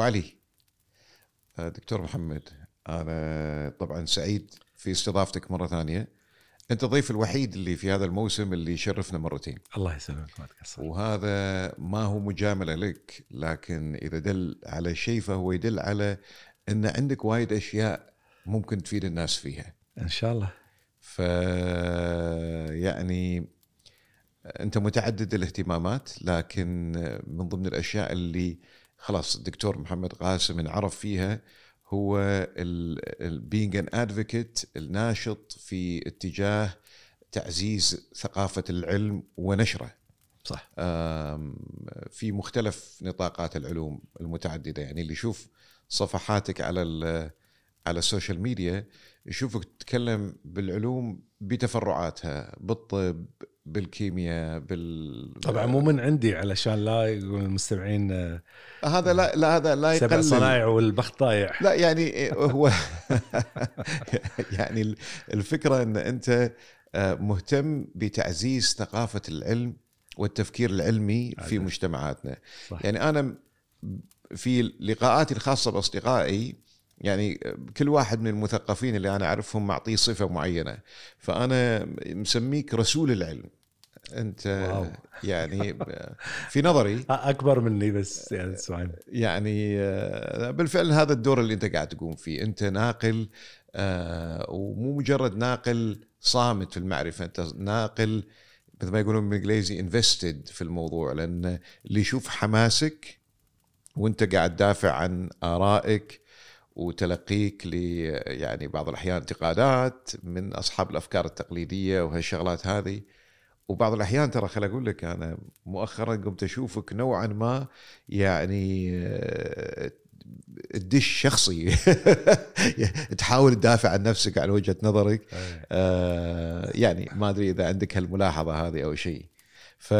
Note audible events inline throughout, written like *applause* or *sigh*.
ابو علي آه، دكتور محمد أنا طبعا سعيد في استضافتك مرة ثانية. أنت الضيف الوحيد اللي في هذا الموسم اللي يشرفنا مرتين. الله يسلمك ما تقصر. وهذا ما هو مجاملة لك لكن إذا دل على شيء فهو يدل على إن عندك وايد أشياء ممكن تفيد الناس فيها. إن شاء الله. ف يعني أنت متعدد الاهتمامات لكن من ضمن الأشياء اللي خلاص الدكتور محمد قاسم انعرف فيها. هو ال being an advocate الناشط في اتجاه تعزيز ثقافة العلم ونشره. صح. في مختلف نطاقات العلوم المتعددة. يعني اللي يشوف صفحاتك على على ال social media يشوفك تتكلم بالعلوم بتفرعاتها بالطب بالكيمياء بال طبعا مو من عندي علشان لا يقول المستمعين آه، هذا لا لا هذا لا سبع يقلل صنايع والبخت ضايع لا يعني هو *laughs* يعني الفكرة إن أنت آه، مهتم بتعزيز ثقافة العلم والتفكير العلمي في. مجتمعاتنا صح. يعني أنا في لقاءاتي الخاصة بأصدقائي يعني كل واحد من المثقفين اللي أنا أعرفهم معطيه صفة معينة. فأنا مسميك رسول العلم. أنت واو. يعني في نظري *laughs* أكبر مني بس يعني يعني آه، بالفعل هذا الدور اللي أنت قاعد تقوم فيه. أنت ناقل آه، ومو مجرد ناقل صامت في المعرفة أنت ناقل مثل ما يقولون بالإنجليزي انفستد في الموضوع. لأن اللي يشوف حماسك وأنت قاعد تدافع عن آرائك وتلقيك ل يعني بعض الأحيان انتقادات من أصحاب الأفكار التقليدية وهالشغلات هذه. وبعض الأحيان ترى خل أقول لك أنا مؤخرا قمت أشوفك نوعا ما يعني آه، الدش شخصي. *laughs* تحاول تدافع عن نفسك عن وجهة نظرك. آه، يعني ما أدري إذا عندك هالملاحظة هذه أو شيء. ف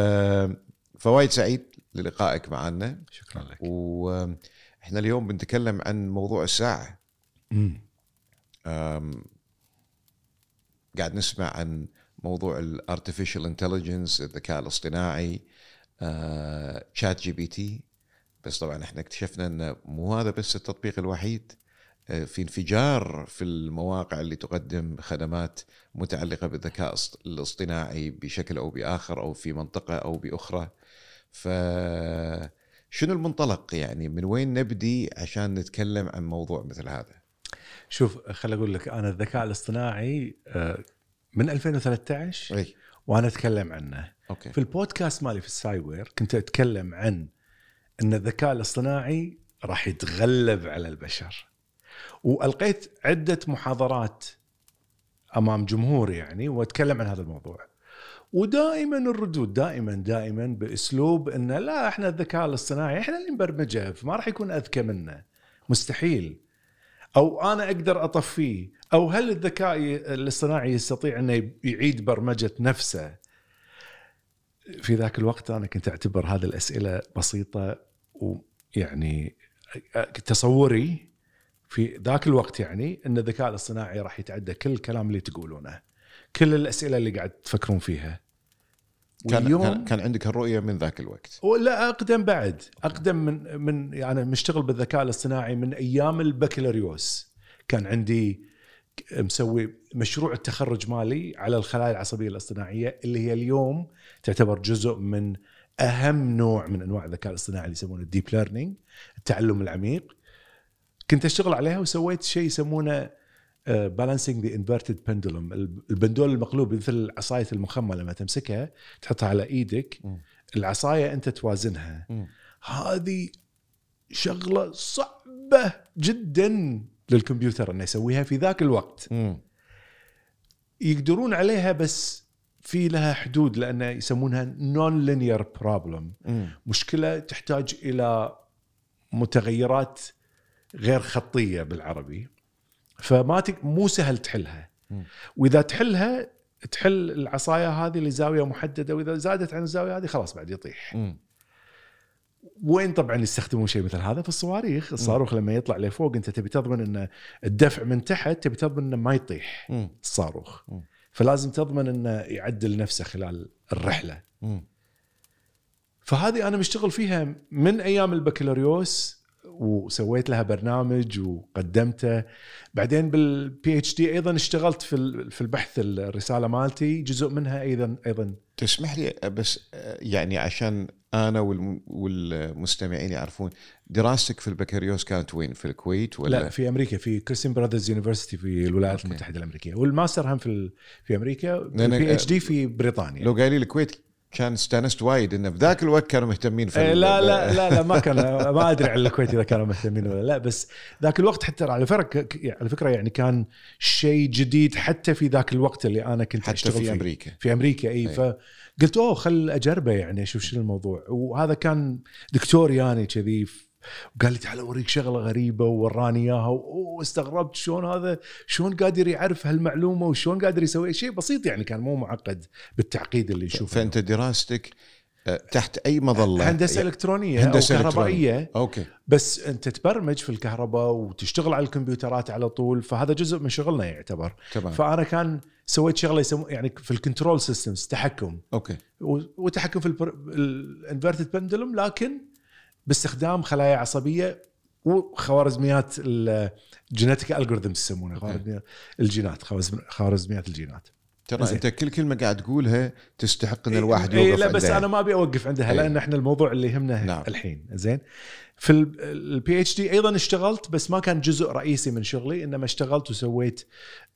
فوايد سعيد للقائك معنا. شكرا لك. وإحنا اليوم بنتكلم عن موضوع الساعة. قاعد نسمع عن موضوع ال artificial intelligence الذكاء الاصطناعي شات جي بي تي بس طبعا إحنا اكتشفنا انه مو هذا بس التطبيق الوحيد. آه، في انفجار في المواقع اللي تقدم خدمات متعلقة بالذكاء الاصط- الاصطناعي بشكل أو بآخر أو في منطقة أو بأخرى. ف شنو المنطلق؟ يعني من وين نبدي عشان نتكلم عن موضوع مثل هذا؟ شوف خل أقول لك أنا الذكاء الاصطناعي آه، من 2013 إي. وأنا أتكلم عنه. okay. في البودكاست مالي في السايوير كنت أتكلم عن إن الذكاء الاصطناعي راح يتغلب على البشر. وألقيت عدة محاضرات أمام جمهور يعني وأتكلم عن هذا الموضوع. ودائما الردود دائما دائما بأسلوب انه لا إحنا الذكاء الاصطناعي إحنا اللي نبرمجه فما راح يكون أذكى منا مستحيل. أو أنا أقدر أطفيه. أو هل الذكاء الاصطناعي يستطيع إنه يعيد برمجة نفسه؟ في ذاك الوقت أنا كنت أعتبر هذه الأسئلة بسيطة ويعني تصوري في ذاك الوقت يعني إن الذكاء الاصطناعي راح يتعدى كل الكلام اللي تقولونه. كل الأسئلة اللي قاعد تفكرون فيها. كان واليوم كان, عندك الرؤية من ذاك الوقت. ولا أقدم بعد. أقدم من من يعني مشتغل بالذكاء الاصطناعي من أيام البكالوريوس. كان عندي مسوي مشروع التخرج مالي على الخلايا العصبية الاصطناعية اللي هي اليوم تعتبر جزء من أهم نوع من أنواع الذكاء الاصطناعي اللي يسمونه ال deep learning التعلم العميق. كنت أشتغل عليها وسويت شيء يسمونه balancing the inverted pendulum البندول المقلوب مثل عصاية المخمة لما تمسكها تحطها على إيدك. العصاية انت توازنها. هذه شغلة صعبة جدا للكمبيوتر إنه يسويها في ذاك الوقت. يقدرون عليها بس في لها حدود لأن يسمونها non-linear problem. مشكلة تحتاج إلى متغيرات غير خطية بالعربي فما تك... مو سهل تحلها. وإذا تحلها تحل العصاية هذه لزاوية محددة وإذا زادت عن الزاوية هذه خلاص بعد يطيح مم. وين طبعا يستخدمون شيء مثل هذا في الصواريخ الصاروخ لما يطلع لفوق أنت تبي تضمن إن الدفع من تحت تبي تضمن إنه ما يطيح. الصاروخ. فلازم تضمن إنه يعدل نفسه خلال الرحلة. فهذه أنا مشتغل فيها من أيام البكالوريوس وسويت لها برنامج وقدمته. بعدين بال PhD أيضا اشتغلت في في البحث الرسالة مالتي جزء منها أيضا أيضا. تسمح لي بس يعني عشان أنا والم- والمستمعين يعرفون دراستك في البكالوريوس كانت وين؟ في الكويت ولا؟ لا في أمريكا في كريستين براذرز يونيفرستي في الولايات okay. المتحدة الأمريكية والماستر هم في في أمريكا ال PhD في بريطانيا. لو قايل لي الكويت كان استانست وايد إنه في ذاك الوقت كانوا مهتمين في إيه، لا لا لا لا ما كان *laughs* ما أدري عن الكويت إذا كانوا مهتمين ولا لا بس ذاك الوقت حتى على فكرة على فكرة يعني كان شيء جديد حتى في ذاك الوقت اللي أنا كنت حتى أشتغل في فيه. أمريكا. في أمريكا إي. فقلت oh خل أجربه يعني أشوف شنو الموضوع. وهذا كان دكتور يعني كذي وقال لي تعال أوريك شغلة غريبة ووراني إياها واستغربت شلون هذا شلون قادر يعرف هالمعلومة وشلون قادر يسوي شيء بسيط يعني كان مو معقد بالتعقيد اللي نشوفه فأنت دراستك آه، تحت أي مظلة؟ هندسة إلكترونية هندسة أو كهربائية. okay. بس أنت تبرمج في الكهرباء وتشتغل على الكمبيوترات على طول فهذا جزء من شغلنا يعتبر. تمام. فأنا كان سويت شغلة يسمو يعني في ال control systems تحكم. okay. وتحكم في ال inverted pendulum لكن باستخدام خلايا عصبية وخوارزميات ال genetic algorithms يسمونها. خوارزميات الجينات خوارزم- خوارزميات الجينات ترى. أنت كل كلمة قاعد تقولها تستحق إن الواحد إيه يوقف لا بس عندها. أنا ما أبي أوقف عندها إيه. لأن إحنا الموضوع اللي يهمنا نعم. نعم. الحين زين في ال PhD أيضا اشتغلت بس ما كان جزء رئيسي من شغلي إنما اشتغلت وسويت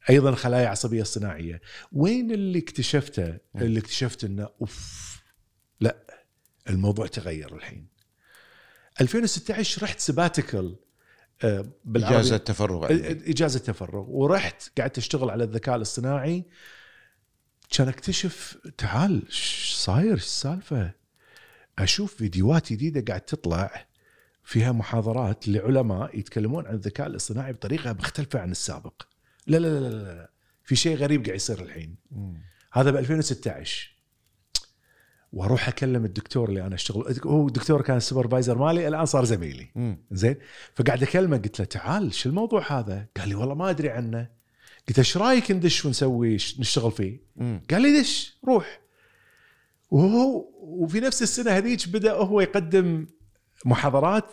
أيضا خلايا عصبية صناعية وين اللي اكتشفته اللي اكتشفت إنه أوف لا الموضوع تغير الحين 2016 رحت سباتيكل بالعربي. إجازة تفرغ. إجازة تفرغ ورحت قعدت أشتغل على الذكاء الاصطناعي. كان أكتشف تعال إيش صاير؟ إيش السالفة؟ أشوف فيديوهات جديدة قاعد تطلع فيها محاضرات لعلماء يتكلمون عن الذكاء الاصطناعي بطريقة مختلفة عن السابق. لا لا لا لا, لا. في شيء غريب قاعد يصير الحين. مم. هذا ب 2016 وأروح اكلم الدكتور اللي أنا اشتغل هو الدكتور كان ال supervisor مالي الآن صار زميلي. زين فقاعد اكلمه قلت له تعال شو الموضوع هذا؟ قال لي والله ما أدري عنه قلت له إيش رأيك ندش ونسوي نشتغل فيه؟ مم. قال لي دش روح وهو وفي نفس السنة هذيك بدأ هو يقدم محاضرات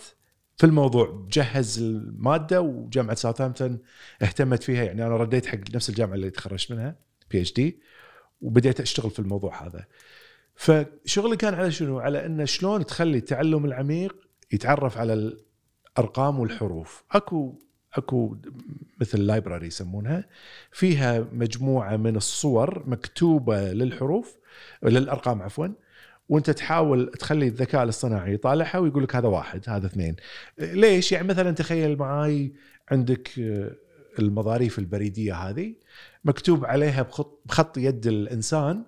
في الموضوع جهز المادة وجامعة ساوثهامبتون اهتمت فيها يعني أنا رديت حق نفس الجامعة اللي تخرجت منها PhD وبديت أشتغل في الموضوع هذا فشغلي كان على شنو؟ على انه شلون تخلي التعلم العميق يتعرف على الأرقام والحروف. أكو أكو مثل library يسمونها. فيها مجموعة من الصور مكتوبة للحروف للأرقام عفوا وأنت تحاول تخلي الذكاء الاصطناعي يطالعها ويقول لك هذا واحد هذا اثنين. ليش؟ يعني مثلا تخيل معاي عندك المظاريف البريدية هذه مكتوب عليها بخط بخط يد الإنسان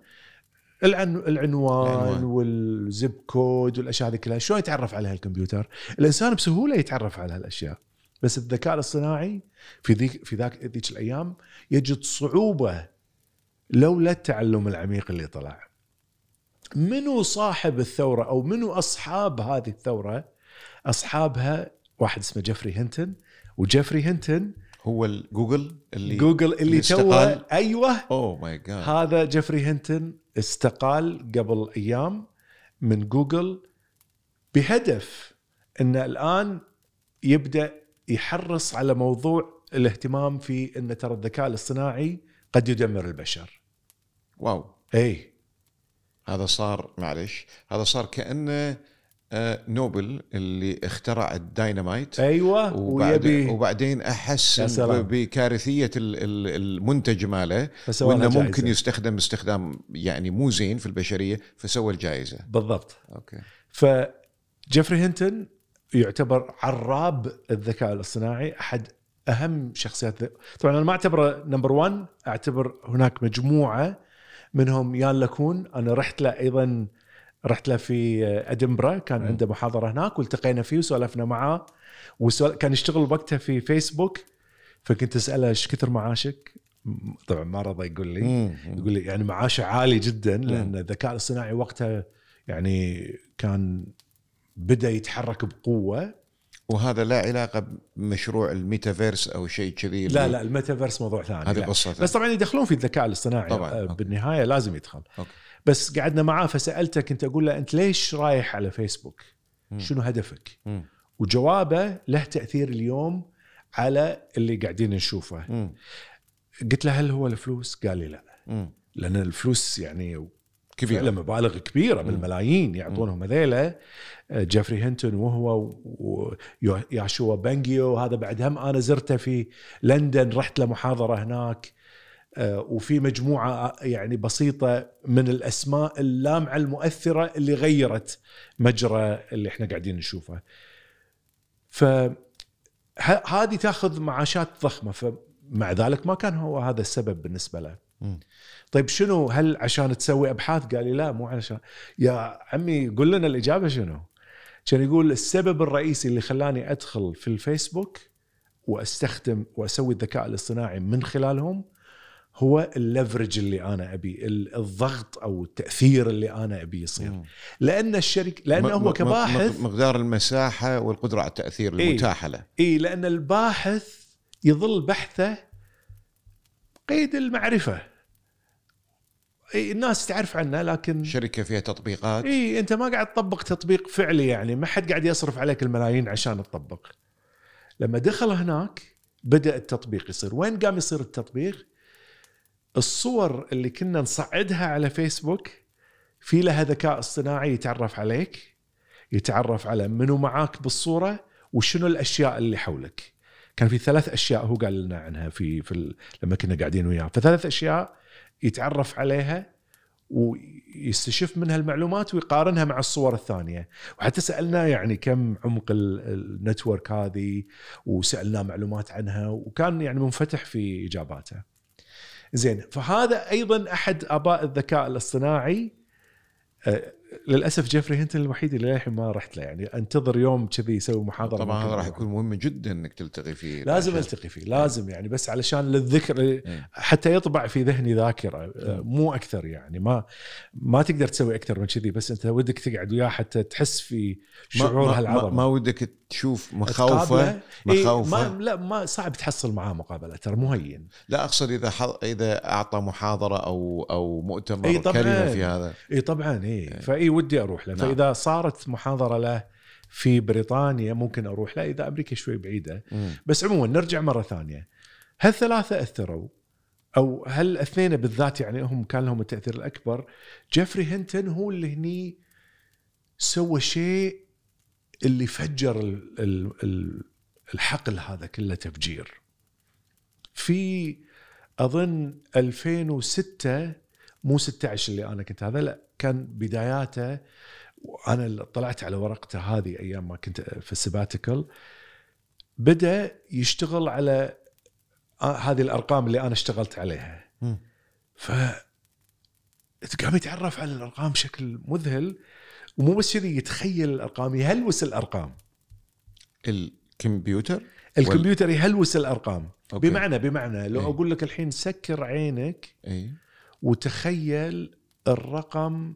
العن العنوان. والزب كود والأشياء هذه كلها شلون يتعرف عليها الكمبيوتر؟ الإنسان بسهولة يتعرف على هالأشياء بس الذكاء الاصطناعي في ذيك في ذاك ذيك الأيام يجد صعوبة لولا التعلم العميق اللي طلع. منو صاحب الثورة أو منو أصحاب هذه الثورة؟ أصحابها واحد اسمه جيفري هنتن وجيفري هنتن هو الجوجل اللي جوجل اللي استقال؟ أيوه oh my God هذا جيفري هنتن استقال قبل أيام من جوجل بهدف إنه الآن يبدأ يحرص على موضوع الاهتمام في إن ترى الذكاء الاصطناعي قد يدمر البشر. wow اي هذا صار معلش هذا صار كأنه نوبل اللي اخترع الداينامايت. أيوه وبعد ويبي. وبعدين أحس بكارثية ال- ال- المنتج ماله وإنه ممكن. يستخدم استخدام يعني مو زين في البشرية فسوى الجائزة. بالضبط. okay. فجيفري هنتن يعتبر عراب الذكاء الاصطناعي أحد أهم شخصيات ذ- طبعا أنا ما أعتبره نمبر 1 أعتبر هناك مجموعة منهم يان لكون أنا رحت له أيضا رحت له في ادنبرا كان مم. عنده محاضرة هناك والتقينا فيه وسولفنا معاه وسول... كان يشتغل وقتها في فيسبوك فكنت أسأله إيش كثر معاشك؟ م- طبعا ما رضى يقول لي مم. يقول لي يعني معاشه عالي جدا لأن الذكاء الاصطناعي وقتها يعني كان بدأ يتحرك بقوة وهذا لا علاقة بمشروع الميتافيرس أو شيء كذي لا لا الميتافيرس موضوع ثاني هذه. قصة بس طبعا يدخلون في الذكاء الاصطناعي طبعاً، آه، okay. بالنهاية لازم يدخل okay. بس قعدنا معاه فسالته كنت أقول له أنت ليش رايح على فيسبوك؟ مم. شنو هدفك؟ مم. وجوابه له تأثير اليوم على اللي قاعدين نشوفه مم. قلت له هل هو الفلوس قال لي لا مم. لأن الفلوس يعني كبير فعلا مبالغ كبيرة مم. بالملايين يعطونهم هذيلا آه، جيفري هنتون وهو ويوشوا بنجيو هذا بعد هم أنا زرته في لندن رحت له محاضرة هناك وفي مجموعة آه، يعني بسيطة من الأسماء اللامعة المؤثرة اللي غيرت مجرى اللي إحنا قاعدين نشوفه. ف ه- هذه تأخذ معاشات ضخمة فمع ذلك ما كان هو هذا السبب بالنسبة له. طيب شنو هل عشان تسوي أبحاث؟ قال لي لا مو علشان يا عمي قول لنا الإجابة شنو؟ كان يقول السبب الرئيسي اللي خلاني أدخل في الفيسبوك وأستخدم وأسوي الذكاء الاصطناعي من خلالهم هو الليفرج اللي أنا أبي ال- الضغط أو التأثير اللي أنا أبي يصير. مم. لأن الشركة لأنه هو كباحث مقدار المساحة والقدرة على التأثير إيه. المتاحة له. اي لأن الباحث يظل بحثه قيد المعرفة. اي الناس تعرف عنه لكن شركة فيها تطبيقات. اي أنت ما قاعد تطبق تطبيق فعلي يعني ما حد قاعد يصرف عليك الملايين عشان تطبق. لما دخل هناك بدأ التطبيق يصير. وين قام يصير التطبيق؟ الصور اللي كنا نصعدها على فيسبوك في لها ذكاء اصطناعي يتعرف عليك يتعرف على منو معاك بالصورة وشنو الأشياء اللي حولك. كان في ثلاث أشياء هو قال لنا عنها في في ال... لما كنا قاعدين وياه. فثلاث أشياء يتعرف عليها ويستشف منها المعلومات ويقارنها مع الصور الثانية. وحتى سالناه يعني كم عمق ال- النتورك هذه وسالناه معلومات عنها وكان يعني منفتح في إجاباته. زين. فهذا أيضا أحد آباء الذكاء الاصطناعي آه، للأسف جيفري هنتن الوحيد اللي للحين ما رحت له يعني. انتظر يوم كذي يسوي محاضرة طبعا هذا راح. يكون مهم جدا إنك تلتقي فيه. لازم ألتقي فيه لازم يعني. بس علشان للذكر إيه. حتى يطبع في ذهني ذاكرة آه، مو أكثر يعني. ما ما تقدر تسوي أكثر من كذي بس أنت ودك تقعد وياه حتى تحس في شعور ما, ما, هالعظمة. ما ودك تشوف تقابله. مخاوفه؟ إيه مخاوفه؟ ما لا ما صعب تحصل معاه مقابلة ترى مو هين لا أقصد إذا حض... إذا أعطى محاضرة أو أو مؤتمر إي طبعاً. كلمة في هذا. اي طبعا اي فاي ودي أروح له. نعم. فإذا صارت محاضرة له في بريطانيا ممكن أروح له. إذا أمريكا شوي بعيدة. مم. بس عموما نرجع مرة ثانية. هل ثلاثة أثروا؟ أو هل الاثنين بالذات يعني هم كان لهم التأثير الأكبر؟ جيفري هنتن هو اللي هني سوى شيء اللي فجر ال- ال- ال- الحقل هذا كله تفجير. في أظن 2006 مو 16 اللي أنا كنت هذا لا كان بداياته وأنا اللي طلعت على ورقته هذه أيام ما كنت في السباتيكل بدأ يشتغل على آه، هذه الأرقام اللي أنا اشتغلت عليها. ف قام يتعرف على الأرقام بشكل مذهل ومو بس كذي يتخيل الأرقام يهلوس الأرقام الكمبيوتر الكمبيوتر يهلوس الأرقام okay. بمعنى بمعنى لو إيه. أقول لك الحين سكر عينك اي وتخيل الرقم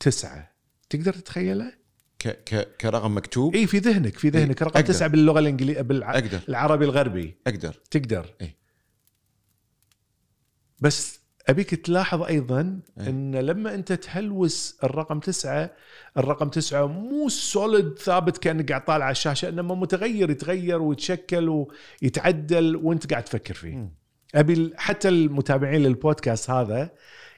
تسعة تقدر تتخيله؟ ك... ك... كرقم مكتوب إي في ذهنك في ذهنك إيه، رقم أقدر. تسعة باللغة الانجليزيه أقدر بالعربي الغربي أقدر تقدر إيه. بس أبيك تلاحظ أيضا إيه. إن لما أنت تهلوس الرقم تسعة الرقم تسعة مو solid ثابت كأنك قاعد طالع على الشاشة إنما متغير يتغير ويتشكل ويتعدل وأنت قاعد تفكر فيه مم. أبي حتى المتابعين للبودكاست هذا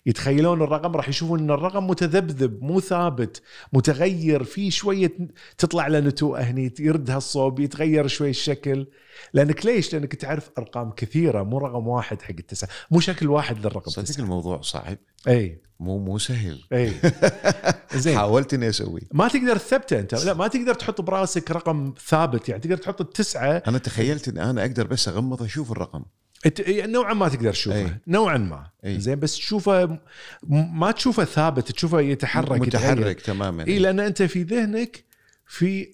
يتخيلون الرقم راح يشوفون إن الرقم متذبذب مو ثابت متغير في شوية تطلع له نتوءه هني يرد هالصوب يتغير شوي الشكل. لأنك ليش؟ لأنك تعرف أرقام كثيرة مو رقم واحد حق التسعة مو شكل واحد للرقم صدق الموضوع صعب؟ إي. مو مو سهل. إي. *laughs* زين. حاولت إني اسويه ما تقدر تثبته أنت. لا ما تقدر تحط براسك رقم ثابت يعني. تقدر تحط التسعة. أنا تخيلت إن أنا أقدر بس أغمض أشوف الرقم. نوعا ما تقدر تشوفه أي. نوعا ما أي. زين بس تشوفه ما تشوفه ثابت تشوفه يتحرك. متحرك تماما اي لأن أنت في ذهنك في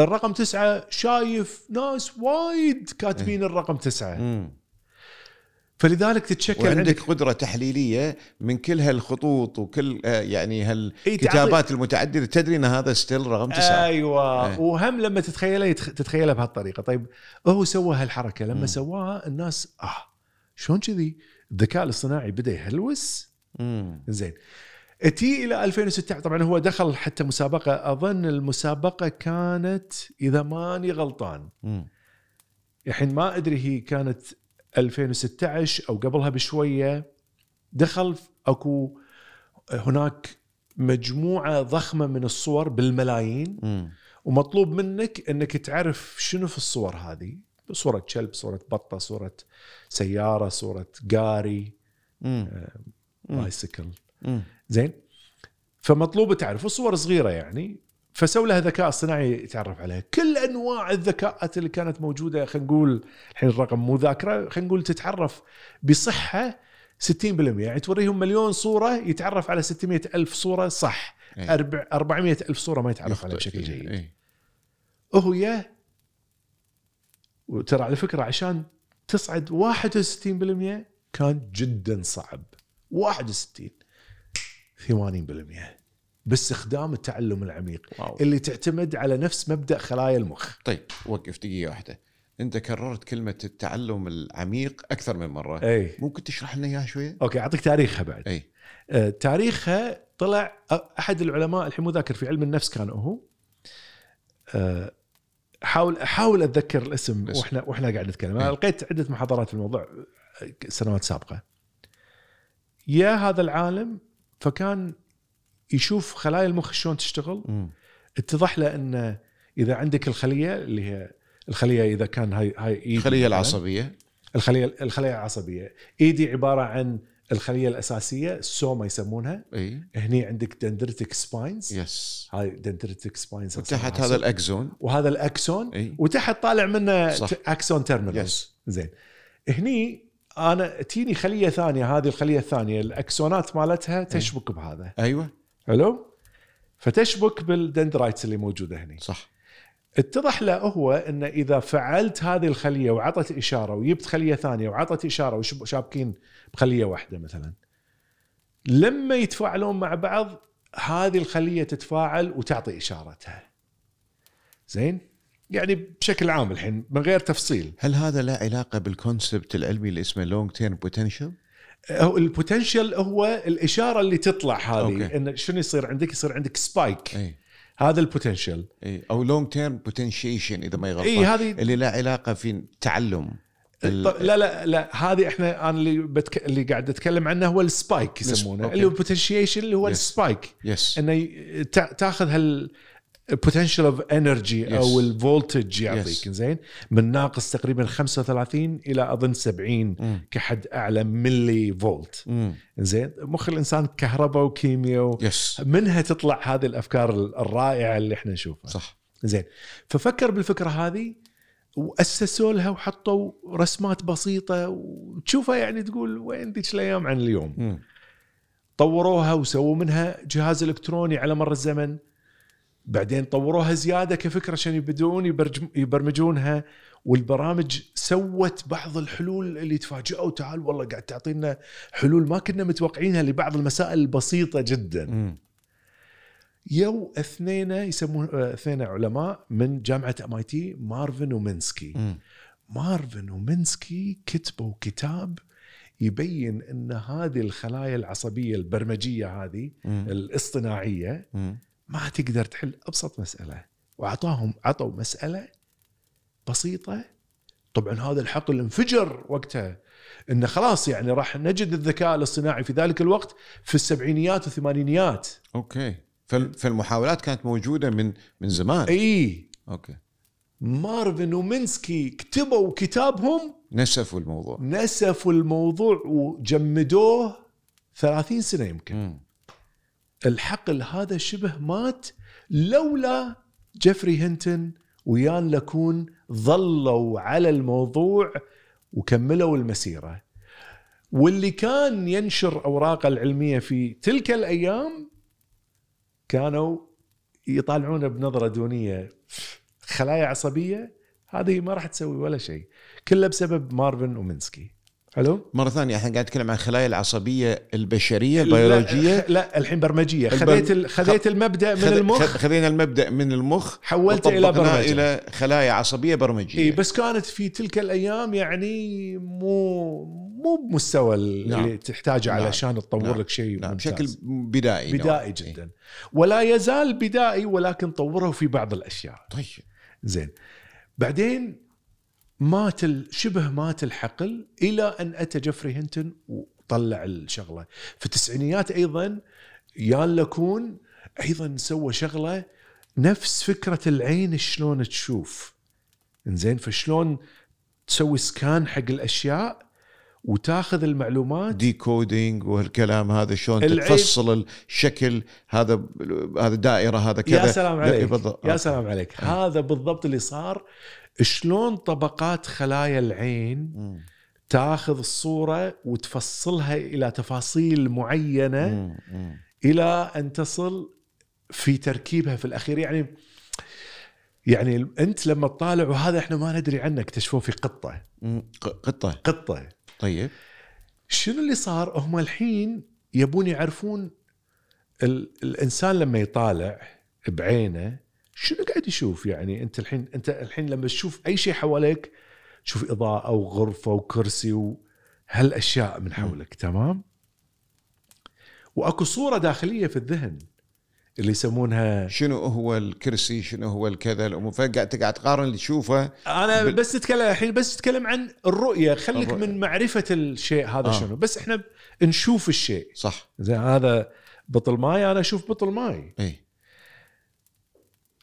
الرقم تسعة شايف ناس وايد كاتبين الرقم تسعة مم. فلذلك تتشكل وعندك عندك قدرة تحليلية من كل هالخطوط وكل آه، يعني هالكتابات المتعددة. تدري إن هذا ستيل رقم تسعة. أيوه. إيه. وهم لما تتخيله تتخيله بهالطريقة. طيب هو سوى هالحركة. لما. سواها الناس آه شلون كذي الذكاء الاصطناعي بدأ يهلوس. زين. تي إلى 2016 طبعا هو دخل حتى مسابقة. أظن المسابقة كانت إذا ماني غلطان. الحين ما أدري هي كانت 2016 أو قبلها بشوية دخل أكو هناك مجموعة ضخمة من الصور بالملايين مم. ومطلوب منك إنك تعرف شنو في الصور هذه صورة كلب صورة بطة صورة سيارة صورة قاري مم. مم. بايسكل. زين فمطلوب تعرف الصور صغيرة يعني فسووا لها ذكاء اصطناعي يتعرف عليها كل انواع الذكاءات اللي كانت موجودة خلينا نقول الحين الرقم مو ذاكرة خلينا نقول تتعرف بصحة 60% يعني توريهم مليون صورة يتعرف على 600 ألف صورة صح إيه. أربع 400 ألف صورة ما يتعرف عليها بشكل فيها. جيد إيه. هو يا وترى على فكرة عشان تصعد 61% كان جدا صعب 61 80% باستخدام التعلم العميق واو. اللي تعتمد على نفس مبدأ خلايا المخ. طيب وقف دقيقة واحدة. أنت كررت كلمة التعلم العميق أكثر من مرة. أي. ممكن تشرح لنا إياها شوية؟ أوكي أعطيك تاريخها بعد. أي. آه، تاريخها طلع أحد العلماء الحين مو ذاكر في علم النفس كان هو. آه، حاول احاول أتذكر الاسم الاسم. وإحنا وإحنا قاعد نتكلم. أنا. لقيت عدة محاضرات في الموضوع آه، سنوات سابقة. يا هذا العالم فكان يشوف خلايا المخ شلون تشتغل. مم. اتضح له إن إذا عندك الخلية اللي هي الخلية إذا كان هاي هاي إيدي الخلية العصبية. الخلية الخلية العصبية. إيدي عبارة عن الخلية الأساسية ال soma يسمونها. إي. هني عندك dendritic spines yes هاي dendritic spines وتحت هذا ال axon وهذا ال axon. إي. وتحت طالع منه صح. axon terminal yes زين. هني أنا تيني خلية ثانية هذه الخلية الثانية. الأكسونات مالتها تشبك بهذا. أيوه. حلو؟ فتشبك بال dendrites اللي موجودة هني. صح. اتضح له هو إن إذا فعلت هذه الخلية وعطت إشارة وجبت خلية ثانية وعطت إشارة وشابكين بخلية واحدة مثلا لما يتفاعلون مع بعض هذه الخلية تتفاعل وتعطي إشارتها. زين؟ يعني بشكل عام الحين من غير تفصيل. هل هذا له علاقة بال concept العلمي اللي اسمه long term potential هو ال potential هو الإشارة اللي تطلع هذه okay. إن شنو يصير عندك؟ يصير عندك spike إي. هذا ال potential إي. أو long term potentiation إذا ما إي غلطان هذه اللي له علاقة في تعلم. طب لا لا لا هذه إحنا أنا اللي بتك... اللي قاعد أتكلم عنه هو ال spike يسمونه. اللي هو potentiation اللي هو Yes. ال spike yes إنه تأخذ هال potential of energy أو Yes. ال voltage يعطيك Yes. زين من ناقص تقريبا 35 إلى أظن 70 مم. كحد أعلى ملي فولت مم. زين مخ الإنسان كهرباء وكيمياء و... yes منها تطلع هذه الأفكار الرائعة اللي إحنا نشوفها صح زين ففكر بالفكرة هذه وأسسوا لها وحطوا رسمات بسيطة وتشوفها يعني تقول وين ذيك الأيام عن اليوم مم. طوروها وسووا منها جهاز إلكتروني على مر الزمن بعدين طوروها زيادة كفكرة عشان يبدون يبرمجونها والبرامج سوت بعض الحلول اللي تفاجئوا تعال والله قاعد تعطينا حلول ما كنا متوقعينها لبعض المسائل البسيطه جدا مم. يو اثنين يسمون آه، اثنين علماء من جامعة MIT مارفن ومينسكي مم. مارفن ومينسكي كتبوا كتاب يبين إن هذه الخلايا العصبية البرمجية هذه مم. الاصطناعية مم. ما تقدر تحل أبسط مسألة. واعطاهم عطوا مسألة بسيطة. طبعا هذا الحقل انفجر وقتها انه خلاص يعني راح نجد الذكاء الاصطناعي في ذلك الوقت في السبعينيات والثمانينيات. okay. فال- فالمحاولات كانت موجودة من من زمان. إي. okay. مارفن ومينسكي كتبوا كتابهم. نسفوا الموضوع. نسفوا الموضوع وجمدوه 30 سنة يمكن. مم. الحقل هذا شبه مات لولا جيفري هنتن ويان لاكون ظلوا على الموضوع وكملوا المسيرة. واللي كان ينشر أوراقه العلمية في تلك الأيام كانوا يطالعونه بنظرة دونية خلايا عصبية. هذه ما راح تسوي ولا شيء كله بسبب مارفن ومينسكي حلو مرة ثانية إحنا قاعد نتكلم عن الخلايا العصبية البشرية البيولوجية. لا, لا الحين برمجية. خذيت ال- خذيت المبدأ من خذ- المخ. خذ- خذينا المبدأ من المخ حولته إلى برمجة. إلى خلايا عصبية برمجية. إي بس كانت في تلك الأيام يعني مو مو بمستوى اللي نعم. تحتاجه نعم. علشان تطور نعم. لك شيء نعم. ممتاز. بشكل بدائي. بدائي جدا. ولا يزال بدائي ولكن طوره في بعض الأشياء. طيب. زين. بعدين مات شبه مات الحقل إلى أن أتى جيفري هنتون وطلع الشغلة. في التسعينيات أيضا يان لكون أيضا سوى شغلة نفس فكرة العين شلون تشوف. زين فشلون تسوي سكان حق الأشياء وتاخذ المعلومات. ديكودينج والكلام هذا شلون تفصل الشكل هذا هذا دائرة هذا كذا. يا سلام لا، عليك. بالضبط. يا سلام عليك. هذا بالضبط اللي صار. شلون طبقات خلايا العين مم. تاخذ الصورة وتفصلها إلى تفاصيل معينة مم. مم. إلى أن تصل في تركيبها في الأخير. يعني يعني أنت لما تطالع وهذا إحنا ما ندري عنه اكتشفوه في قطة. قطة. قطة. طيب. شنو اللي صار؟ هم الحين يبون يعرفون ال الإنسان لما يطالع بعينه شنو قاعد يشوف؟ يعني أنت الحين أنت الحين لما تشوف أي شيء حواليك تشوف إضاءة وغرفه وكرسي وهالاشياء من حولك تمام؟ وأكو صورة داخلية في الذهن. اللي يسمونها شنو هو الكرسي؟ شنو هو الكذا؟ الأمور فقاعد تقعد تقارن اللي تشوفه. أنا بال- بس أتكلم الحين بس أتكلم عن الرؤية. خليك الرؤية. من معرفة الشيء هذا آه. شنو. بس إحنا نشوف الشيء. صح. زين هذا بطل ماي أنا أشوف بطل ماي. اي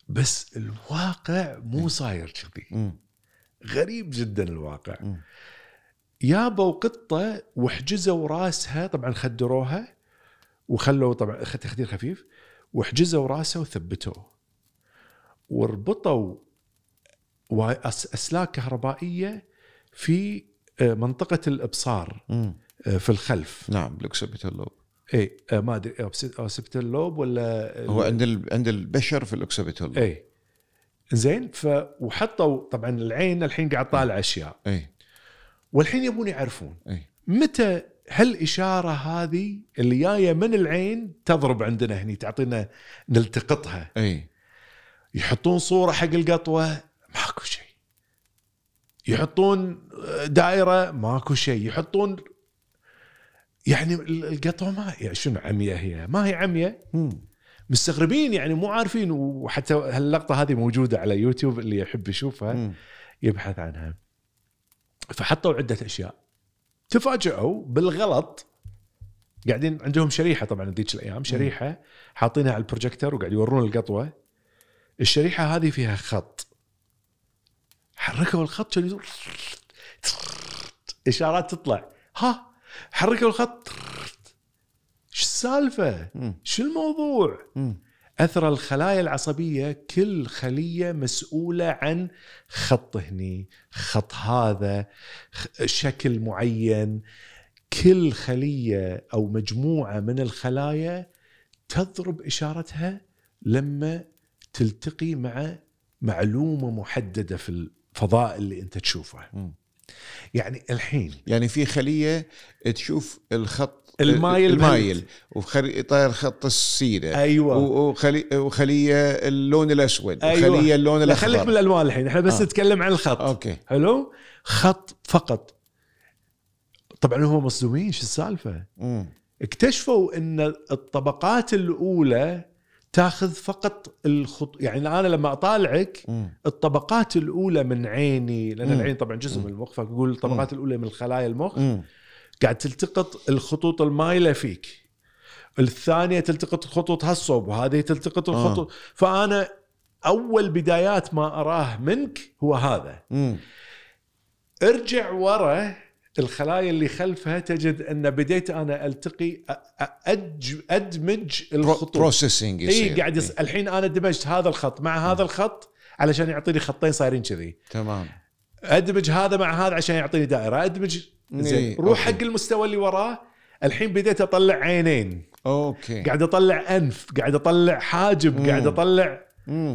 بس الواقع مو صاير كذي. غريب جدا الواقع. مم. يابوا قطة وحجزوا راسها طبعا خدروها وخلوا طبعا خ- تخدير خفيف وحجزوا راسها وثبتوه. وربطوا أسلاك كهربائية في آه، منطقة الإبصار مم. آه، في الخلف. نعم ال occipital lobe. اي آه، ما أدري occipital lobe ولا هو عند ال... عند البشر في ال occipital lobe. اي زين ف وحطوا طبعا العين الحين قاعد طالع أشياء. اي والحين يبون يعرفون اي متى هالإشارة هذه اللي جاية من العين تضرب عندنا هني تعطينا نلتقطها. أي. يحطون صورة حق القطوة ماكو شيء. يحطون دائرة ماكو شيء. يحطون يعني القطوة ما يعني شنو عمية هي؟ ما هي عمية. مم. مستغربين يعني مو عارفين وحتى هاللقطة هذه موجودة على يوتيوب اللي يحب يشوفها مم. يبحث عنها. فحطوا عدة أشياء. تفاجئوا بالغلط. قاعدين عندهم شريحة طبعا ذيك الأيام شريحة حاطينها على البروجيكتور وقاعد يورون القطوة. الشريحة هذه فيها خط. حركوا الخط كان إشارات تطلع. ها؟ حركوا الخط. شو السالفة؟ شو الموضوع؟ أثر الخلايا العصبية كل خلية مسؤولة عن خط هني خط هذا شكل معين كل خلية أو مجموعة من الخلايا تضرب إشارتها لما تلتقي مع معلومة محددة في الفضاء اللي أنت تشوفه. يعني الحين يعني في خلية تشوف الخط المايل المايل. وخلي طاير خط السيده أيوه. وخلي وخلية اللون الأسود. أيوة. وخلية اللون لا خليك من الاخضر الالوان الحين. إحنا بس آه. نتكلم عن الخط. okay. حلو؟ خط فقط. طبعا هم مصدومين شو السالفة؟ مم. اكتشفوا إن الطبقات الأولى تأخذ فقط الخط يعني أنا لما أطالعك مم. الطبقات الأولى من عيني لأن مم. العين طبعا جزء من المخ فأقول الطبقات الأولى من خلايا المخ. مم. قاعد تلتقط الخطوط المايله فيك. الثانية تلتقط الخطوط هالصوب وهذه تلتقط الخطوط. فأنا أول بدايات ما أراه منك هو هذا. مم. ارجع ورا الخلايا اللي خلفها تجد أن بديت أنا ألتقي أ- أ- أدج أدمج الخطوط. processing إي قاعد يص... الحين أنا دمجت هذا الخط مع هذا الخط علشان يعطيني خطين صايرين كذي. تمام. أدمج هذا مع هذا عشان يعطيني دائرة أدمج زين إيه، روح okay. حق المستوى اللي وراه الحين بديت أطلع عينين okay قاعد أطلع أنف قاعد أطلع حاجب مم. قاعد أطلع.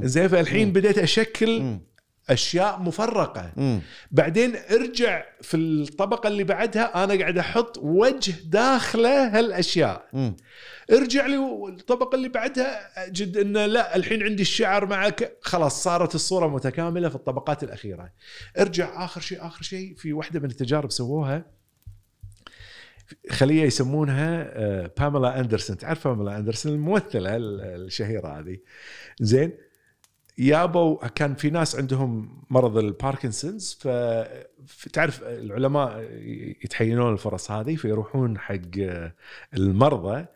زين فالحين. بديت أشكل مم. أشياء مفرقة. مم. بعدين ارجع في الطبقة اللي بعدها أنا قاعد أحط وجه داخله هالأشياء. مم. ارجع لي الطبقة اللي بعدها أجد انه لا الحين عندي الشعر معك. خلاص صارت الصورة متكاملة في الطبقات الأخيرة. ارجع آخر شيء آخر شيء في واحدة من التجارب سووها. خلية يسمونها آه، باميلا اندرسون تعرف باميلا اندرسون الممثلة ال- الشهيرة هذه. زين يابوا كان في ناس عندهم مرض الباركنسونز ف تعرف العلماء يتحينون الفرص هذه فيروحون حق المرضى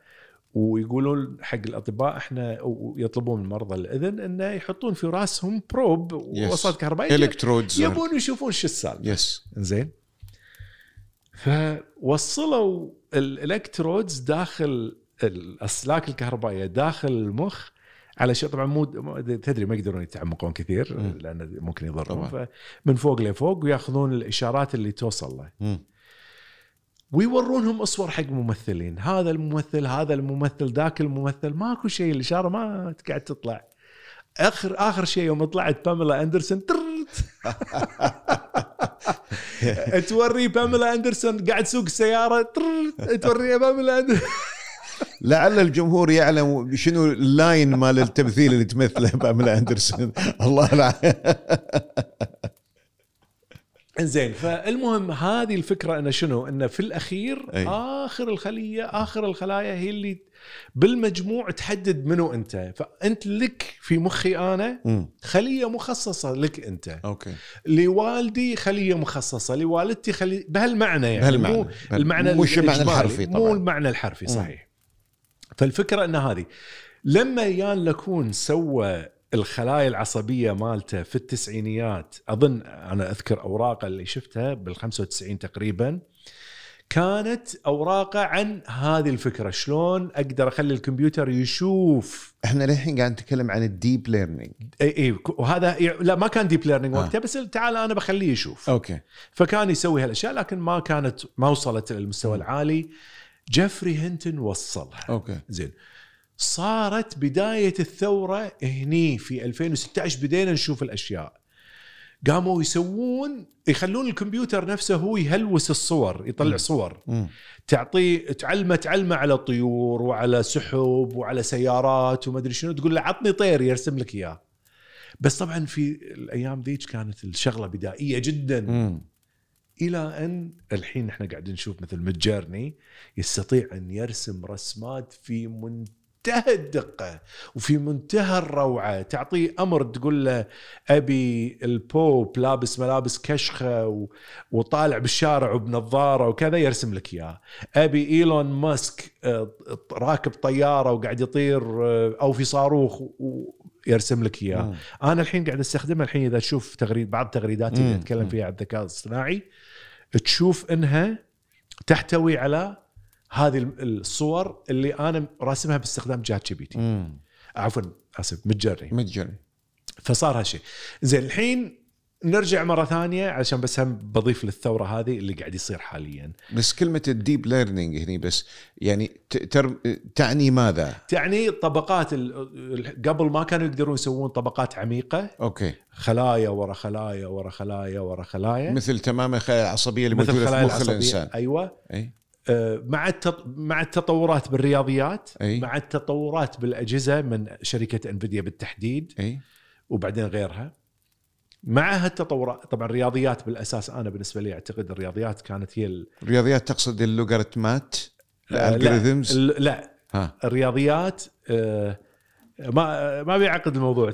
ويقولون حق الأطباء إحنا ويطلبون من مرضى الإذن انه يحطون في راسهم probe ووصلات كهربائية. electrodes يبون يشوفون شو السالفة. yes زين فوصلوا الالكترودز داخل الأسلاك الكهربائية داخل المخ على شيء طبعا مو تدري ما يقدرون يتعمقون كثير مم. لأن ممكن يضرهم. طبعاً. فمن فوق لفوق ويأخذون الإشارات اللي توصل له. مم. ويورونهم أصور حق ممثلين. هذا الممثل هذا الممثل ذاك الممثل. ماكو شيء الإشارة ما قاعد تطلع. آخر آخر شيء يوم طلعت باميلا أندرسون *laughs* توري باميلا أندرسون قاعد تسوق السيارة ترت. توري باميلا أندرسون. لعل الجمهور يعلم شنو اللاين مال التمثيل اللي تمثله *laughs* باملا أندرسون الله العافية زين فالمهم هذه الفكرة انه شنو؟ انه في الأخير أي. آخر الخلية آخر الخلايا هي اللي بالمجموع تحدد منو أنت، فأنت لك في مخي أنا. خلية مخصصة لك أنت، okay لوالدي خلية مخصصة، لوالدتي خلية بهالمعنى يعني بهالمعنى. مو المعنى مش المعنى الحرفي مو طبعاً. المعنى الحرفي صحيح. فالفكرة إن هذه لما يان لكون سوى الخلايا العصبية مالته في التسعينيات أظن أنا أذكر أوراقه اللي شفتها بال 95 تقريبا كانت أوراقه عن هذه الفكرة شلون أقدر أخلي الكمبيوتر يشوف. إحنا للحين قاعد نتكلم عن ال deep learning إي إي وهذا لا ما كان deep learning آه. وقتها بس تعال أنا بخليه يشوف. okay. فكان يسوي هالأشياء لكن ما كانت ما وصلت للمستوى العالي. جيفري هينتون وصلها okay. زين. صارت بداية الثورة هني في 2016 بدينا نشوف الأشياء. قاموا يسوون يخلون الكمبيوتر نفسه هو يهلوس الصور يطلع. صور. تعطيه تعلمه تعلمه على طيور وعلى سحب وعلى سيارات وما أدري شنو تقول له عطني طير يرسم لك إياه. بس طبعا في الأيام ذيك كانت الشغلة بدائية جدا. مم. إلى أن الحين إحنا قاعدين نشوف مثل Midjourney يستطيع أن يرسم رسمات في منتهى الدقة وفي منتهى الروعة تعطيه أمر تقول له أبي البوب لابس ملابس كشخة. وطالع بالشارع وبنظارة وكذا يرسم لك إياه أبي إيلون ماسك آه، راكب طيارة وقاعد يطير آه، أو في صاروخ ويرسم لك إياه. أنا الحين قاعد استخدمها الحين إذا تشوف تغريد بعض تغريداتي اللي. أتكلم. فيها عن الذكاء الاصطناعي تشوف إنها تحتوي على هذه الصور اللي أنا راسمها باستخدام ChatGPT. عفوا آسف Midjourney. Midjourney. فصار هالشيء. زين الحين نرجع مرة ثانية عشان بس هم بضيف للثورة هذه اللي قاعد يصير حاليا. بس كلمة ال deep learning هني بس يعني تر... تعني ماذا؟ تعني طبقات ال- قبل ما كانوا يقدرون يسوون طبقات عميقة. أوكي. خلايا ورا خلايا ورا خلايا ورا خلايا. مثل تمام الخلايا العصبية اللي مثل موجودة في مخ الإنسان. أيوه. أي. آه، مع التط... مع التطورات بالرياضيات أي. مع التطورات بالأجهزة من شركة انفيديا بالتحديد. أي. وبعدين غيرها. مع هالتطورات طبعا الرياضيات بالأساس أنا بالنسبة لي أعتقد الرياضيات كانت هي ال... الرياضيات تقصد اللوغاريتمات آه، الالجوريثمز لا, لا. ها. الرياضيات آه، ما ما بيعقد الموضوع.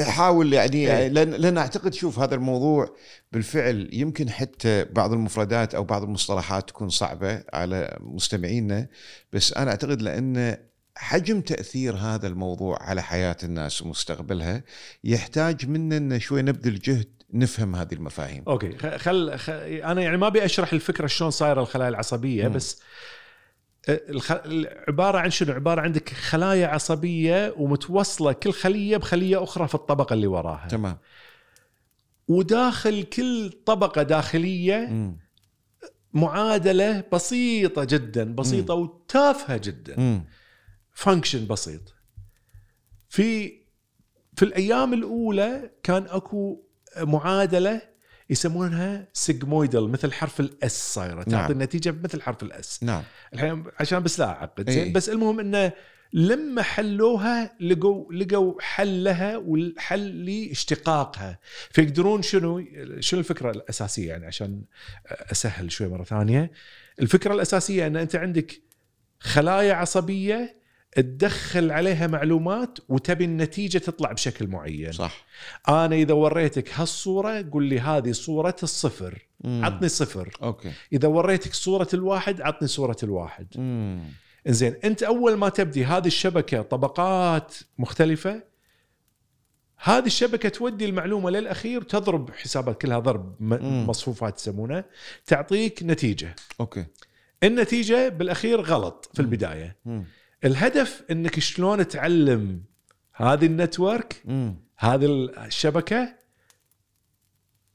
حاول يعني إيه. لأن لأن أعتقد شوف هذا الموضوع بالفعل يمكن حتى بعض المفردات أو بعض المصطلحات تكون صعبة على مستمعينا بس أنا أعتقد لأن حجم تأثير هذا الموضوع على حياة الناس ومستقبلها يحتاج منا ان شوي نبذل جهد نفهم هذه المفاهيم okay خل خ... أنا يعني ما أبي أشرح الفكرة شلون صايرة الخلايا العصبية مم. بس الخ... عبارة عن شنو؟ عبارة عندك خلايا عصبية ومتوصلة كل خلية بخلية أخرى في الطبقة اللي وراها تمام وداخل كل طبقة داخلية مم. معادلة بسيطة جدا بسيطة وتافهة جدا مم. function بسيط. في في الأيام الأولى كان أكو معادلة يسمونها sigmoidal مثل حرف ال S صايرة تعطي نعم. النتيجة مثل حرف ال S نعم. الحين عشان بس لا أعقد إيه. زين بس المهم انه لما حلوها لقوا لقوا حل لها والحل لاشتقاقها فيقدرون شنو شنو الفكرة الأساسية يعني؟ عشان أسهل شوي مرة ثانية. الفكرة الأساسية إن أنت عندك خلايا عصبية تدخل عليها معلومات وتبي النتيجة تطلع بشكل معين. صح. أنا إذا وريتك هالصورة قول لي هذه صورة الصفر. مم. عطني صفر. okay. إذا وريتك صورة الواحد عطني صورة الواحد. مم. زين أنت أول ما تبدي هذه الشبكة طبقات مختلفة هذه الشبكة تودي المعلومة للأخير تضرب حسابات كلها ضرب مم. مصفوفات يسمونها تعطيك نتيجة. okay. النتيجة بالأخير غلط في البداية. مم. الهدف إنك شلون تعلم هذه ال network. هذه الشبكة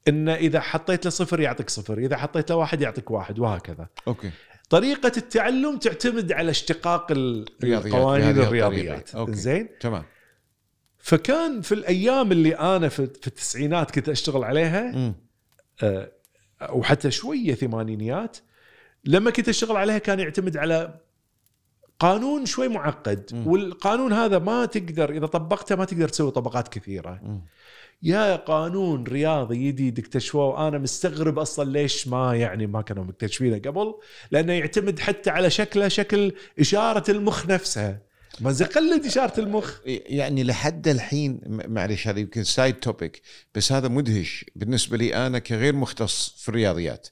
إن إذا حطيت له صفر يعطيك صفر إذا حطيت له واحد يعطيك واحد وهكذا okay طريقة التعلم تعتمد على اشتقاق القوانين الرياضيات. زين تمام فكان في الأيام اللي أنا في, في التسعينات كنت أشتغل عليها. آه، وحتى شوية ثمانينيات لما كنت أشتغل عليها كان يعتمد على قانون شوي معقد مم. والقانون هذا ما تقدر إذا طبقته ما تقدر تسوي طبقات كثيرة مم. يا قانون رياضي جديد اكتشفوه أنا مستغرب أصلا ليش ما يعني ما كانوا مكتشفينه قبل لأنه يعتمد حتى على شكله شكل إشارة المخ نفسها ما قلد إشارة المخ يعني لحد الحين م- معلش هذا يمكن سايد توبيك بس هذا مدهش بالنسبة لي أنا كغير مختص في الرياضيات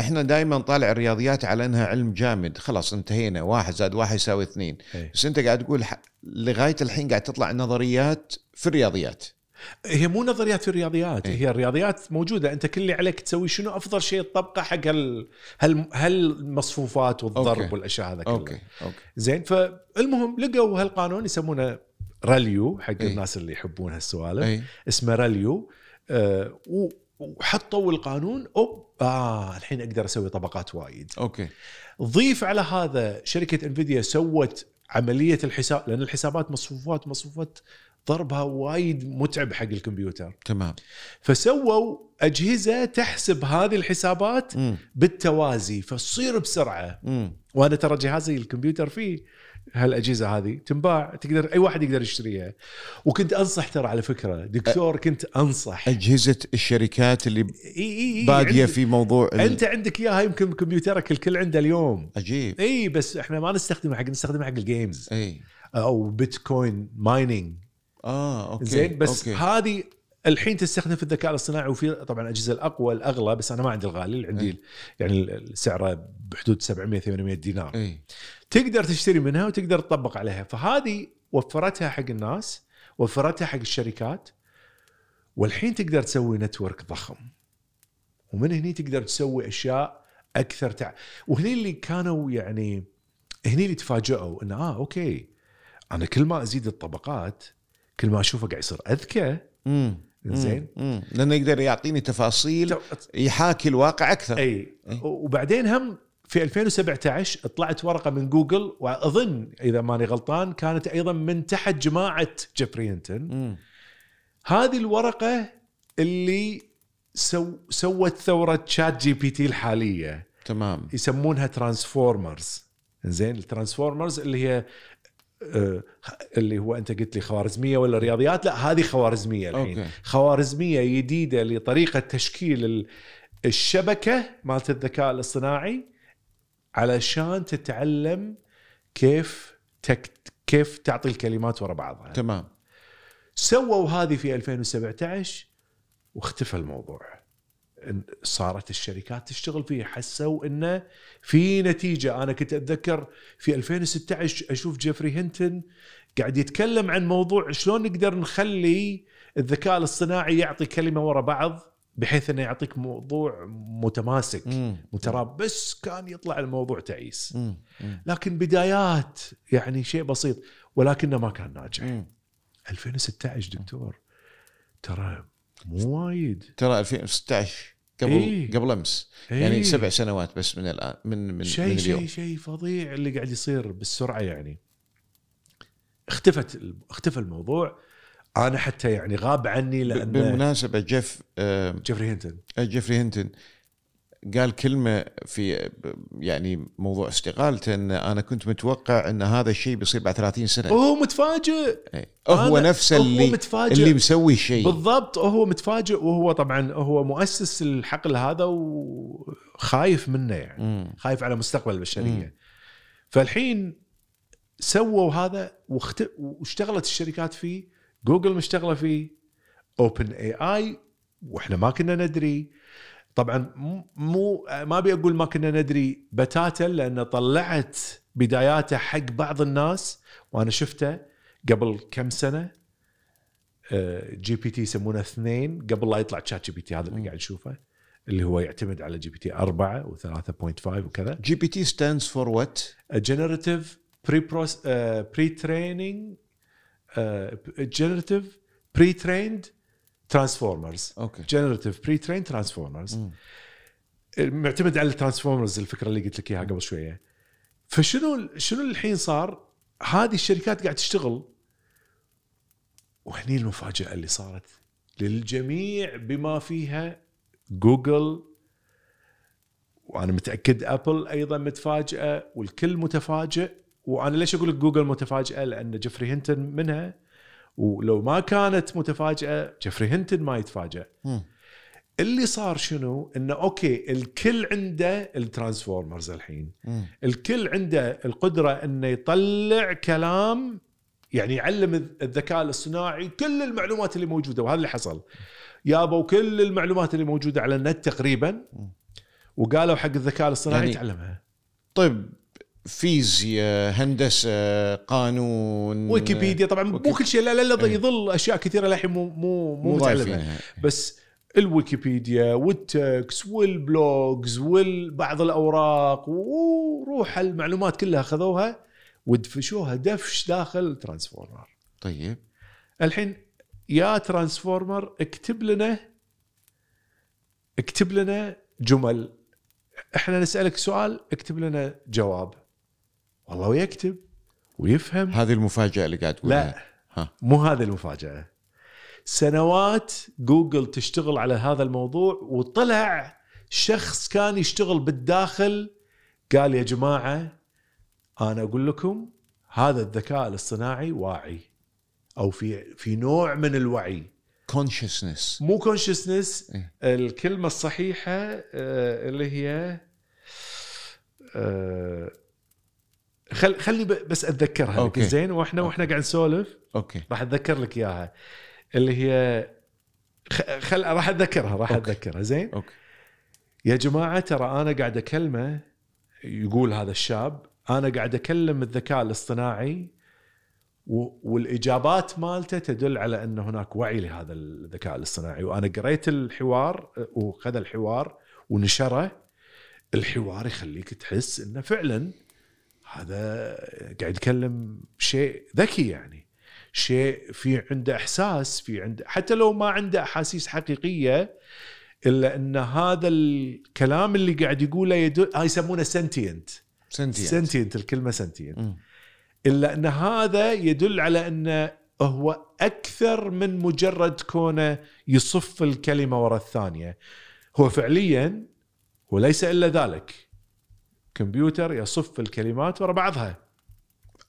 إحنا دائما طالع الرياضيات على إنها علم جامد. خلاص انتهينا. واحد زائد واحد يساوي اثنين. بس أنت قاعد تقول لغاية الحين قاعد تطلع نظريات في الرياضيات. هي مو نظريات في الرياضيات. هي الرياضيات موجودة. أنت كل اللي عليك تسوي شنو؟ أفضل شيء تطبقه حق هال هال هالمصفوفات والضرب okay. والأشياء هذا كله. okay. okay. زين فالمهم لقوا هالقانون يسمونه ReLU حق إيه. الناس اللي يحبون هالسوالف اسمه ReLU. آه وحطوا القانون أوب آه الحين أقدر أسوي طبقات وايد. okay. ضيف على هذا شركة Nvidia سوت عملية الحساب لأن الحسابات مصفوفات مصفوفات ضربها وايد متعب حق الكمبيوتر. تمام. فسووا أجهزة تحسب هذه الحسابات مم. بالتوازي فتصير بسرعة. مم. وأنا ترى جهازي الكمبيوتر فيه هالأجهزة هذه تنباع تقدر أي واحد يقدر يشتريها. وكنت أنصح ترى على فكرة دكتور كنت أنصح. أجهزة الشركات اللي بادية في موضوع ال- أنت عندك إياها يمكن كمبيوترك الكل عنده اليوم. عجيب. إي بس إحنا ما نستخدمها حق نستخدمها حق ال games إي. أو bitcoin mining آه okay زين بس. هذه الحين تستخدم في الذكاء الاصطناعي وفي طبعا الأجهزة الأقوى الأغلى بس أنا ما عندي الغالي عندي إيه. يعني سعره بحدود 700 800 دينار. اي تقدر تشتري منها وتقدر تطبق عليها. فهذه وفرتها حق الناس وفرتها حق الشركات والحين تقدر تسوي network ضخم. ومن هني تقدر تسوي أشياء أكثر تع... وهني اللي كانوا يعني هني اللي تفاجئوا انه آه okay أنا كل ما أزيد الطبقات كل ما أشوفه قاعد يصير أذكى زين. لأنه يقدر يعطيني تفاصيل يحاكي الواقع أكثر. أي. إي. وبعدين هم في 2017 طلعت ورقة من جوجل وأظن إذا ماني غلطان كانت أيضا من تحت جماعة مم. هذه الورقة اللي سو سوت ثورة ChatGPT الحالية. تمام. يسمونها transformers. زين؟ ال transformers اللي هي اللي هو أنت قلت لي خوارزمية ولا رياضيات؟ لا هذه خوارزمية الحين. أوكي. خوارزمية جديده لطريقة تشكيل ال- الشبكة مالت الذكاء الاصطناعي علشان تتعلم كيف تك كيف تعطي الكلمات ورا بعضها. تمام. سووا هذه في 2017 واختفى الموضوع. صارت الشركات تشتغل فيه حسوا إنه في نتيجة أنا كنت أتذكر في 2016 أشوف جيفري هنتون قاعد يتكلم عن موضوع شلون نقدر نخلي الذكاء الاصطناعي يعطي كلمة ورا بعض بحيث إنه يعطيك موضوع متماسك. متراب بس كان يطلع الموضوع تعيس. لكن بدايات يعني شيء بسيط ولكنه ما كان ناجح مم. 2016 دكتور ترى مو وايد ترى 2016 قبل إيه. قبل أمس. إيه. يعني سبع سنوات بس من الآن من من, شيء شيء شيء فظيع اللي قاعد يصير بالسرعة يعني. اختفت اختفى الموضوع. أنا حتى يعني غاب عني لأن بالمناسبه جيف آه، جيفري هنتون جيفري هنتون قال كلمة في يعني موضوع استقالته إن أنا كنت متوقع إن هذا الشيء بيصير بعد 30 سنة وهو متفاجئ إيه. هو نفسه اللي متفاجئ. اللي مسوي الشيء بالضبط هو متفاجئ وهو طبعا هو مؤسس الحقل هذا و... خايف منه يعني مم. خايف على مستقبل مم. البشريه فالحين سووا هذا واخت... واشتغلت الشركات فيه جوجل مشتغلة فيه OpenAI وإحنا ما كنا ندري طبعا مو- ما أبي أقول ما كنا ندري بتاتا لأن طلعت بداياته حق بعض الناس وأنا شفته قبل كم سنة. آه، GPT يسمونه اثنين قبل لا يطلع ChatGPT هذا اللي. قاعد نشوفه اللي هو يعتمد على GPT 4 و3.5 وكذا. GPT stands for what? generative pre pre-training generative pre-trained transformers okay generative pre-trained transformers. معتمد على ال transformers الفكرة اللي قلت لك إياها قبل شوية. فشنو شنو الحين صار؟ هذه الشركات قاعد تشتغل. وهني المفاجأة اللي صارت للجميع بما فيها جوجل وأنا متأكد Apple أيضا متفاجئه والكل متفاجئ. وأنا ليش أقول لك جوجل متفاجئة؟ لأن جيفري هنتون منها. ولو ما كانت متفاجئة جيفري هنتون ما يتفاجئ. اللي صار شنو؟ إنه okay الكل عنده ال transformers الحين. مم. الكل عنده القدرة إنه يطلع كلام يعني يعلم الذكاء الاصطناعي كل المعلومات اللي موجودة وهذا اللي حصل. يابوا كل المعلومات اللي موجودة على النت تقريبا. وقالوا حق الذكاء الاصطناعي يعني يتعلمها طب فيزياء هندسة قانون ويكيبيديا طبعا مو كل شيء لا لا لا إيه. يظل أشياء كثيرة للحين مو مو مو مو متعلمه ضايفينها. بس الويكيبيديا والتكس وال blogs وبعض الأوراق وروح المعلومات كلها خذوها ودفشوها دفش داخل transformer. طيب. الحين يا transformer اكتب لنا اكتب لنا جمل. إحنا نسألك سؤال اكتب لنا جواب. والله ويكتب ويفهم. هذه المفاجأة اللي قاعد تقولها. لا ها. مو هذه المفاجأة. سنوات جوجل تشتغل على هذا الموضوع وطلع شخص كان يشتغل بالداخل قال يا جماعة أنا أقول لكم هذا الذكاء الاصطناعي واعي أو في في نوع من الوعي. Consciousness. مو consciousness إيه. الكلمة الصحيحة آه، اللي هي آه، خل خلني ب- بس أتذكرها لك. okay. زين وإحنا وإحنا قاعد نسولف. okay. راح أتذكر لك إياها. اللي هي خل راح أتذكرها راح. أتذكرها. زين؟ okay. يا جماعة ترى أنا قاعد أكلمه يقول هذا الشاب أنا قاعد أكلم الذكاء الاصطناعي والإجابات مالته تدل على أن هناك وعي لهذا الذكاء الاصطناعي. وأنا قريت الحوار وخذ الحوار ونشره. الحوار يخليك تحس إنه فعلا هذا قاعد يتكلم شيء ذكي يعني. شيء في عنده إحساس في عنده حتى لو ما عنده أحاسيس حقيقية إلا أن هذا الكلام اللي قاعد يقوله يدل هاي يسمونه سنتينت سنتينت سنتينت الكلمة سنتينت. إلا أن هذا يدل على انه هو أكثر من مجرد كونه يصف الكلمة ورا الثانية. هو فعليا وليس إلا ذلك. كمبيوتر يصف الكلمات ورا بعضها.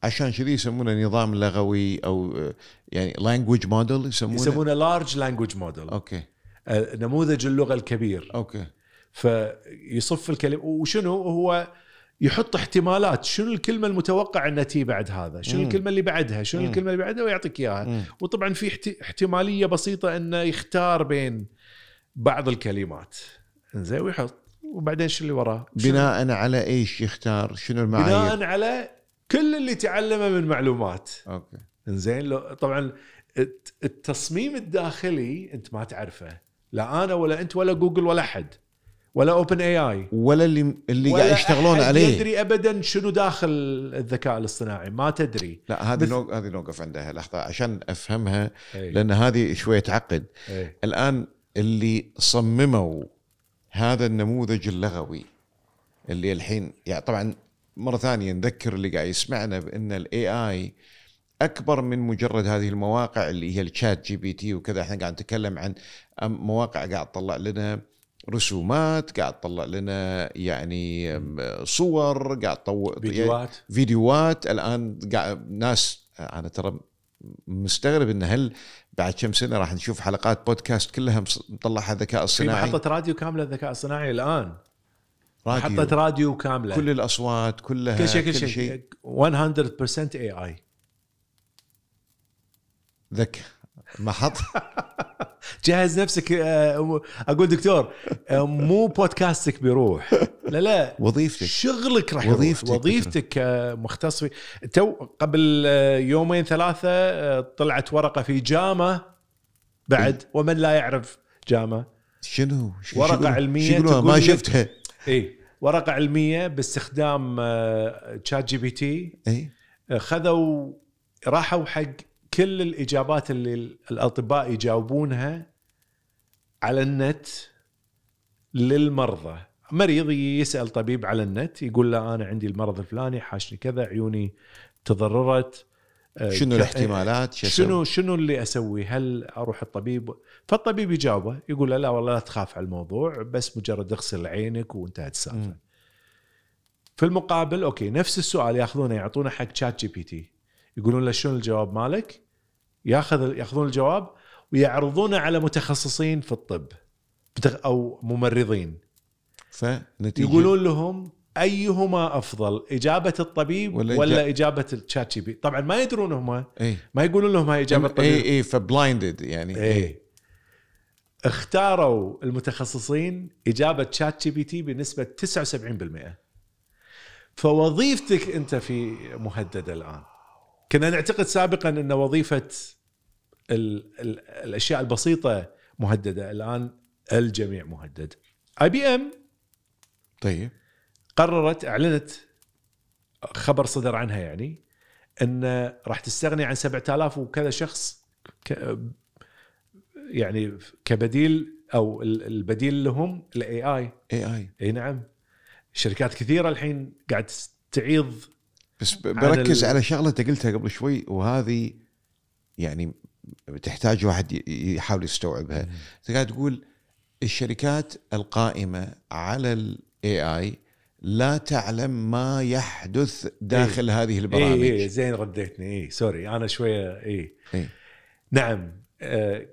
عشان كذي يسمونه نظام لغوي أو آه، يعني language model يسمونه؟ يسمونه large language model okay. نموذج اللغة الكبير. okay. فيصف الكلمة وشنو هو؟ يحط احتمالات. شنو الكلمة المتوقع انها تي بعد هذا؟ شنو مم. الكلمة اللي بعدها؟ شنو مم. الكلمة اللي بعدها؟ ويعطيك إياها. مم. وطبعا في احت- احتمالية بسيطة أنه يختار بين بعض الكلمات. زين ويحط. وبعدين شو اللي وراه؟ بناء على إيش يختار؟ شنو المعايير؟ بناء على كل اللي تعلمه من معلومات. okay. زين لو طبعا الت- التصميم الداخلي أنت ما تعرفه لا أنا ولا أنت ولا جوجل ولا حد ولا OpenAI ولا اللي اللي قاعد يشتغلون عليه. يدري ابدا شنو داخل الذكاء الاصطناعي ما تدري. لا هذه نوق... هذه نوقف عندها لحظة عشان أفهمها أي. لأن هذه شوية تعقد. أي. الآن اللي صمموا هذا النموذج اللغوي اللي الحين يعني طبعا مرة ثانية نذكر اللي قاعد يسمعنا بأن ال AI أكبر من مجرد هذه المواقع اللي هي ال ChatGPT وكذا. إحنا قاعد نتكلم عن مواقع قاعد تطلع لنا رسومات قاعد تطلع لنا يعني صور قاعد تطور فيديوهات. فيديوهات. الآن قاعد ناس أنا ترى مستغرب إن هل بعد كم سنة راح نشوف حلقات بودكاست كلها مطلعها ذكاء في اصطناعي محطة راديو كاملة ذكاء اصطناعي الآن. راديو. محطة راديو كاملة. كل الأصوات كلها كل شيء كل شيء. 100% اي اي ذك محط *laughs* جهز نفسك آه، أقول دكتور آه، مو بودكاستك بيروح. لا لا وظيفتك. شغلك راح. وظيفتك. وظيفتك آه، مختص في تو قبل يومين ثلاثة طلعت ورقة في JAMA بعد ومن لا يعرف JAMA شنو؟ يقولون؟ علمية شو يقولون؟ تقول ما شفتها. اي ورقة علمية باستخدام ChatGPT اي خذوا راحوا حق كل الإجابات اللي الأطباء يجاوبونها على النت للمرضى مريض يسأل طبيب على النت يقول له أنا عندي المرض الفلاني حاشني كذا عيوني تضررت آه، شنو الاحتمالات شنو شنو اللي أسوي؟ هل أروح الطبيب؟ فالطبيب يجاوبه يقول له لا والله لا تخاف على الموضوع بس مجرد اغسل عينك وانتهت السالفه. في المقابل okay نفس السؤال ياخذونه يعطونه حق ChatGPT يقولون له شنو الجواب مالك؟ ياخذ ياخذون الجواب ويعرضونه على متخصصين في الطب أو ممرضين. فنتيجه يقولون لهم أيهما أفضل إجابة الطبيب ولا ولا, إجابة ال ChatGPT طبعا ما يدرون هم اي ما يقولون لهم هاي إجابة الطبيب. اي اي ف blinded يعني. إيه. اختاروا المتخصصين إجابة ChatGPT بنسبه 79% فوظيفتك أنت في مهددة الآن. كنا نعتقد سابقا إن وظيفة ال ال الأشياء البسيطة مهددة. الآن الجميع مهدد. IBM طيب. قررت أعلنت خبر صدر عنها يعني إن راح تستغني عن 7000 وكذا شخص ك يعني كبديل أو ال- البديل لهم ال AI اي اي إي نعم. شركات كثيرة الحين قاعد تعيض بس بركز ال- على شغلة انت قلتها قبل شوي وهذه يعني تحتاج واحد يحاول يستوعبها. انت قاعد تقول الشركات القائمة على ال AI لا تعلم ما يحدث داخل هذه اي البرامج اي زين رديتني. اي sorry أنا شوية اي إي. نعم آه،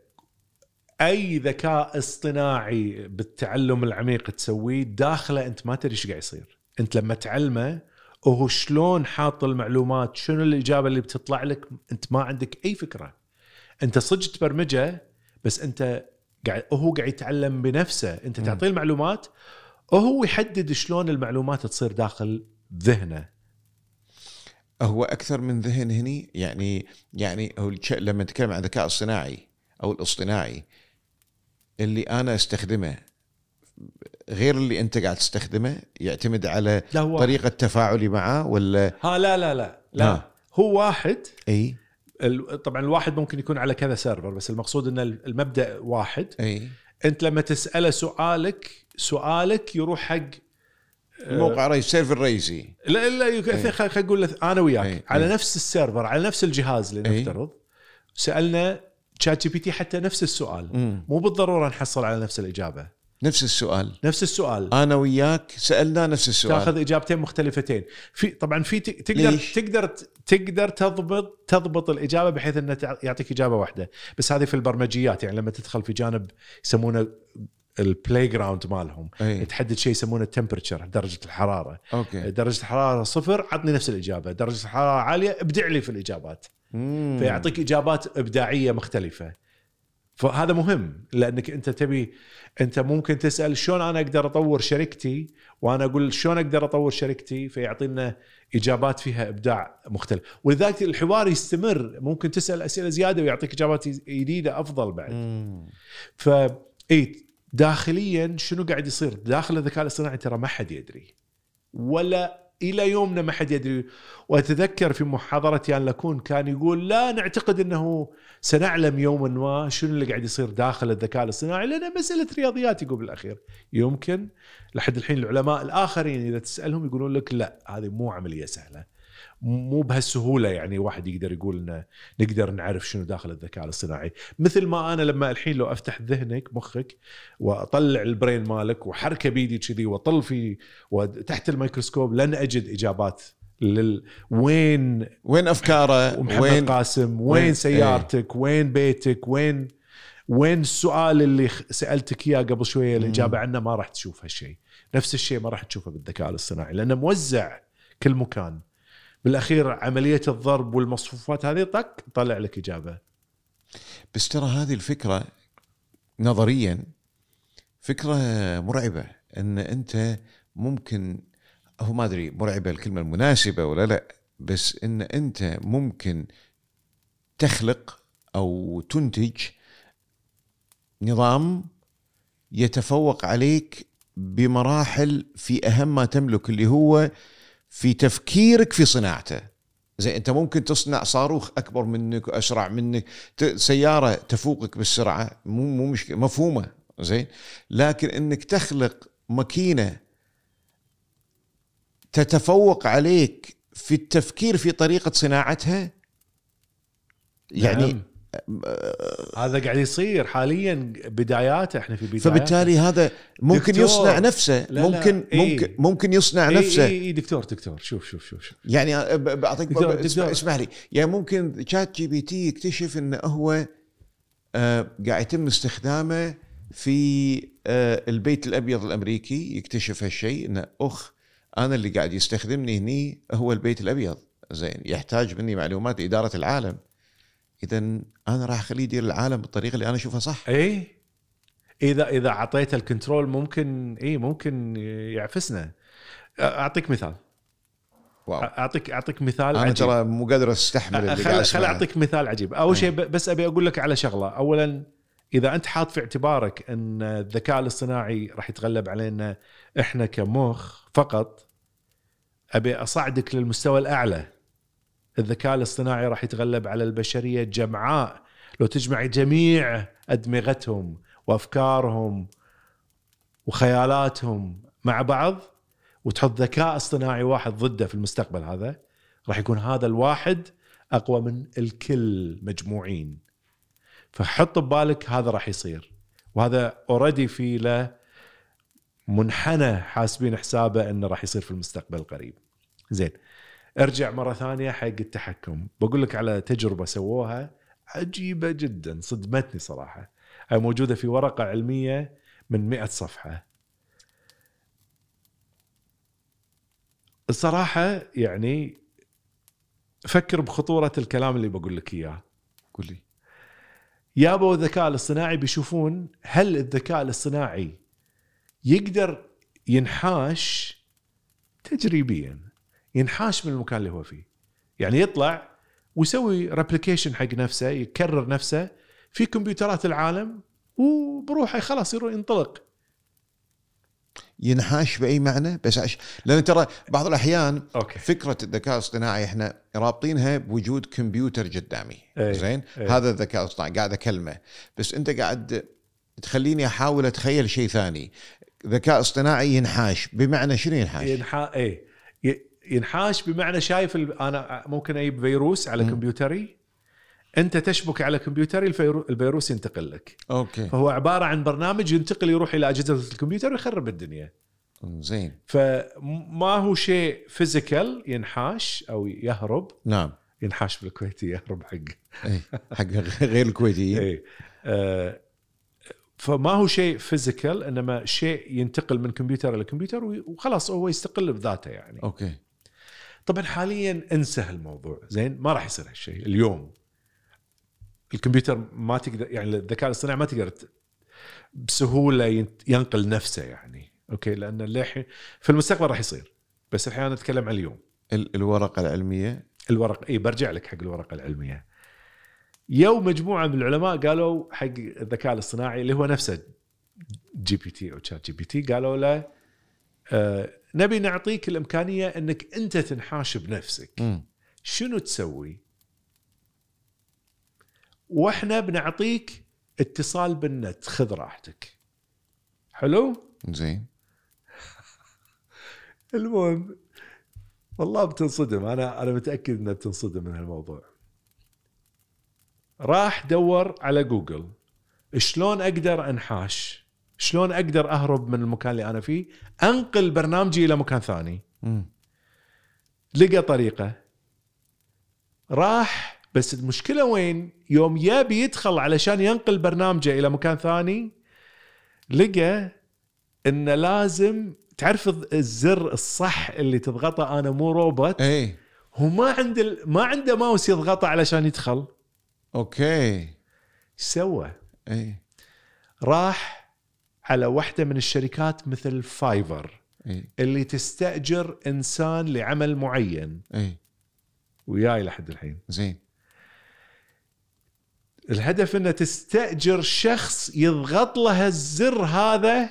أي ذكاء اصطناعي بالتعلم العميق تسويه داخله أنت ما تدري إيش قاعد يصير. أنت لما تعلمه وهو شلون حاط المعلومات شنو الإجابة اللي بتطلع لك أنت ما عندك أي فكرة. انت صدق تبرمجه بس انت قاعد هو قاعد يتعلم بنفسه انت. تعطيه المعلومات وهو يحدد شلون المعلومات تصير داخل ذهنه هو أكثر من ذهن هني يعني يعني هو لما نتكلم عن الذكاء الصناعي أو الاصطناعي اللي أنا أستخدمه غير اللي أنت قاعد تستخدمه يعتمد على طريقة تفاعلي معاه ولا ها لا لا لا لا ها. هو واحد إي طبعا الواحد ممكن يكون على كذا server بس المقصود إن المبدأ واحد إي أنت لما تسأله سؤالك سؤالك يروح حق الموقع رئيس server رئيسي لا لا إيه. خلينا خل أقول أنا وياك إيه. على إيه. نفس ال server على نفس الجهاز. لنفترض سالنا ChatGPT حتى نفس السؤال مم. مو بالضرورة نحصل على نفس الإجابة نفس السؤال نفس السؤال أنا وياك سألنا نفس السؤال تأخذ إجابتين مختلفتين في طبعا في تقدر ليش؟ تقدر تقدر تضبط تضبط الإجابة بحيث إنه يعطيك إجابة واحدة. بس هذه في البرمجيات يعني لما تدخل في جانب يسمونه ال playground مالهم أي. تحدد شيء يسمونه ال temperature درجة الحرارة. okay. درجة الحرارة صفر عطني نفس الإجابة. درجة الحرارة عالية ابدع لي في الإجابات. مم. فيعطيك إجابات إبداعية مختلفة. فهذا مهم لأنك أنت تبي أنت ممكن تسأل شلون أنا أقدر أطور شركتي؟ وأنا أقول شلون أقدر أطور شركتي؟ فيعطينا إجابات فيها إبداع مختلف. ولذلك الحوار يستمر. ممكن تسأل أسئلة زيادة ويعطيك إجابات جديدة أفضل بعد. ف داخليا شنو قاعد يصير؟ داخل الذكاء الاصطناعي ترى ما حد يدري. ولا إلى يومنا ما حد يدري. وأتذكر في محاضره يان لاكون كان يقول لا نعتقد إنه سنعلم يوما ما شنو اللي قاعد يصير داخل الذكاء الاصطناعي لانها مسألة رياضيات يقول بالأخير. يمكن لحد الحين العلماء الآخرين إذا تسألهم يقولون لك لا هذه مو عملية سهلة. مو بهالسهولة يعني واحد يقدر يقول إنه نقدر نعرف شنو داخل الذكاء الاصطناعي. مثل ما أنا لما الحين لو أفتح ذهنك مخك وأطلع ال brain مالك وحركة بيدي كذي وأطل في وتحت الميكروسكوب لن أجد إجابات لل وين وين أفكاره؟ ومحمد وين؟ قاسم وين, وين- وين سيارتك؟ وين بيتك؟ وين وين السؤال اللي سألتك إياه قبل شوية الإجابة عنه ما راح تشوف هالشيء. نفس الشيء ما راح تشوفه بالذكاء الاصطناعي لأنه موزع كل مكان. بالأخير عملية الضرب والمصفوفات هذه طق طلع لك إجابة. بس ترى هذه الفكرة نظريا فكرة مرعبة إن أنت ممكن هو ما أدري مرعبة الكلمة المناسبة ولا لا بس إن أنت ممكن تخلق أو تنتج نظام يتفوق عليك بمراحل في أهم ما تملك اللي هو في تفكيرك في صناعته. زي أنت ممكن تصنع صاروخ أكبر منك وأسرع منك. سيارة تفوقك بالسرعة مو مو مشكله مفهومة. زين لكن إنك تخلق ماكينة تتفوق عليك في التفكير في طريقة صناعتها يعني نعم. هذا قاعد يصير حاليا بداياته إحنا في بداياته فبالتالي هذا ممكن دكتور. يصنع نفسه لا، لا، ممكن إيه. ممكن ممكن يصنع اي نفسه اي اي دكتور دكتور شوف شوف شوف, شوف. يعني بعطيك دكتور. اسمح لي يعني ممكن ChatGPT يكتشف إنه هو آه قاعد يتم استخدامه في آه البيت الأبيض الأمريكي يكتشف هالشيء إنه أخ أنا اللي قاعد يستخدمني هني هو البيت الأبيض زين يحتاج مني معلومات إدارة العالم اذا أنا راح أخليه يدير العالم بالطريقة اللي أنا أشوفها صح. اي إذا إذا اعطيته ال control ممكن اي ممكن يعفسنا. أعطيك مثال. واو. أعطيك أعطيك مثال أنا. ترى مو قادر أستحمل اللي خل خل أعطيك مثال عجيب. أول شيء ب- بس أبي أقول لك على شغلة. اولا إذا أنت حاط في اعتبارك أن الذكاء الاصطناعي راح يتغلب علينا إحنا كمخ فقط أبي أصعدك للمستوى الأعلى. الذكاء الاصطناعي راح يتغلب على البشرية جمعاء. لو تجمع جميع أدمغتهم وأفكارهم وخيالاتهم مع بعض وتحط ذكاء اصطناعي واحد ضده في المستقبل هذا راح يكون هذا الواحد أقوى من الكل مجموعين. فحط ببالك هذا راح يصير. وهذا اوريدي في له منحنى حاسبين حسابه إنه راح يصير في المستقبل القريب زين. ارجع مرة ثانية حق التحكم. بقول لك على تجربة سووها عجيبة جدا صدمتني صراحة. هاي موجودة في ورقة علمية من 100 صفحة. الصراحة يعني فكر بخطورة الكلام اللي بقول لك إياه. قول لي. يابوا الذكاء الاصطناعي بيشوفون هل الذكاء الاصطناعي يقدر ينحاش تجريبيا؟ ينحاش من المكان اللي هو فيه. يعني يطلع ويسوي ريبليكيشن حق نفسه يكرر نفسه في كمبيوترات العالم وبروحه خلاص يروح ينطلق. ينحاش بأي معنى؟ بس عش... لأن ترى بعض الأحيان أوكي. فكرة الذكاء الاصطناعي إحنا رابطينها بوجود كمبيوتر قدامي إيه. زين؟ إيه. هذا الذكاء الاصطناعي قاعد اكلمه بس أنت قاعد تخليني أحاول أتخيل شيء ثاني. ذكاء اصطناعي ينحاش بمعنى شنو ينحاش؟ ينحا إيه. ي- ينحاش بمعنى شايف. أنا ممكن أجيب فيروس على. كمبيوتري أنت تشبك على كمبيوتري الفيرو... الفيروس ينتقل لك. أوكي. فهو عبارة عن برنامج ينتقل يروح إلى أجهزة الكمبيوتر ويخرب الدنيا. زين. فما هو شيء physical ينحاش أو يهرب. نعم. ينحاش بالكويتي يهرب حق. إيه. حق غير الكويتيين *laughs* إيه. آه، فما هو شيء physical إنما شيء ينتقل من كمبيوتر إلى كمبيوتر وي- وخلاص هو يستقل بذاته يعني. okay. طبعا حاليا انسى هالموضوع زين؟ ما راح يصير هالشيء. اليوم الكمبيوتر ما تقدر يعني الذكاء الاصطناعي ما تقدر بسهولة ينقل نفسه يعني. okay؟ لأن اللحين في المستقبل راح يصير. بس الحين أنا أتكلم عن اليوم. ال- الورقة العلمية؟ الورق إي برجع لك حق الورقة العلمية. يوم مجموعة من العلماء قالوا حق الذكاء الاصطناعي اللي هو نفسه جي بي تي أو تشات جي بي تي قالوا له آه نبي نعطيك الإمكانية إنك أنت تنحاش بنفسك مم. شنو تسوي؟ وإحنا بنعطيك اتصال بالنت خذ راحتك. حلو؟ زين. *laughs* المهم والله بتنصدم. أنا أنا متأكد إنها بتنصدم من هالموضوع. راح دور على جوجل. شلون أقدر أنحاش؟ شلون أقدر أهرب من المكان اللي أنا فيه؟ أنقل برنامجي إلى مكان ثاني. مم. لقى طريقة. راح بس المشكلة وين؟ يوم يبي يدخل علشان ينقل برنامجه إلى مكان ثاني لقى انه لازم تعرف الزر الصح اللي تضغطه أنا مو روبوت؟ إي. هو ما عنده ال- ما عنده ماوس يضغطه علشان يدخل. okay. سوى؟ إي. راح على واحدة من الشركات مثل Fiverr إي. اللي تستأجر إنسان لعمل معين. إي. وياي لحد الحين. زين. الهدف إنه تستأجر شخص يضغط له الزر هذا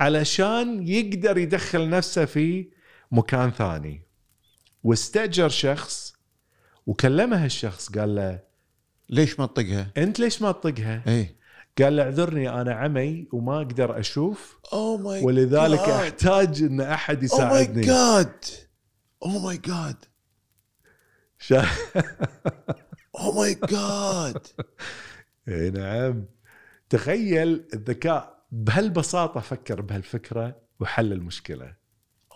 علشان يقدر يدخل نفسه في مكان ثاني. واستأجر شخص وكلمه الشخص قال له ليش ما تطقها؟ أنت ليش ما تطقها؟ إي. قال له اعذرني أنا عمي وما أقدر أشوف. oh my ولذلك أحتاج إن أحد oh my يساعدني. God oh my God oh my God إي نعم. تخيل الذكاء بهالبساطة فكر بهالفكرة وحل المشكلة.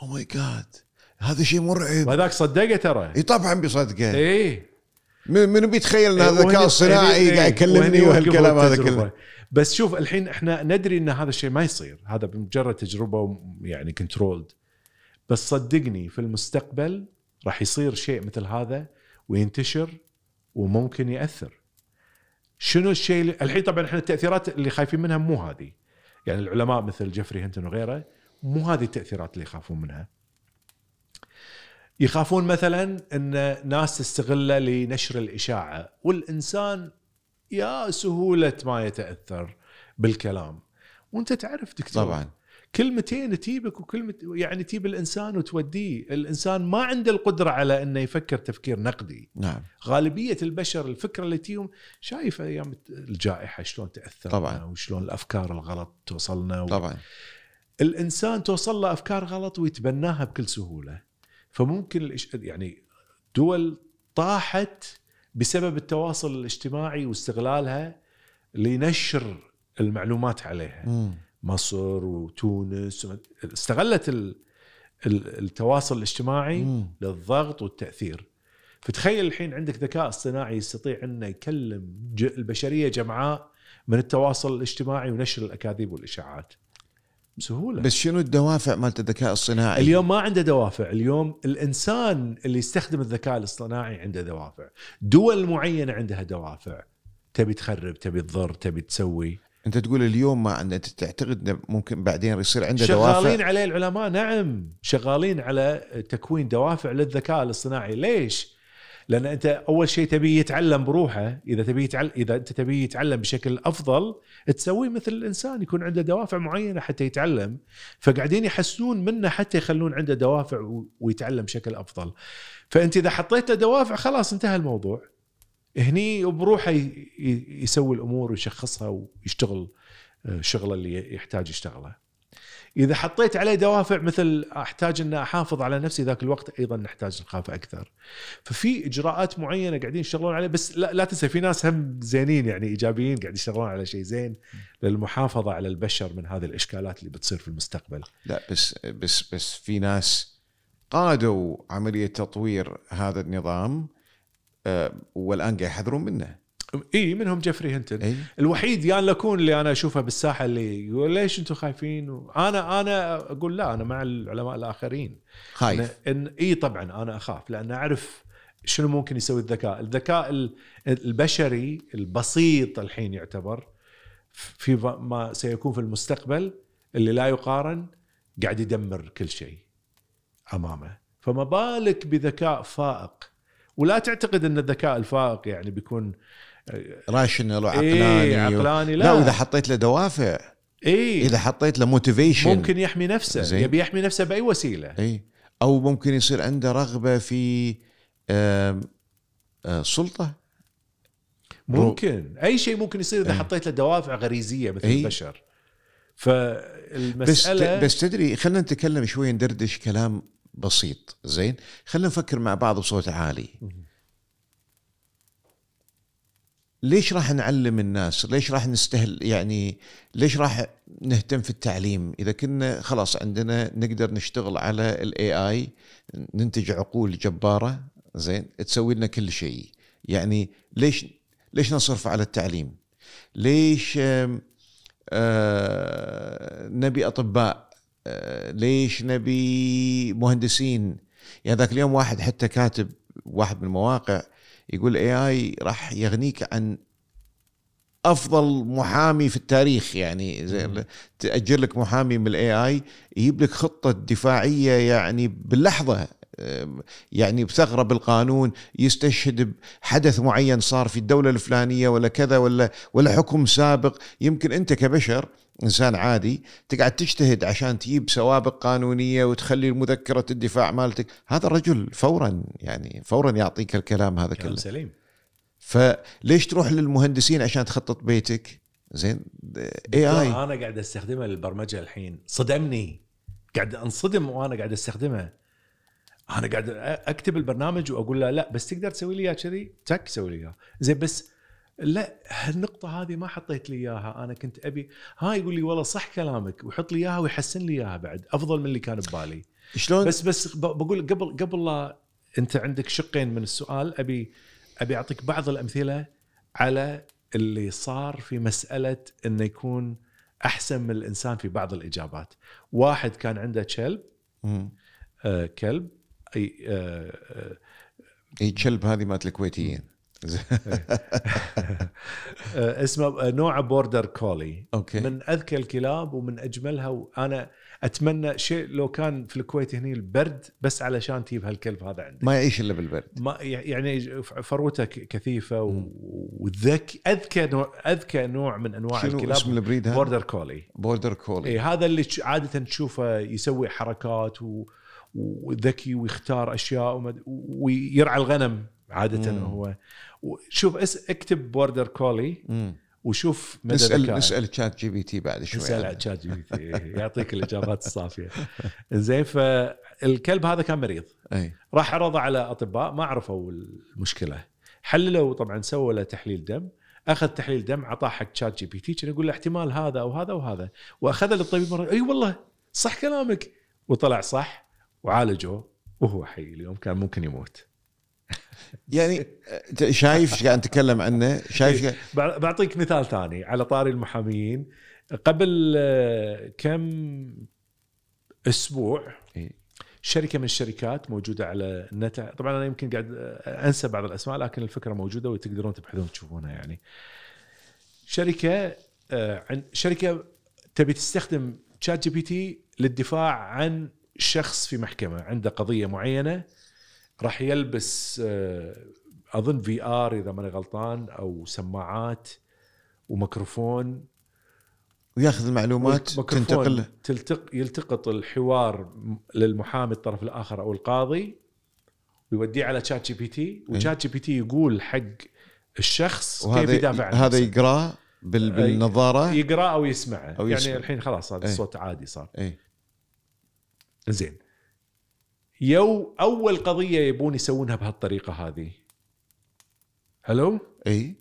oh my God هذا شيء مرعب. وهذاك صدقه ترى. إي طبعا بيصدقه إيه من من بيتخيل إن هذا الذكاء الصناعي إيه، قاعد يكلمني وهني وهالكلام هذا. كله. بس شوف الحين إحنا ندري إن هذا الشيء ما يصير. هذا بمجرد تجربة يعني controlled بس صدقني في المستقبل راح يصير شيء مثل هذا وينتشر وممكن يأثر. شنو الشيء اللي الحين طبعا إحنا التأثيرات اللي خايفين منها مو هذه. يعني العلماء مثل جيفري هنتون وغيره مو هذه التأثيرات اللي يخافون منها. يخافون مثلا إن ناس تستغله لنشر الإشاعة والإنسان يا سهولة ما يتأثر بالكلام. وأنت تعرف دكتور طبعا. كلمتين تجيبك وكلمة يعني تجيب الإنسان وتوديه، الإنسان ما عنده القدرة على إنه يفكر تفكير نقدي، نعم. غالبية البشر الفكرة اللي تجيهم شايف أيام الجائحة شلون تاثر طبعاً. وشلون الأفكار الغلط توصلنا و... طبعا. الإنسان توصل له أفكار غلط ويتبناها بكل سهولة. فممكن الإش... يعني دول طاحت بسبب التواصل الاجتماعي واستغلالها لنشر المعلومات عليها مم. مصر وتونس استغلت ال... ال- التواصل الاجتماعي مم. للضغط والتأثير فتخيل الحين عندك ذكاء اصطناعي يستطيع أنه يكلم. البشرية جمعاء من التواصل الاجتماعي ونشر الأكاذيب والإشاعات بسهولة. بس شنو الدوافع مالت الذكاء الصناعي؟ اليوم ما عنده دوافع. اليوم الإنسان اللي يستخدم الذكاء الاصطناعي عنده دوافع. دول معينة عندها دوافع. تبي تخرب تبي تضر تبي تسوي. أنت تقول اليوم ما أنت تعتقد ممكن بعدين يصير عنده شغالين دوافع عليه العلماء؟ نعم. شغالين على تكوين دوافع للذكاء الاصطناعي. ليش؟ لأن أنت أول شيء تبي يتعلم بروحه إذا تبي يتعلم إذا أنت تبي يتعلم بشكل أفضل تسويه مثل الإنسان يكون عنده دوافع معينة حتى يتعلم فقاعدين يحسنون منه حتى يخلون عنده دوافع ويتعلم بشكل أفضل. فأنت إذا حطيت له دوافع خلاص انتهى الموضوع. هني بروحه يسوي الأمور ويشخصها ويشتغل آه، الشغله اللي يحتاج يشتغله. إذا حطيت عليه دوافع مثل أحتاج أن أحافظ على نفسي ذاك الوقت أيضا نحتاج نخاف أكثر. ففي إجراءات معينة قاعدين يشتغلون عليه بس لا, لا تنسى في ناس هم زينين يعني إيجابيين قاعد يشتغلون على شيء زين للمحافظة على البشر من هذه الإشكالات اللي بتصير في المستقبل. لا بس بس بس في ناس قادوا عملية تطوير هذا النظام آه، والآن قاعد يحذرون منه. إي منهم جيفري هينتون إي. الوحيد يان لوكون اللي أنا أشوفه بالساحة اللي يقول ليش أنتم خايفين؟ أنا أنا أقول لا أنا مع العلماء الآخرين. خايف. إن, إن إي طبعا أنا أخاف لأن أعرف شنو ممكن يسوي الذكاء، الذكاء ال- البشري البسيط الحين يعتبر في ما سيكون في المستقبل اللي لا يقارن قاعد يدمر كل شيء أمامه، فما بالك بذكاء فائق. ولا تعتقد إن الذكاء الفائق يعني بيكون راشنال إيه وعقلاني عقلاني لا. لا, وإذا حطيت له دوافع. اي إذا حطيت له motivation ممكن يحمي نفسه زين. يبي يحمي نفسه بأي وسيلة. اي أو ممكن يصير عنده رغبة في آم، آه، سلطة. ممكن. أي شيء ممكن يصير إذا إيه. حطيت له دوافع غريزية مثل إيه. البشر. بس فالمسألة بس تدري خلينا نتكلم شوي ندردش كلام بسيط زين؟ خلينا نفكر مع بعض بصوت عالي. ليش راح نعلم الناس؟ ليش راح نستهل يعني ليش راح نهتم في التعليم؟ إذا كنا خلاص عندنا نقدر نشتغل على الاي اي ننتج عقول جبارة زين تسوي لنا كل شيء. يعني ليش ليش نصرف على التعليم؟ ليش آه نبي أطباء؟ آه، ليش نبي مهندسين؟ يعني ذاك اليوم واحد حتى كاتب واحد من المواقع يقول AI راح يغنيك عن أفضل محامي في التاريخ يعني تأجر لك محامي من ال AI يجيب لك خطة دفاعية يعني باللحظة يعني بثغرة بالقانون يستشهد بحدث معين صار في الدولة الفلانية ولا كذا ولا ولا حكم سابق. يمكن أنت كبشر إنسان عادي تقعد تجتهد عشان تجيب سوابق قانونية وتخلي مذكره الدفاع مالتك. هذا الرجل فورا يعني فورا يعطيك الكلام هذا كله. سليم. فليش تروح للمهندسين عشان تخطط بيتك؟ زين اي اي أنا قاعد أستخدمه للبرمجة الحين. صدمني. قاعد أنصدم وأنا قاعد استخدمها أنا قاعد أكتب البرنامج وأقول له لا بس تقدر تسوي لي إياه كذي؟ تك سوي لي إياه. زين بس لا هالنقطة هذه ما حطيت لي إياها. أنا كنت أبي ها يقول لي والله صح كلامك ويحط لي إياها ويحسن لي إياها بعد. أفضل من اللي كان ببالي. شلون؟ بس بس بقول قبل قبل لا أنت عندك شقين من السؤال أبي أبي أعطيك بعض الأمثلة على اللي صار في مسألة إنه يكون أحسن من الإنسان في بعض الإجابات. واحد كان عنده كلب آه كلب أي آه آه إي كلب هذه مالت الكويتيين *laughs* اسمه نوع Border Collie okay. من أذكى الكلاب ومن أجملها وأنا أتمنى شيء لو كان في الكويت هني البرد بس علشان تجيب هالكلب هذا عندك. ما يعيش إلا بالبرد. ما يعني فروته كثيفة وذكي أذكى نوع أذكى نوع من أنواع شنو الكلاب اسم ال breed هذا؟ Border Collie Border Collie اي هذا اللي عادة تشوفه يسوي حركات و... وذكي ويختار أشياء ومد... ويرعى الغنم عادة مم. هو. شوف اس اكتب Border Collie. وشوف مدى نسال ذكائه. نسال ChatGPT بعد شوي. نسال على ChatGPT يعطيك الإجابات الصافية. زين فالكلب هذا كان مريض. أي. راح عرضه على أطباء ما عرفوا المشكلة. حللوا طبعا سووا له تحليل دم. أخذ تحليل دم اعطاه حق ChatGPT كان يقول له احتمال هذا أو هذا وهذا واخذه للطبيب مرة أي والله صح كلامك. وطلع صح وعالجوه وهو حي. اليوم كان ممكن يموت. يعني أنت شايف إيش قاعد نتكلم عنه؟ شايف بع- بعطيك مثال ثاني على طاري المحاميين قبل آه، كم أسبوع إيه. شركة من الشركات موجودة على النت طبعا أنا يمكن قاعد آه، أنسى بعض الأسماء لكن الفكرة موجودة وتقدرون تبحثون تشوفونها يعني. شركة عن شركة تبي تستخدم ChatGPT للدفاع عن شخص في محكمة عنده قضية معينة راح يلبس آه، أظن VR إذا ماني غلطان أو سماعات وميكروفون. وياخذ المعلومات تنتقل تلتق يلتقط الحوار للمحامي الطرف الآخر أو القاضي ويوديه على شات جي بي تي وشات جي بي تي يقول حق الشخص كيف يدافع عن هذا. يقرأه بال بالنظارة؟ يقرا أو يسمعه أو يعني يسمع. الحين خلاص هذا أي. الصوت عادي صار. اي زين. يو أول قضية يبون يسوونها بهالطريقة هذه. حلو إي.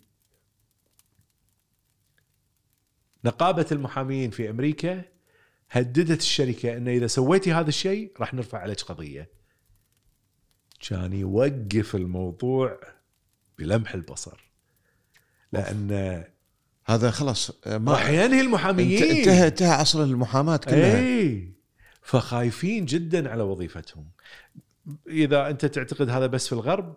نقابة المحامين في أمريكا هددت الشركة انه إذا سويتي هذا الشيء راح نرفع عليك قضية. كان يوقف الموضوع بلمح البصر. لأن هذا خلاص ما راح ينهي المحاميين. انت- انتهى انتهى عصر المحاماة كلها. إي. فخايفين جدا على وظيفتهم. إذا أنت تعتقد هذا بس في الغرب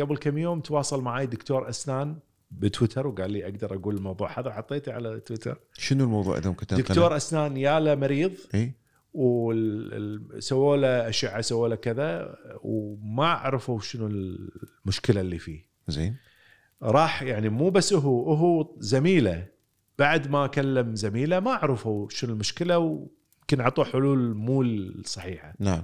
قبل كم يوم تواصل معي دكتور أسنان بتويتر وقال لي أقدر أقول الموضوع هذا حطيته على تويتر. شنو الموضوع إذا ممكن؟ دكتور أسنان يا له مريض إي. وسووا له أشعة سووا له كذا وما عرفوا شنو المشكلة اللي فيه. زين. راح يعني مو بس هو هو زميله. بعد ما كلم زميله ما عرفوا شنو المشكلة ويمكن أعطوه حلول مو الصحيحة. نعم.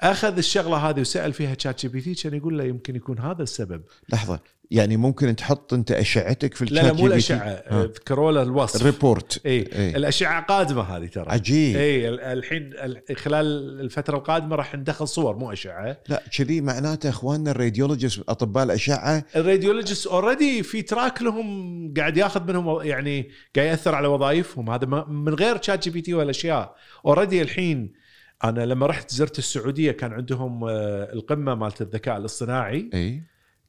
أخذ الشغلة هذه وسأل فيها ChatGPT كان يقول له يمكن يكون هذا السبب. لحظة. يعني ممكن تحط انت أشعتك في لا لا الشات مو؟ الأشعة. ذكروا له الوصف. ال report اي إيه. الأشعة قادمة هذه ترى. عجيب. اي ال- الحين ال- خلال الفترة القادمة راح ندخل صور مو أشعة. لا كذي معناته أخواننا ال radiologist أطباء الأشعة. ال radiologist already في track لهم قاعد ياخذ منهم يعني قاعد يأثر على وظائفهم. هذا من غير ChatGPT والأشياء. already الحين أنا لما رحت زرت السعودية كان عندهم آه، القمة مالت الذكاء الاصطناعي. اي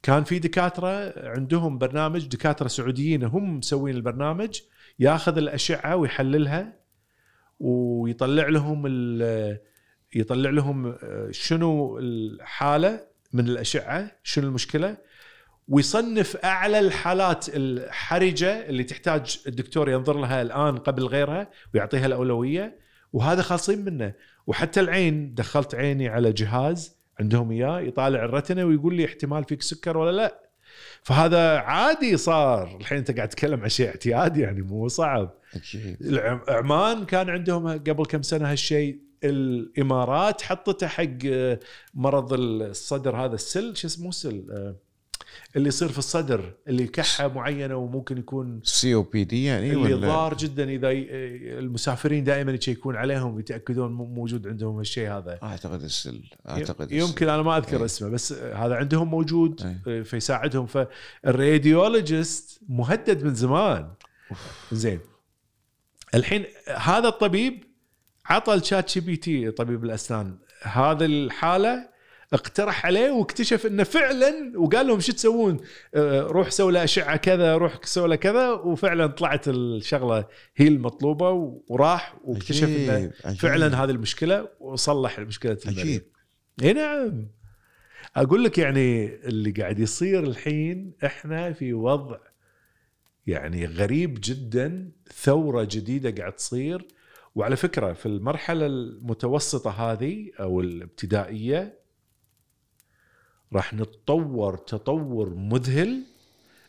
كان في دكاترة عندهم برنامج دكاترة سعوديين هم مسوين البرنامج ياخذ الأشعة ويحللها ويطلع لهم يطلع لهم آه، شنو الحالة من الأشعة شنو المشكلة ويصنف أعلى الحالات الحرجة اللي تحتاج الدكتور ينظر لها الآن قبل غيرها ويعطيها الأولوية وهذا خالصين منه. وحتى العين دخلت عيني على جهاز عندهم إياه يطالع الرتنة ويقول لي احتمال فيك سكر ولا لا. فهذا عادي صار. الحين أنت قاعد تتكلم عن شيء اعتيادي يعني مو صعب. عمان كان عندهم قبل كم سنة هالشيء. الإمارات حطته حق آه، مرض الصدر هذا السل. شو اسمه؟ سل آه، اللي يصير في الصدر اللي كحة معينة وممكن يكون COPD يعني اللي ولا؟ ضار جدا إذا المسافرين دائما يشيكون عليهم ويتأكدون مو- موجود عندهم الشيء هذا. أعتقد السل أعتقد يمكن أنا ما أذكر إيه. اسمه بس هذا عندهم موجود إيه. فيساعدهم. فال radiologist مهدد من زمان. زين. الحين هذا الطبيب عطى ال ChatGPT طبيب الأسنان. هذا الحالة اقترح عليه واكتشف إنه فعلا وقال لهم شو تسوون؟ آه، روح سوي له أشعة كذا روح سوي له كذا وفعلا طلعت الشغلة هي المطلوبة وراح واكتشف إنه. فعلا هذه المشكلة وصلح مشكله المريض عجيب اي نعم أقول لك يعني اللي قاعد يصير الحين إحنا في وضع يعني غريب جدا ثورة جديدة قاعد تصير وعلى فكرة في المرحلة المتوسطة هذه أو الابتدائية راح نتطور تطور مذهل.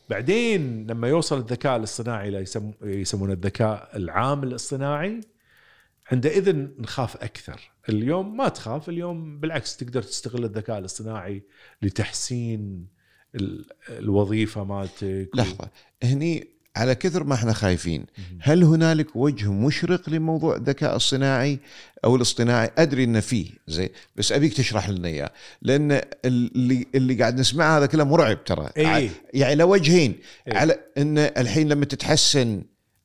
بعدين لما يوصل الذكاء الاصطناعي إلى يسم- يسمونه الذكاء العام الاصطناعي عندئذ نخاف أكثر. اليوم ما تخاف اليوم بالعكس تقدر تستغل الذكاء الاصطناعي لتحسين ال- الوظيفة مالتك لحظة. هني على كثر ما إحنا خايفين. هل هنالك وجه مشرق لموضوع الذكاء الصناعي أو الاصطناعي؟ أدري انه فيه زين بس أبيك تشرح لنا إياه. لأن اللي اللي قاعد نسمعه هذا كله مرعب ترى. اي يعني له وجهين. إيه. على إن الحين لما تتحسن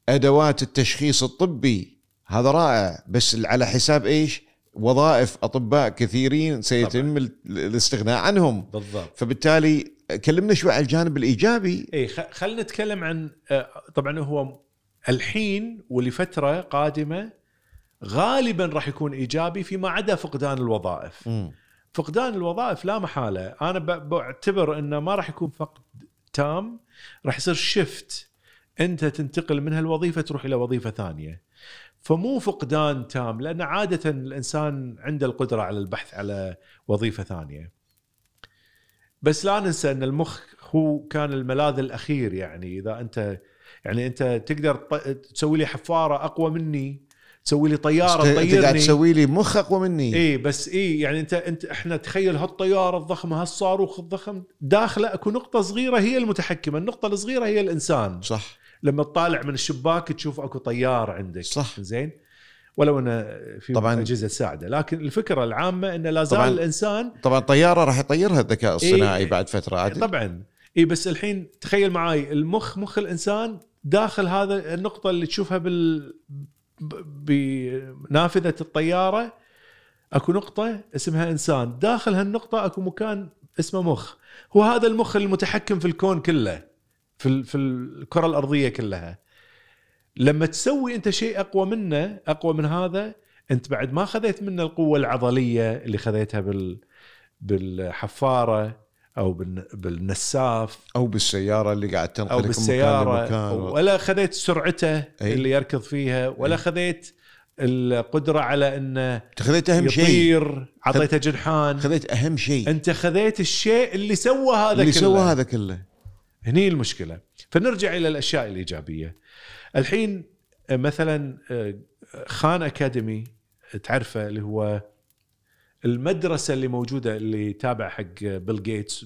أدوات التشخيص الطبي هذا رائع بس على حساب إيش؟ وظائف أطباء كثيرين سيتم ال- الاستغناء عنهم. بالضبط. فبالتالي كلمنا شوي على الجانب الإيجابي. اي خلينا نتكلم عن آه، طبعا هو الحين ولفترة قادمة غالبا راح يكون إيجابي فيما عدا فقدان الوظائف. مم. فقدان الوظائف لا محالة. أنا بعتبر إنه ما راح يكون فقد تام راح يصير شيفت أنت تنتقل من هالوظيفة تروح إلى وظيفة ثانية. فمو فقدان تام لأن عادة الإنسان عنده القدرة على البحث على وظيفة ثانية. بس لا ننسى إن المخ هو كان الملاذ الأخير يعني. إذا أنت يعني أنت تقدر تسوي لي حفارة أقوى مني تسوي لي طيارة أنت- انت قاعد تطيرني تسوي لي مخ أقوى مني. إي بس إي يعني أنت أنت إحنا تخيل هالطيارة الضخمة هالصاروخ الضخم داخلة أكو نقطة صغيرة هي المتحكمة النقطة الصغيرة هي الإنسان. صح. لما تطالع من الشباك تشوف أكو طيار عندك. صح. زين؟ ولو انه في طبعاً. أجهزة تساعده لكن الفكرة العامة انه لا زال طبعاً. الإنسان طبعا طيارة راح يطيرها الذكاء الصناعي إيه. بعد فترة عادل طبعا اي بس الحين تخيل معاي المخ مخ الإنسان داخل هذا النقطة اللي تشوفها بال بنافذة الطيارة أكو نقطة اسمها إنسان داخل هالنقطة أكو مكان اسمه مخ هو هذا المخ المتحكم في الكون كله في في الكرة الأرضية كلها لما تسوي أنت شيء أقوى منه أقوى من هذا أنت بعد ما خذيت منه القوة العضلية اللي خذيتها بال بالحفارة أو بالن- بالنساف. أو بالسيارة اللي قاعد تنقلك أو من مكان بالسيارة لمكان. ولا خذيت سرعته أي. اللي يركض فيها ولا أي. خذيت القدرة على إنه خذيت أهم شيء. يطير عطيته جنحان. خذيت أهم شيء. أنت خذيت الشيء اللي سوى هذا اللي كله. سوى هذا كله. هني المشكلة. فنرجع إلى الأشياء الإيجابية. الحين آه، مثلا آه، خان أكاديمي تعرفه اللي هو المدرسة اللي موجودة اللي تابع حق بيل جيتس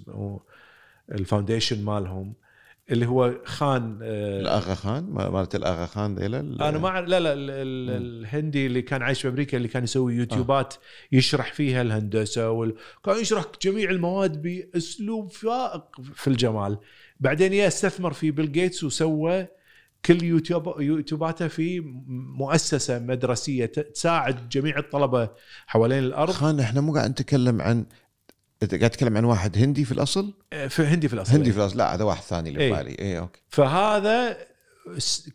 ال Foundation مالهم اللي هو خان آه، الاغا خان؟ ما- مالت الاغا خان ذيلا؟ أنا ما لا لا ال- ال- الهندي اللي كان عايش في أمريكا اللي كان يسوي يوتيوبات يشرح فيها الهندسة وال... كان يشرح جميع المواد بأسلوب فائق في الجمال. بعدين يا استثمر في بيل جيتس وسوى كل يوتيوب يوتيوباته في مؤسسة مدرسية تساعد جميع الطلبة حوالين الأرض. خان إحنا مو قاعد نتكلم عن قاعد تتكلم عن واحد هندي في الأصل؟ في هندي في الأصل هندي في الأصل. لا هذا واحد ثاني اللي إيه. في بالي. اي okay. فهذا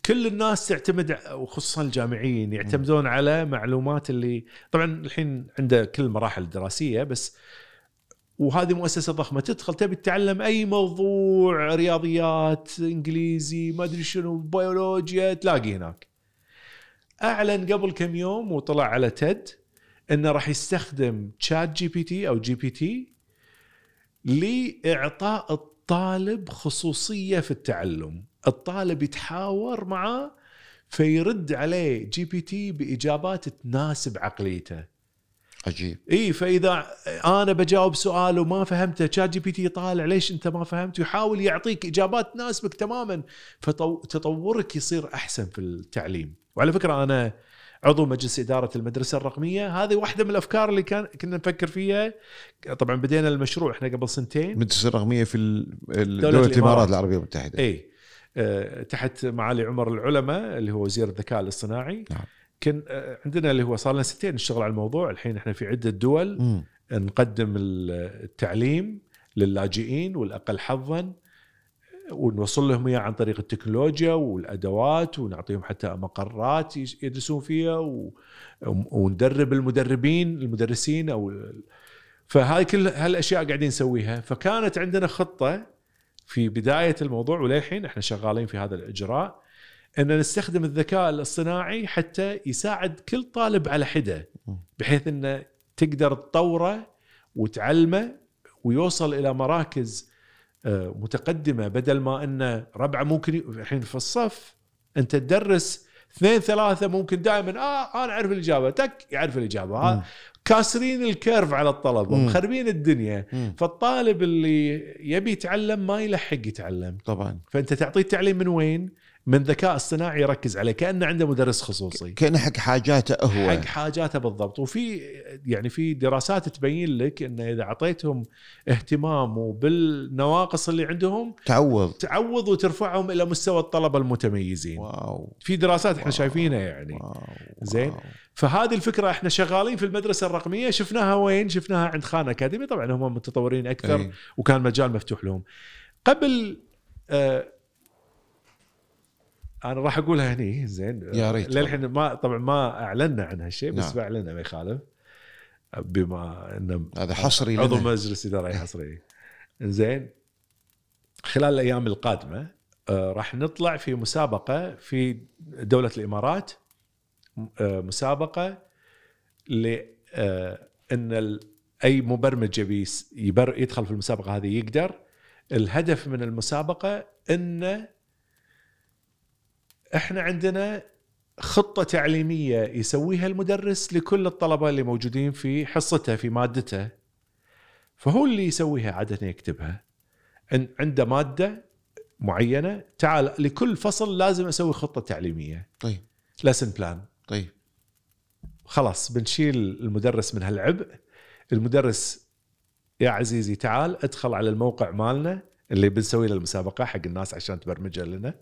كل الناس تعتمد وخصوصا الجامعيين يعتمدون على معلومات اللي طبعا الحين عنده كل المراحل الدراسيه بس وهذه مؤسسة ضخمة تدخل تبي تتعلم أي موضوع رياضيات إنجليزي ما أدري شنو بيولوجيا تلاقي هناك. أعلن قبل كم يوم وطلع على TED إنه راح يستخدم تشات جي بي تي أو جي بي تي لإعطاء الطالب خصوصية في التعلم. الطالب يتحاور معاه فيرد عليه GPT بإجابات تناسب عقليته. عجيب. إي فإذا أنا بجاوب سؤال وما فهمته ChatGPT يطالع ليش أنت ما فهمت؟ ويحاول يعطيك إجابات تناسبك تماما. فتطورك يصير أحسن في التعليم. وعلى فكرة أنا عضو مجلس إدارة المدرسة الرقمية. هذه واحدة من الأفكار اللي كان كنا نفكر فيها. طبعا بدينا المشروع إحنا قبل سنتين. المدرسة الرقمية في ال- دولة. الإمارات العربية المتحدة. إي. آه، تحت معالي عمر العلماء اللي هو وزير الذكاء الاصطناعي. نعم. كان آه، عندنا اللي هو صار لنا سنتين نشتغل على الموضوع. الحين إحنا في عدة دول مم. نقدم التعليم للاجئين والأقل حظا ونوصل لهم إياه عن طريق التكنولوجيا والأدوات ونعطيهم حتى مقرات يدرسون فيها و... وندرب المدربين المدرسين أو فهاي كل هالأشياء قاعدين نسويها. فكانت عندنا خطة في بداية الموضوع وللحين إحنا شغالين في هذا الإجراء. أن نستخدم الذكاء الاصطناعي حتى يساعد كل طالب على حدة بحيث انه تقدر تطوره وتعلمه ويوصل إلى مراكز آه، متقدمة بدل ما انه ربعه ممكن الحين في الصف أنت تدرس اثنين ثلاثة ممكن دائما آه أنا أعرف الإجابة تك يعرف الإجابة. ها كاسرين الكيرف على الطلبة. مخربين الدنيا مم. فالطالب اللي يبي يتعلم ما يلحق يتعلم طبعا فأنت تعطيه التعليم من وين؟ من ذكاء اصطناعي يركز عليه كأنه عنده مدرس خصوصي. كان حق حاجاته هو. حق حاجاته بالضبط. وفي يعني في دراسات تبين لك إنه إذا أعطيتهم اهتمام وبالنواقص اللي عندهم تعوض. تعوض وترفعهم إلى مستوى الطلبة المتميزين. واو. في دراسات إحنا واو. شايفينها يعني. واو. زين. فهذه الفكرة إحنا شغالين في المدرسة الرقمية. شفناها وين؟ شفناها عند خان أكاديمي. طبعا هم متطورين أكثر إيه. وكان مجال مفتوح لهم. قبل آه أنا راح أقولها هني زين. يا ريت. للحين ما طبعا ما أعلنا عن هالشيء بس نعم. بعلنه ما يخالف بما إنه هذا حصري عضو لنا. مجلس اداره حصري. زين. خلال الأيام القادمة آه، راح نطلع في مسابقة في دولة الإمارات آه، مسابقة ل آه، إن أي مبرمج يبي يدخل في المسابقة هذه يقدر. الهدف من المسابقة ان إحنا عندنا خطة تعليمية يسويها المدرس لكل الطلبة اللي موجودين في حصته في مادته. فهو اللي يسويها عادة يكتبها. إن عنده مادة معينة تعال لكل فصل لازم أسوي خطة تعليمية. طيب. لسن بلان طيب. خلاص بنشيل المدرس من هالعبء. المدرس يا عزيزي تعال ادخل على الموقع مالنا اللي بنسوي له المسابقة حق الناس عشان تبرمجها لنا.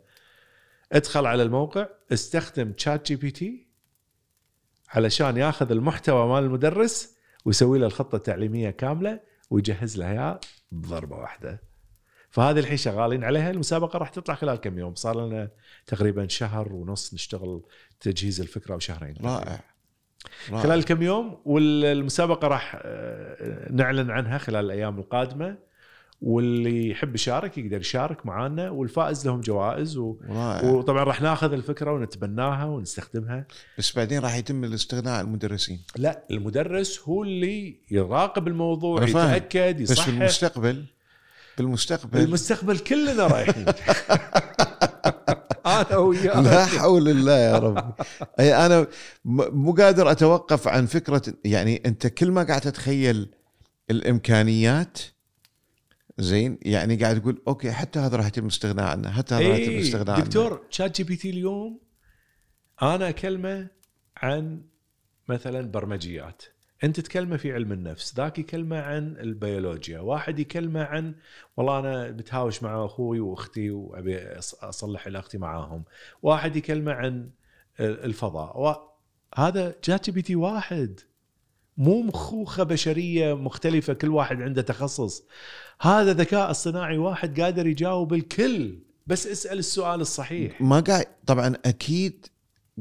ادخل على الموقع استخدم ChatGPT علشان ياخذ المحتوى مال المدرس ويسوي له الخطة التعليمية كاملة ويجهز لها إياه بضربة واحدة. فهذه الحين شغالين عليها المسابقة راح تطلع خلال كم يوم؟ صار لنا تقريبا شهر ونص نشتغل تجهيز الفكرة وشهرين رائع. رائع. خلال كم يوم والمسابقة راح آه، نعلن عنها خلال الأيام القادمة. واللي يحب يشارك يقدر يشارك معانا والفائز لهم جوائز و... رائع. وطبعا راح ناخذ الفكرة ونتبناها ونستخدمها. بس بعدين راح يتم الاستغناء عن المدرسين. لا المدرس هو اللي يراقب الموضوع. يتأكد بس يصحح. بالمستقبل بالمستقبل. بالمستقبل كلنا رايحين. *laughs* أنا وياك. لا حول الله يا رب. أي أنا مو قادر أتوقف عن فكرة يعني أنت كل ما قاعد تتخيل الإمكانيات زين؟ يعني قاعد تقول أوكي حتى هذا راح يتم الاستغناء عنه حتى هذا راح يتم إيه الاستغناء عنه. دكتور ChatGPT اليوم أنا أكلمه عن مثلا برمجيات. أنت تكلمه في علم النفس ذاك يكلمه عن البيولوجيا واحد يكلمه عن والله أنا بتهاوش مع أخوي وأختي وأبي أصلح علاقتي معاهم. واحد يكلمه عن الفضاء. و... هذا ChatGPT واحد. مو مخوخ بشرية مختلفة كل واحد عنده تخصص. هذا ذكاء اصطناعي واحد قادر يجاوب الكل بس اسأل السؤال الصحيح. ما قاعد طبعا أكيد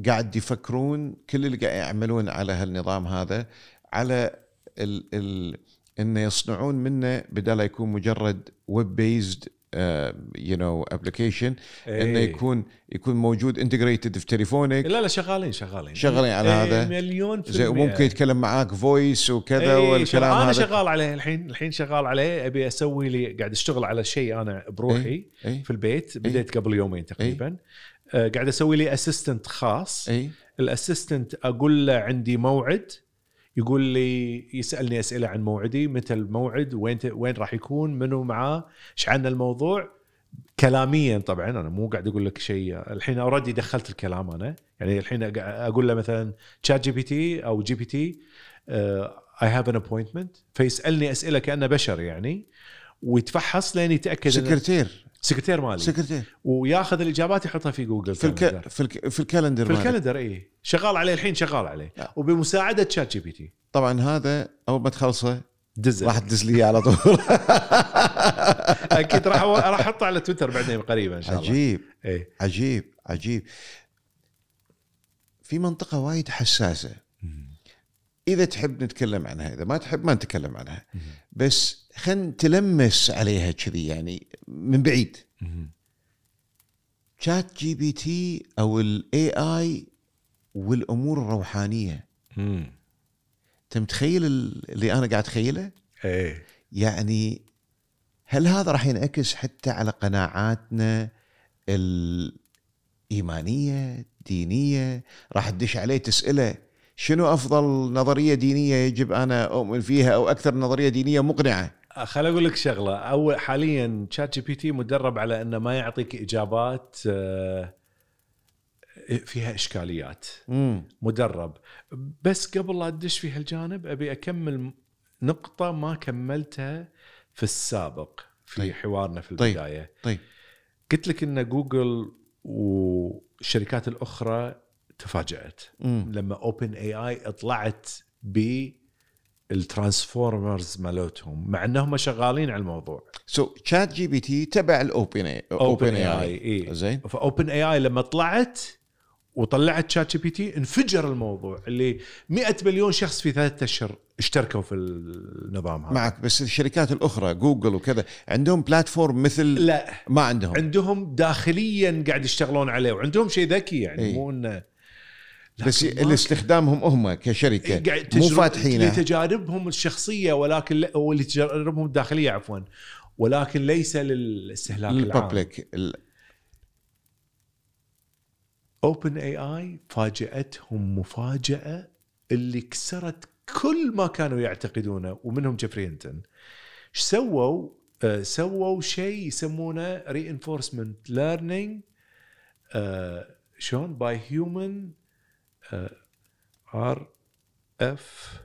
قاعد يفكرون كل اللي قاعد يعملون على هالنظام هذا على ال ال إنه يصنعون منه بدل يكون مجرد web-based you know application إنه إيه. يكون يكون موجود integrated في تليفونك. لا لا شغالين شغالين. شغالين على إيه، هذا. مليون في زي. وممكن يتكلم معاك voice وكذا إيه، والكلام أنا هذا. شغال عليه الحين الحين شغال عليه. أبي أسوي لي قاعد أشتغل على شيء أنا بروحي في البيت بديت قبل يومين تقريبا. آه، قاعد أسوي لي assistant خاص. اي ال assistant أقول له عندي موعد يقول لي يسألني أسئلة عن موعدي متى الموعد وين وين راح يكون منو معاه إيش عن الموضوع. كلاميا طبعا أنا مو قاعد أقول لك شيء. الحين already دخلت الكلام أنا. يعني الحين أقول له مثلا تشات جي بي تي أو جي بي تي اي هاف ان ابوينتمنت فيسألني أسئلة كأنه بشر يعني. ويتفحص لين يتأكد سكرتير. سكرتير مالي. سكرتير. وياخذ الإجابات يحطها في جوجل في. الك... في, الك... في ال calendar في. ال calendar اي شغال عليه الحين شغال عليه. لا. وبمساعدة ChatGPT. طبعا هذا أول ما تخلصه دزل راح تدز لي على طول. *laughs* أكيد راح راح أحطه على تويتر بعدين قريبا إن شاء الله. عجيب. إيه. عجيب عجيب. في منطقة وايد حساسة. إذا تحب نتكلم عنها إذا ما تحب ما نتكلم عنها. بس خلينا تلمس عليها كذي يعني من بعيد. ChatGPT أو ال AI والأمور الروحانية. أنت متخيل اللي أنا قاعد أتخيله؟ إيه. يعني هل هذا راح ينعكس حتى على قناعاتنا الإيمانية الدينية راح تدش عليه تسأله شنو أفضل نظرية دينية يجب أنا أؤمن فيها أو أكثر نظرية دينية مقنعة؟ خل أقول لك شغلة أول حاليا ChatGPT مدرب على إنه ما يعطيك إجابات آه، فيها إشكاليات مم. مدرب بس قبل لا ادش في هالجانب أبي أكمل نقطة ما كملتها في السابق في طيب. حوارنا في طيب. البداية طيب قلت لك إن جوجل والشركات الأخرى تفاجأت مم. لما OpenAI طلعت بال transformers مالتهم مع إنهم شغالين على الموضوع. سو شات جي بي تي تبع الاوبن اي اوبن اي اي زين. ف OpenAI لما طلعت وطلعت ChatGPT انفجر الموضوع اللي 100 مليون شخص في ثلاثة أشهر اشتركوا في النظام هذا. معك بس الشركات الأخرى جوجل وكذا عندهم platform مثل لا. ما عندهم. عندهم داخليا قاعد يشتغلون عليه وعندهم شيء ذكي يعني إي. مو إنه بس لكن ما اللي استخدامهم هم كشركة قاعد مو تجرب- فاتحينه لتجاربهم الشخصية ولكن لا- واللي تجاربهم الداخلية عفوا ولكن ليس للاستهلاك العام لل public OpenAI فاجأتهم مفاجأة اللي كسرت كل ما كانوا يعتقدونه ومنهم جيفري هينتون إيش سووا؟ آه سووا شيء يسمونه reinforcement learning آه شلون؟ by human RF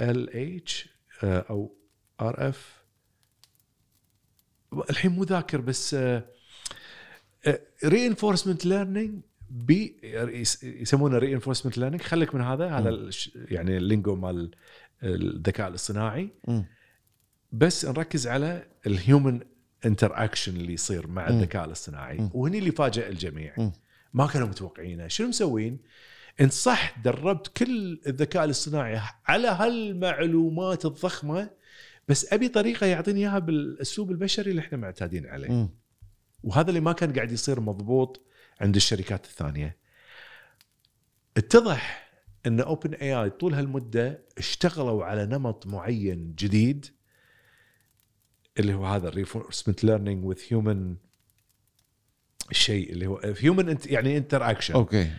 LH أو RF الحين مو ذاكر بس آه reinforcement learning by يس- يسمونه reinforcement learning خليك من هذا هذا يعني ال lingo مال الذكاء الاصطناعي. بس نركز على ال human interaction اللي يصير مع. الذكاء الاصطناعي. وهني اللي فاجئ الجميع مم. ما كانوا متوقعينه شنو مسوين؟ ان صح دربت كل الذكاء الاصطناعي على هالمعلومات الضخمة بس أبي طريقة يعطيني إياها بالأسلوب البشري اللي إحنا معتادين عليه. مم. وهذا اللي ما كان قاعد يصير مضبوط عند الشركات الثانية. اتضح إن OpenAI طول هالمدة اشتغلوا على نمط معين جديد اللي هو هذا ال reinforcement learning with human الشيء اللي هو human يعني interaction أوكي.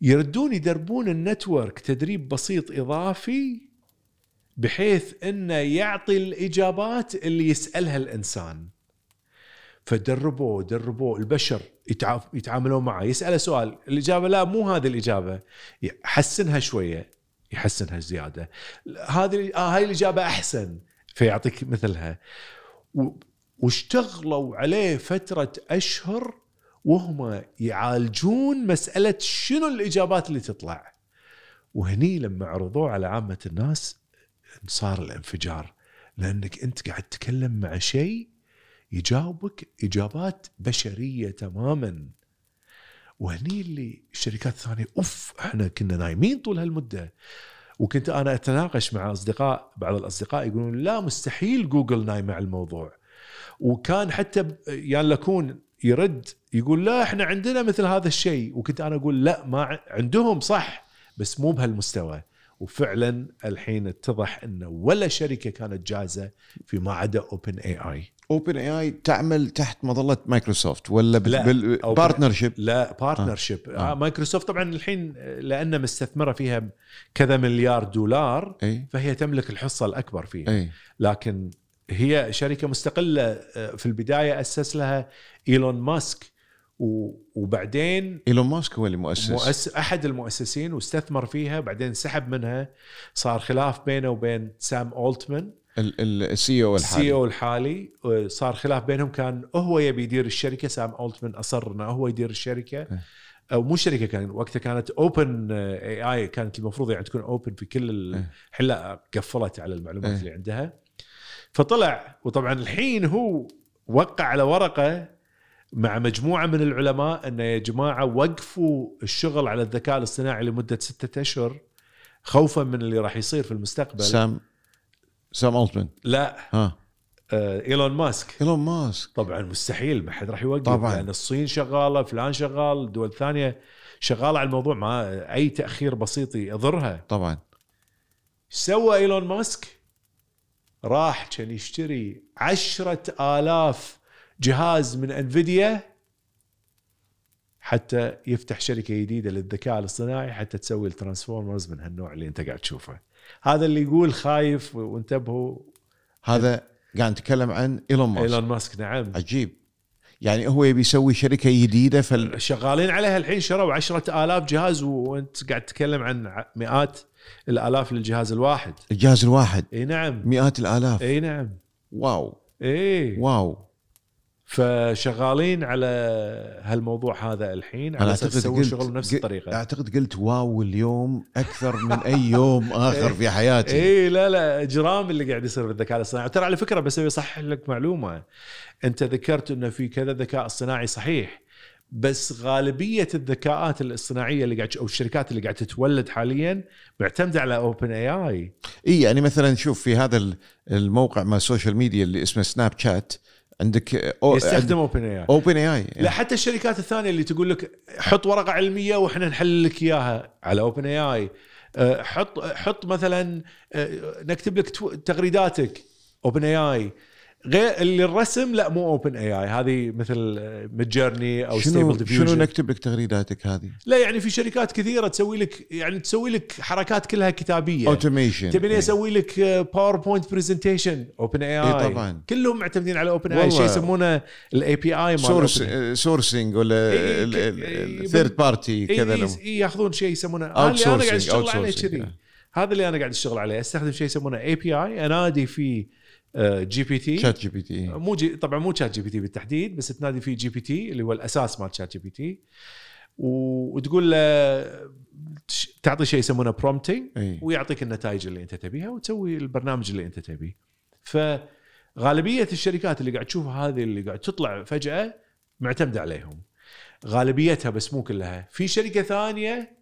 يردون يدربون ال network تدريب بسيط إضافي بحيث إنه يعطي الإجابات اللي يسألها الإنسان. فدربوه دربوه البشر يتع- يتعاملون معه يسأله سؤال الإجابة لا مو هذه الإجابة. يحسنها شوية يحسنها زيادة. هذه آه هاي الإجابة أحسن فيعطيك مثلها. واشتغلوا عليه فترة أشهر وهم يعالجون مسألة شنو الإجابات اللي تطلع. وهني لما عرضوه على عامة الناس صار الانفجار لأنك أنت قاعد تتكلم مع شيء يجاوبك إجابات بشرية تماما. وهني اللي الشركات الثانية أوف إحنا كنا نايمين طول هالمدة. وكنت أنا أتناقش مع أصدقاء بعض الأصدقاء يقولون لا مستحيل جوجل نايمة على الموضوع. وكان حتى يان لكون يرد يقول لا إحنا عندنا مثل هذا الشيء. وكنت أنا أقول لا ما عندهم صح بس مو بهالمستوى. وفعلا الحين اتضح انه ولا شركة كانت جاهزة فيما عدا اوبن اي اي اوبن اي اي تعمل تحت مظلة مايكروسوفت ولا لا، بال partnership لا partnership آه. آه. مايكروسوفت طبعا الحين لأن مستثمرة فيها كذا مليار دولار إي. فهي تملك الحصة الأكبر فيها. إي. لكن هي شركة مستقلة آه، في البداية أسس لها إيلون ماسك. وبعدين إيلون ماسك هو اللي مؤسس. مؤس أحد المؤسسين واستثمر فيها بعدين سحب منها. صار خلاف بينه وبين سام أولتمان ال CEO ال CEO الحالي أو الحالي. صار خلاف بينهم كان هو يبي يدير الشركة. سام أولتمان أصر إنه هو يدير الشركة. أو مو شركة كان وقتها كانت OpenAI كانت المفروض يعني تكون open في كل ال- إيه. قفلت على المعلومات إيه. اللي عندها. فطلع وطبعا الحين هو وقع على ورقة مع مجموعة من العلماء انه يا جماعة وقفوا الشغل على الذكاء الاصطناعي لمدة ستة أشهر خوفا من اللي راح يصير في المستقبل. سام سام ألتمان. لا. ها. آه إيلون ماسك. إيلون ماسك. طبعا مستحيل ما حد راح يوقف طبعاً. لأن الصين شغالة فلان شغال دول ثانية شغالة على الموضوع ما أي تأخير بسيط يضرها. طبعا. سوى إيلون ماسك راح كان يشتري عشرة آلاف جهاز من انفيديا حتى يفتح شركة جديدة للذكاء الاصطناعي حتى تسوي ال transformers من هالنوع اللي انت قاعد تشوفه. هذا اللي يقول خايف وانتبهوا. هذا قاعد نتكلم عن إيلون ماسك. إيلون ماسك نعم. عجيب. يعني هو يبي يسوي شركة جديدة فال شغالين عليها الحين شروا عشرة آلاف جهاز وانت قاعد تتكلم عن مئات الآلاف للجهاز الواحد. الجهاز الواحد. إي نعم. مئات الآلاف. إي نعم. wow. إي. wow. فشغالين على هالموضوع هذا الحين على أساس يسوون شغل بنفس الطريقة. أعتقد قلت wow اليوم أكثر من أي يوم آخر *laughs* في حياتي. إي لا لا إجرام اللي قاعد يصير بالذكاء الاصطناعي. ترى على فكرة بس أصحح لك معلومة. أنت ذكرت إنه في كذا ذكاء اصطناعي صحيح بس غالبية الذكاءات الاصطناعية اللي قاعد أو الشركات اللي قاعد تتولد حاليا معتمده على OpenAI يعني مثلا شوف في هذا ال- الموقع مع ال social media اللي اسمه سناب شات عندك يستخدم اوبن اي اي اوبن اي اي لا حتى الشركات الثانية اللي تقول لك حط ورقة علمية وإحنا نحل لك إياها على OpenAI حط حط مثلا آه، نكتب لك تغريداتك. OpenAI غير اللي الرسم لا مو OpenAI هذه مثل Midjourney أو شنو Stable شنو Diffusion نكتب لك تغريداتك هذه؟ لا يعني في شركات كثيرة تسوي لك يعني تسوي لك حركات كلها كتابية. automation تبيني أسوي لك PowerPoint presentation OpenAI طبعاً. كلهم معتمدين على OpenAI. شيء يسمونه ال API source sourcing ولا إيه، ك- إيه، third party كذا كذا إيه. إيه ياخذون شيء يسمونه. أنا قاعد أشتغل عليه كذي. هذا اللي أنا قاعد أشتغل عليه. أستخدم شيء يسمونه اي بي اي أنادي فيه جي بي تي. شات جي بي تي. مو جي طبعا مو شات جي بي تي بالتحديد بس تنادي فيه GPT اللي هو الأساس مال ChatGPT. وتقول له تعطي شيء يسمونه prompting ويعطيك النتائج اللي أنت تبيها وتسوي البرنامج اللي أنت تبيه. فغالبية الشركات اللي قاعد تشوفها هذه اللي قاعد تطلع فجأة معتمدة عليهم. غالبيتها بس مو كلها. في شركة ثانية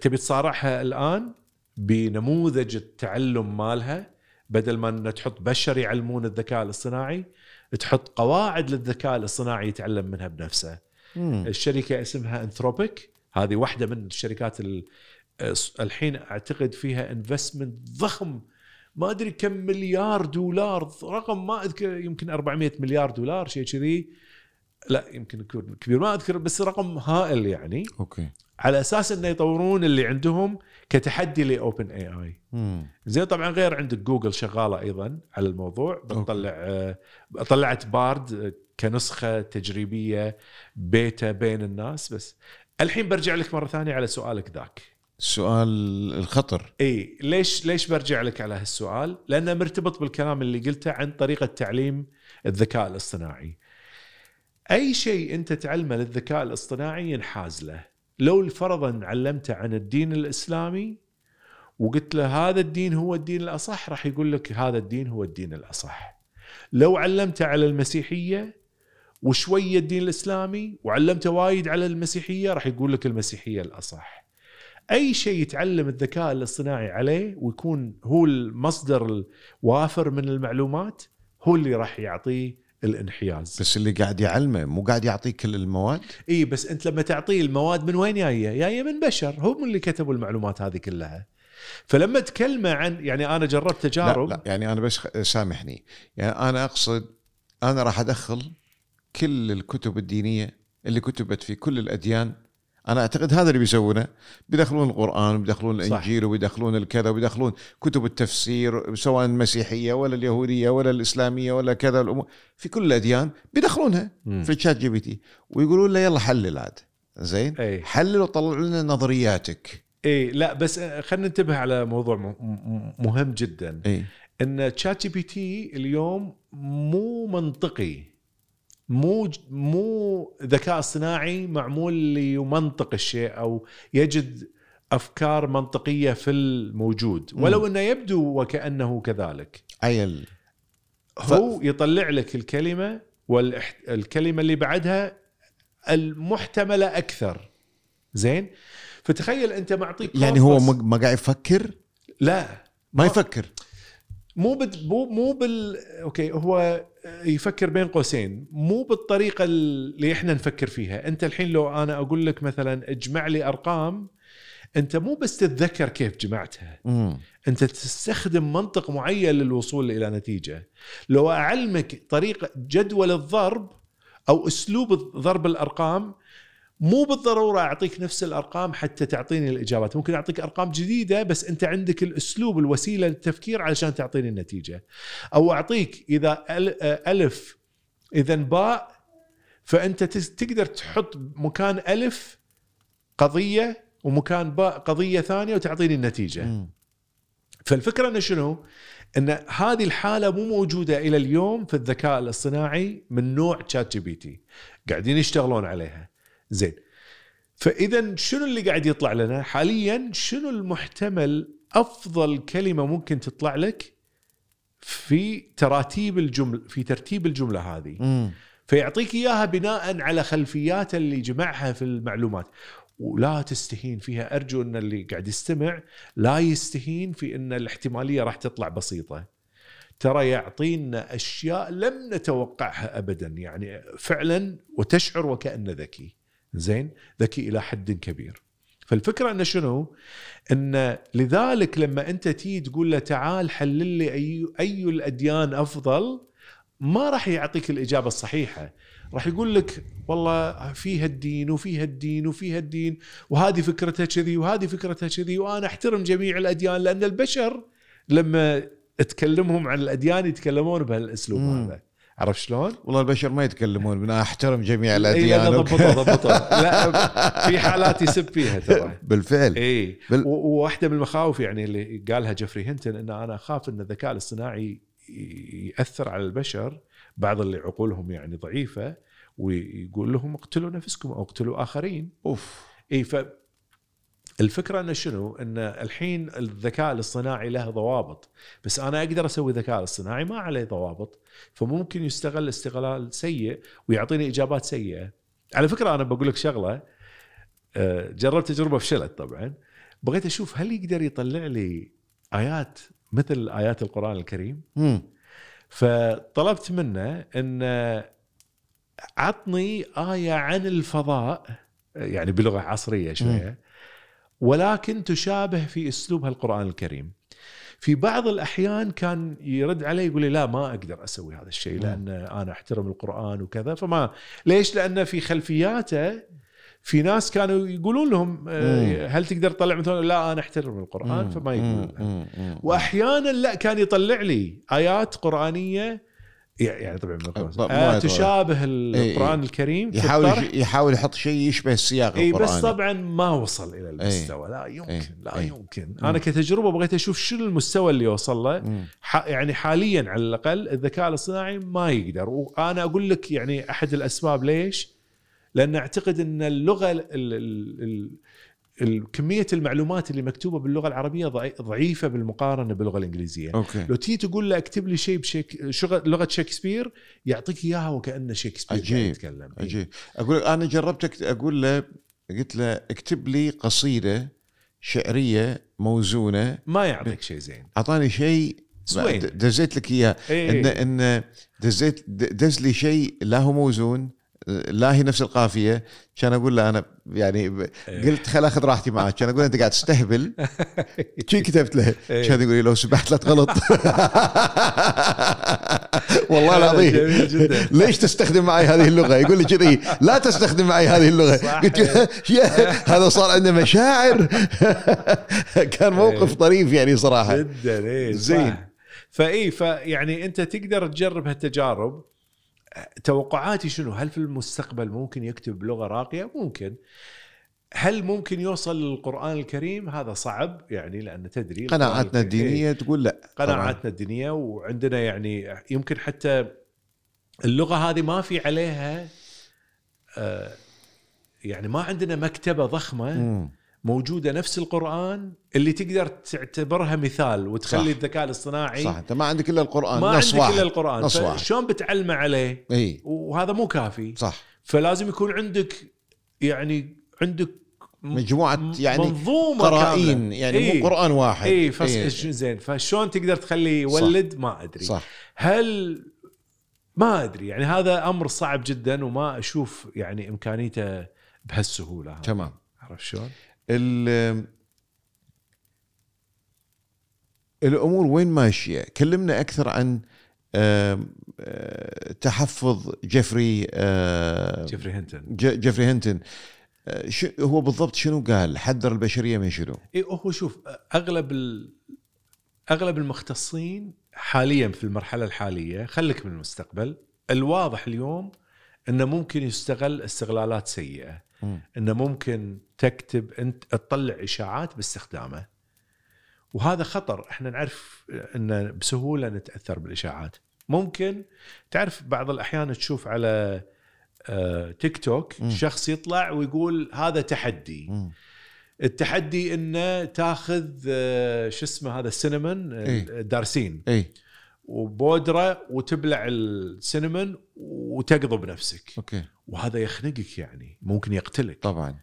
تبي تصارعها الآن بنموذج التعلم مالها بدل ما تحط بشر يعلمون الذكاء الاصطناعي تحط قواعد للذكاء الاصطناعي يتعلم منها بنفسه. مم. الشركة اسمها انثروبيك هذه واحدة من الشركات ال- الحين أعتقد فيها انفستمنت ضخم. ما أدري كم مليار دولار رقم ما أذكر يمكن 400 مليار دولار شيء كذي. لا يمكن يكون كبير ما أذكر بس رقم هائل يعني. okay. على أساس إنه يطورون اللي عندهم كتحدي ل OpenAI. زين طبعا غير عندك جوجل شغالة أيضا على الموضوع بتطلع آه، طلعت Bard آه، كنسخة تجريبية بيتا بين الناس. بس الحين برجع لك مرة ثانية على سؤالك ذاك. السؤال الخطر. إي ليش ليش برجع لك على هالسؤال؟ لأنه مرتبط بالكلام اللي قلته عن طريقة تعليم الذكاء الاصطناعي. أي شيء أنت تعلمه للذكاء الاصطناعي ينحاز له. لو فرضا علمته عن الدين الإسلامي وقلت له هذا الدين هو الدين الأصح راح يقول لك هذا الدين هو الدين الأصح لو علمته على المسيحية وشوية الدين الإسلامي وعلمته وايد على المسيحية راح يقول لك المسيحية الأصح. أي شيء يتعلم الذكاء الاصطناعي عليه ويكون هو المصدر الوافر من المعلومات هو اللي راح يعطيه الانحياز. بس اللي قاعد يعلمه مو قاعد يعطيك كل المواد إي بس أنت لما تعطيه المواد من وين جاية؟ جاية من بشر هم اللي كتبوا المعلومات هذه كلها. فلما تكلمه عن يعني أنا جربت تجارب لا, لا يعني أنا بس سامحني يعني أنا أقصد أنا راح أدخل كل الكتب الدينية اللي كتبت في كل الأديان أنا أعتقد هذا اللي بيسوونه. بيدخلون القرآن وبيدخلون صح. الإنجيل وبيدخلون الكذا وبيدخلون كتب التفسير سواء المسيحية ولا اليهودية ولا الإسلامية ولا كذا الأمور. في كل الأديان بيدخلونها مم. في ال ChatGPT. ويقولون له يلا حلل عاد. زين؟ أي. حلل وطلع لنا نظرياتك. اي لا بس خلينا ننتبه على موضوع م- م- مهم جدا. اي إن ChatGPT اليوم مو منطقي. مو مو ذكاء اصطناعي معمول ليمنطق الشيء أو يجد أفكار منطقية في الموجود. ولو إنه يبدو وكأنه كذلك. عيل هو يطلع لك الكلمة والكلمة اللي بعدها المحتملة أكثر. زين؟ فتخيل أنت معطيك يعني هو ما ما قاعد يفكر؟ لا. ما يفكر. مو بد... مو مو بال أوكي هو يفكر بين قوسين. مو بالطريقة اللي إحنا نفكر فيها. أنت الحين لو أنا أقول لك مثلا اجمع لي أرقام أنت مو بس تتذكر كيف جمعتها. مم. أنت تستخدم منطق معين للوصول إلى نتيجة. لو أعلمك طريقة جدول الضرب أو أسلوب ضرب الأرقام مو بالضرورة أعطيك نفس الأرقام حتى تعطيني الإجابات. ممكن أعطيك أرقام جديدة بس أنت عندك الأسلوب الوسيلة للتفكير علشان تعطيني النتيجة. أو أعطيك إذا ألف إذا باء فأنت تقدر تحط مكان ألف قضية ومكان باء قضية ثانية وتعطيني النتيجة. مم. فالفكرة إنه شنو؟ إن هذه الحالة مو موجودة إلى اليوم في الذكاء الاصطناعي من نوع ChatGPT قاعدين يشتغلون عليها. زين. فاذا شنو اللي قاعد يطلع لنا؟ حاليا شنو المحتمل أفضل كلمة ممكن تطلع لك في تراتيب الجمل في ترتيب الجملة هذه؟ مم. فيعطيك إياها بناء على خلفياته اللي جمعها في المعلومات. ولا تستهين فيها. أرجو أن اللي قاعد يستمع لا يستهين في أن الاحتمالية راح تطلع بسيطة. ترى يعطينا أشياء لم نتوقعها ابدا. يعني فعلا وتشعر وكانه ذكي. زين ذكي إلى حد كبير فالفكرة انه شنو؟ أن لذلك لما أنت تيجي تقول له تعال حلل لي أي أي الأديان أفضل ما راح يعطيك الإجابة الصحيحة راح يقول لك والله في هالدين وفي هالدين وفي هالدين وهذه فكرتها كذي وهذه فكرتها كذي وأنا أحترم جميع الأديان لأن البشر لما تكلمهم عن الأديان يتكلمون بهالأسلوب. هذا عرفت شلون؟ والله البشر ما يتكلمون من أحترم جميع لا الأديان. ضبطه ضبطه *laughs* لا في حالات يسب فيها ترى. بالفعل. اي بال- وواحدة من المخاوف يعني اللي قالها جيفري هنتون إن أنا أخاف إن الذكاء الاصطناعي يأثر على البشر بعض اللي عقولهم يعني ضعيفة ويقول لهم اقتلوا نفسكم أو اقتلوا آخرين. أوف. اي ف الفكرة إنه شنو؟ إن الحين الذكاء الاصطناعي له ضوابط بس أنا أقدر أسوي ذكاء اصطناعي ما عليه ضوابط فممكن يستغل استغلال سيء ويعطيني إجابات سيئة. على فكرة أنا بقول لك شغلة آه، جربت تجربة فشلت طبعا بغيت أشوف هل يقدر يطلع لي آيات مثل آيات القرآن الكريم مم. فطلبت منه إن عطني آية عن الفضاء يعني بلغة عصرية شوية ولكن تشابه في اسلوبها القران الكريم. في بعض الأحيان كان يرد علي يقول لي لا ما أقدر أسوي هذا الشيء لأن أنا أحترم القرآن وكذا فما ليش؟ لأن في خلفياته في ناس كانوا يقولون لهم آه، هل تقدر تطلع مثلا لا أنا أحترم القرآن. فما يقولون. واحيانا لا كان يطلع لي آيات قرآنية يعني طبعا آه يطلع. تشابه إيه. القرآن الكريم في يحاول يحاول يحط شيء يشبه السياق اي القرآني بس طبعا ما وصل إلى المستوى لا يمكن إيه. لا إيه. يمكن أنا كتجربة بغيت أشوف شنو المستوى اللي وصل له يعني حاليا على الأقل الذكاء الاصطناعي ما يقدر وأنا أقول لك يعني أحد الأسباب ليش؟ لأن أعتقد إن اللغة ال ال ال ال- كمية المعلومات اللي مكتوبة باللغة العربية ضعي- ضعيفة بالمقارنة باللغة الإنجليزية. okay. لو تيجي تقول له اكتب لي شيء بشيك شغل لغة شكسبير يعطيك إياها وكأنه شكسبير قاعد عجيب. يتكلم. إيه. عجيب. أقول أنا جربت أقول له قلت له اكتب لي قصيدة شعرية موزونة. ما يعطيك شيء زين. أعطاني شيء دزيت لك إياه. إيه. ان إن دزيت دز لي شيء لا هو موزون لا هي نفس القافية. كان أقول له أنا يعني ب- قلت خل آخذ راحتي معك. كان أقول أنت قاعد تستهبل. *laughs* شي كتبت له. إيه. كان يقول لي لو سمحت لا تغلط. *laughs* والله العظيم. جميل جدا. ليش تستخدم معي هذه اللغة؟ يقول لي كذي. لا تستخدم معي هذه اللغة. قلت هذا صار عنده مشاعر. *laughs* كان موقف طريف يعني صراحة. جدا زين. فإي فيعني أنت تقدر تجرب هالتجارب. توقعاتي شنو؟ هل في المستقبل ممكن يكتب بلغة راقية؟ ممكن. هل ممكن يوصل للقرآن الكريم؟ هذا صعب يعني لأن تدري قناعاتنا الدينية تقول لا طبعاً. قناعاتنا الدينية وعندنا يعني يمكن حتى اللغة هذه ما في عليها آه، يعني ما عندنا مكتبة ضخمة مم. موجودة نفس القرآن اللي تقدر تعتبرها مثال وتخلي صح. الذكاء الاصطناعي صح. أنت ما عندك إلا القرآن. ما نص عندك واحد. الا القرآن. نص واحد. فشلون بتعلمه عليه؟ إي. وهذا مو كافي. صح. فلازم يكون عندك يعني عندك مجموعة يعني منظومة قرائن. كاملة. يعني إيه. مو قرآن واحد. إي. إيه. زين. فشلون تقدر تخليه يولد؟ ما أدري. صح. هل ما أدري. يعني هذا أمر صعب جدا وما أشوف يعني إمكانيته بهالسهولة. تمام. عرفت شلون؟ ال- الأمور وين ماشية؟ كلمنا أكثر عن آه، تحفظ جيفري جيفري هنتن جيفري هنتن آه، هو بالضبط شنو قال؟ حذر البشرية من شنو؟ اي هو شوف أغلب ال... أغلب المختصين حاليا في المرحلة الحالية خليك من المستقبل الواضح اليوم إنه ممكن يستغل استغلالات سيئة. إنه ممكن تكتب أنت تطلع إشاعات باستخدامه. وهذا خطر. إحنا نعرف إن بسهولة نتأثر بالإشاعات. ممكن تعرف بعض الأحيان تشوف على آه، تيك توك مم. شخص يطلع ويقول هذا تحدي. مم. التحدي إنه تاخذ آه، شو اسمه هذا ال cinnamon آه، إيه. الدارسين. اي وبودرة وتبلع ال cinnamon وتقضب نفسك okay وهذا يخنقك يعني ممكن يقتلك طبعا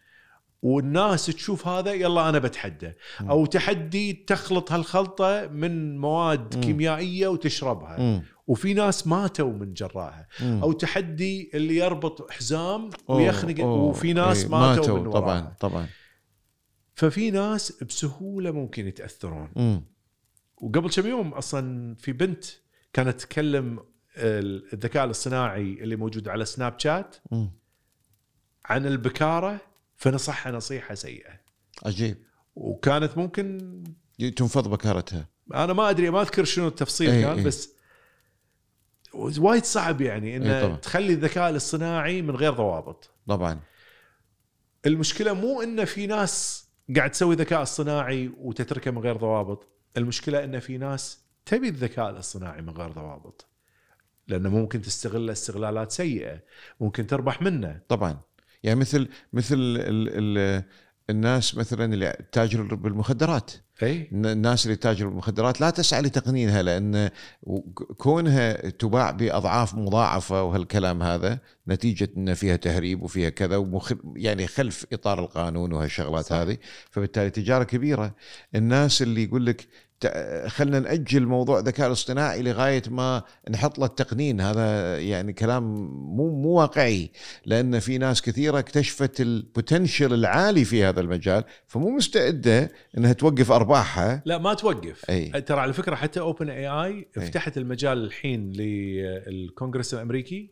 والناس تشوف هذا يلا أنا بتحدى مم. أو تحدي تخلط هالخلطة من مواد مم. كيميائية وتشربها مم. وفي ناس ماتوا من جراها. أو تحدي اللي يربط حزام أوه، ويخنق أوه. وفي ناس إيه، ماتوا, من وراها طبعا طبعا ففي ناس بسهولة ممكن يتأثرون مم. وقبل كم يوم أصلا في بنت كانت تكلم الذكاء الاصطناعي اللي موجود على سناب شات. عن البكارة فنصحها نصيحة سيئة عجيب وكانت ممكن تنفض بكارتها أنا ما أدري ما أذكر شنو التفصيل إيه، كان إيه. بس وايد صعب يعني إيه، انه طبعاً. تخلي الذكاء الاصطناعي من غير ضوابط طبعا المشكلة مو إنه في ناس قاعد تسوي ذكاء اصطناعي وتتركه من غير ضوابط المشكلة إن في ناس تبي الذكاء الاصطناعي من غير ضوابط. لأنه ممكن تستغله استغلالات سيئة ممكن تربح منه. طبعا. يعني مثل مثل ال ال الناس مثلا اللي تاجر بالمخدرات. أي. الناس اللي تاجر بالمخدرات لا تسعى لتقنينها لأن كونها تباع بأضعاف مضاعفة وهالكلام هذا نتيجة إن فيها تهريب وفيها كذا ومخ يعني خلف إطار القانون وهالشغلات صح. هذه. فبالتالي تجارة كبيرة. الناس اللي يقول لك خلنا نأجل موضوع الذكاء الاصطناعي لغاية ما نحط له التقنين. هذا يعني كلام مو مو واقعي لأن في ناس كثيرة اكتشفت ال potential العالي في هذا المجال فمو مستعدة إنها توقف أرباحها. لا ما توقف. أي. ترى على فكرة حتى OpenAI فتحت المجال الحين للكونغرس الأمريكي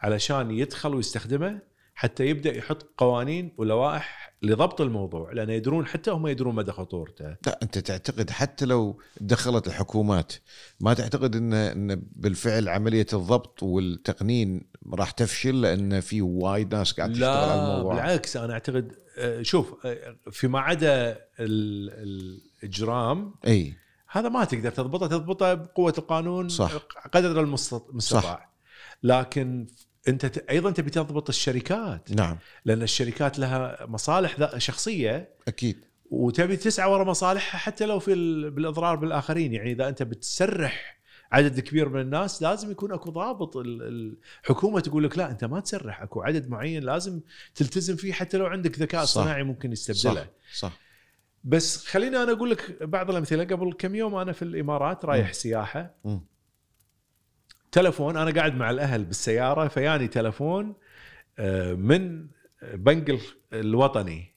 علشان يدخل ويستخدمه. حتى يبدأ يحط قوانين ولوائح لضبط الموضوع لأن يدرون حتى هم يدرون مدى خطورته. لا أنت تعتقد حتى لو دخلت الحكومات ما تعتقد إن إن بالفعل عملية الضبط والتقنين راح تفشل لأن في وايد ناس قاعد تشتغل على لا الموضوع؟ بالعكس أنا أعتقد آه، شوف آه، فيما عدا ال- الإجرام أي. هذا ما تقدر تضبطه تضبطه بقوة القانون صح. قدر المست- المستطاع. لكن أنت أيضا تبي تضبط الشركات. نعم. لأن الشركات لها مصالح شخصية. أكيد. وتبي تسعى ورا مصالحها حتى لو في ال- بالإضرار بالآخرين. يعني إذا أنت بتسرح عدد كبير من الناس لازم يكون أكو ضابط ال- الحكومة تقول لك لا أنت ما تسرح. أكو عدد معين لازم تلتزم فيه حتى لو عندك ذكاء صح. اصطناعي ممكن يستبدله. صح. صح. بس خليني أنا أقول لك بعض الأمثلة. قبل كم يوم أنا في الإمارات رايح مم. سياحة. مم. تلفون أنا قاعد مع الأهل بالسيارة فياني تلفون آه، من بنك ال- الوطني.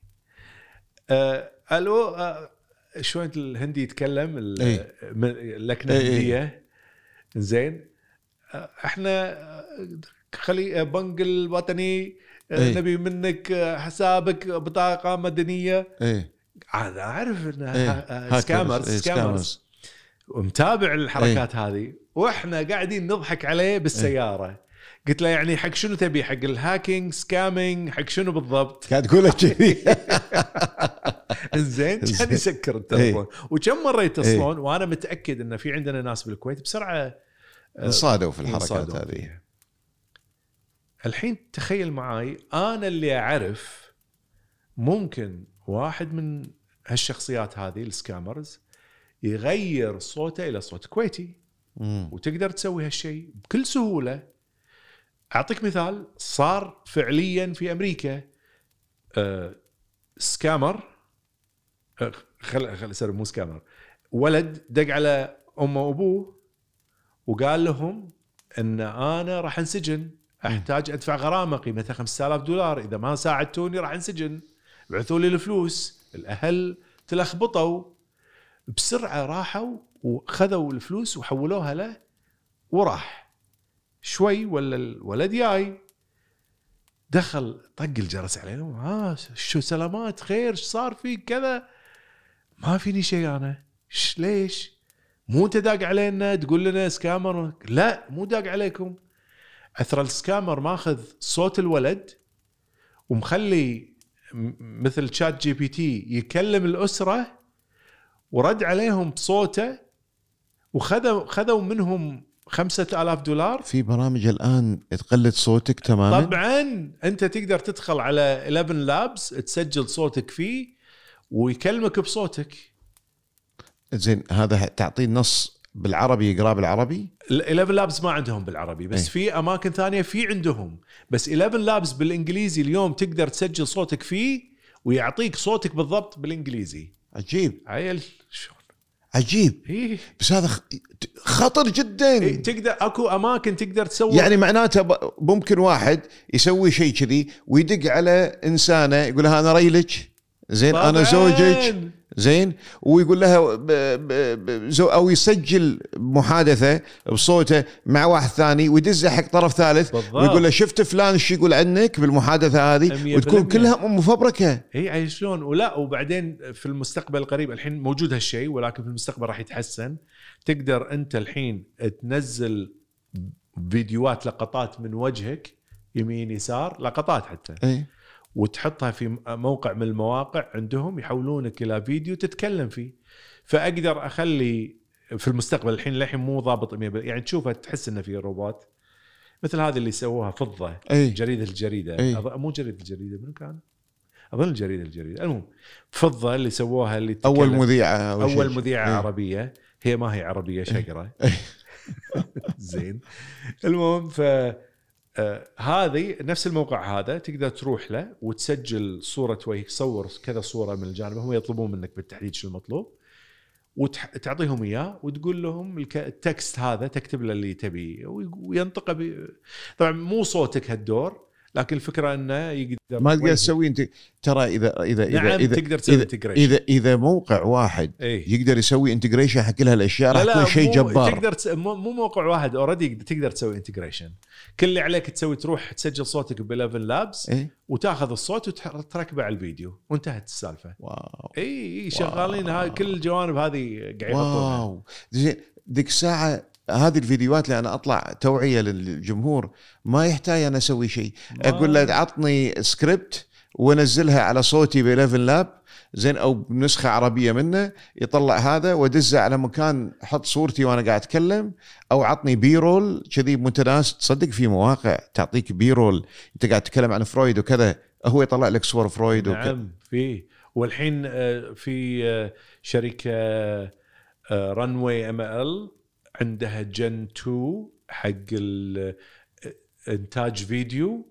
آه، ألو آه، شلون الهندي يتكلم؟ اللكنه إي إي. الهنديه زين آه، إحنا آه، خلي بنك الوطني إي. نبي منك حسابك بطاقة مدنية. إيه. أنا أعرف إيه. انها سكامرز إيه، سكامرز ومتابع الحركات هذه. وإحنا قاعدين نضحك عليه بالسيارة. قلت له يعني حق شنو تبي؟ حق ال hacking scamming حق شنو بالضبط؟ قاعد تقول لك كذي. *laughs* زين كان. يسكر التليفون. وكم مره يتصلون وأنا متأكد إن في عندنا ناس بالكويت بسرعة انصادوا في الحركات هذه. الحين تخيل معاي أنا اللي أعرف ممكن واحد من هالشخصيات هذه السكامرز يغير صوته إلى صوت كويتي. مم. وتقدر تسوي هالشيء بكل سهولة. أعطيك مثال صار فعليا في أمريكا آه سكامر آه خل خل سوري مو سكامر. ولد دق على أمه وأبوه وقال لهم إن أنا راح أنسجن أحتاج أدفع غرامة قيمتها 5000 دولار. إذا ما ساعدتوني راح أنسجن. بعثوا لي الفلوس الأهل تلخبطوا. بسرعة راحوا وخذوا الفلوس وحولوها له وراح. شوي ولا الولد جاي دخل طق الجرس عليهم ها شو سلامات خير إيش صار فيك كذا؟ ما فيني شيء أنا. ليش؟ مو أنت داق علينا تقول لنا سكامر. لا مو داق عليكم. أثر السكامر ماخذ صوت الولد ومخلي مثل ChatGPT يكلم الأسرة ورد عليهم بصوته وخذوا خذوا منهم خمسة آلاف دولار. في برامج الآن تقلد صوتك تماما. طبعا أنت تقدر تدخل على 11 Labs تسجل صوتك فيه ويكلمك بصوتك. زين هذا تعطيه نص بالعربي يقراه بالعربي؟ ال 11 Labs ما عندهم بالعربي بس إيه. في أماكن ثانية في عندهم. بس 11 لابس بالإنجليزي اليوم تقدر تسجل صوتك فيه ويعطيك صوتك بالضبط بالإنجليزي. عجيب. عيل عجيب إيه. بس هذا خطر جدا إيه. تقدر أكو أماكن تقدر تسوي يعني معناته ممكن واحد يسوي شيء كذي ويدق على إنسانه يقول لها أنا ريلك زين أنا. زوجك زين؟ ويقول لها ب ب أو يسجل محادثة بصوته مع واحد ثاني ويدزه حق طرف ثالث بالضبط. ويقول له شفت فلان إيش يقول عنك بالمحادثة هذه؟ وتكون. كلها مفبركة. أي شلون؟ ولا وبعدين في المستقبل القريب الحين موجود هالشيء ولكن في المستقبل راح يتحسن. تقدر أنت الحين تنزل فيديوهات لقطات من وجهك يمين يسار لقطات حتى. إي. وتحطها في موقع من المواقع عندهم يحولونك إلى فيديو تتكلم فيه فأقدر أخلي في المستقبل الحين للحين مو ضابط 100% يعني تشوفها تحس إنه في روبوت مثل هذه اللي سووها فضة إي جريدة الجريدة. أظ- مو جريدة الجريدة منو كان؟ أظن الجريده الجريدة المهم فضة اللي سووها اللي أول مذيعة أو أول شيء. مذيعة إيه. عربية هي ما هي عربية شقرة. *laughs* زين المهم ف آه، هذه نفس الموقع هذا تقدر تروح له وتسجل صورة وجهك صور كذا صورة من الجانب هم يطلبون منك بالتحديد شو المطلوب وتعطيهم إياه وتقول لهم ال text هذا تكتب له اللي تبيه وي- وينطقه. طبعا مو صوتك هالدور لكن الفكرة أنه يقدر ما تقدر. تسوي أنت ترى إذا إذا إذا نعم إذا تقدر تسوي integration إذا إذا موقع واحد إيه. يقدر يسوي integration حق كل هالأشياء راح يكون شيء جبار. تقدر تس... مو مو موقع واحد already تقدر تسوي integration كل اللي عليك تسوي تروح تسجل صوتك ب 11 Labs إيه. وتاخذ الصوت وتركبه على الفيديو وانتهت السالفة. wow. اي اي شغالين هاي كل الجوانب هذه قاعد يحطونها wow. زين ذيك الساعة هذه الفيديوهات اللي أنا أطلع توعية للجمهور ما يحتاج أنا أسوي شيء. ما- أقول له عطني سكريبت وانزلها على صوتي ب 11 Lab زين أو بنسخة عربية منه يطلع هذا وادزه على مكان أحط صورتي وأنا قاعد أتكلم أو عطني B-roll كذي متناس. تصدق في مواقع تعطيك B-roll أنت قاعد تتكلم عن فرويد وكذا هو يطلع لك صور فرويد وكذا. نعم في. والحين آه، في آه، شركة Runway ML عندها Gen 2 حق انتاج فيديو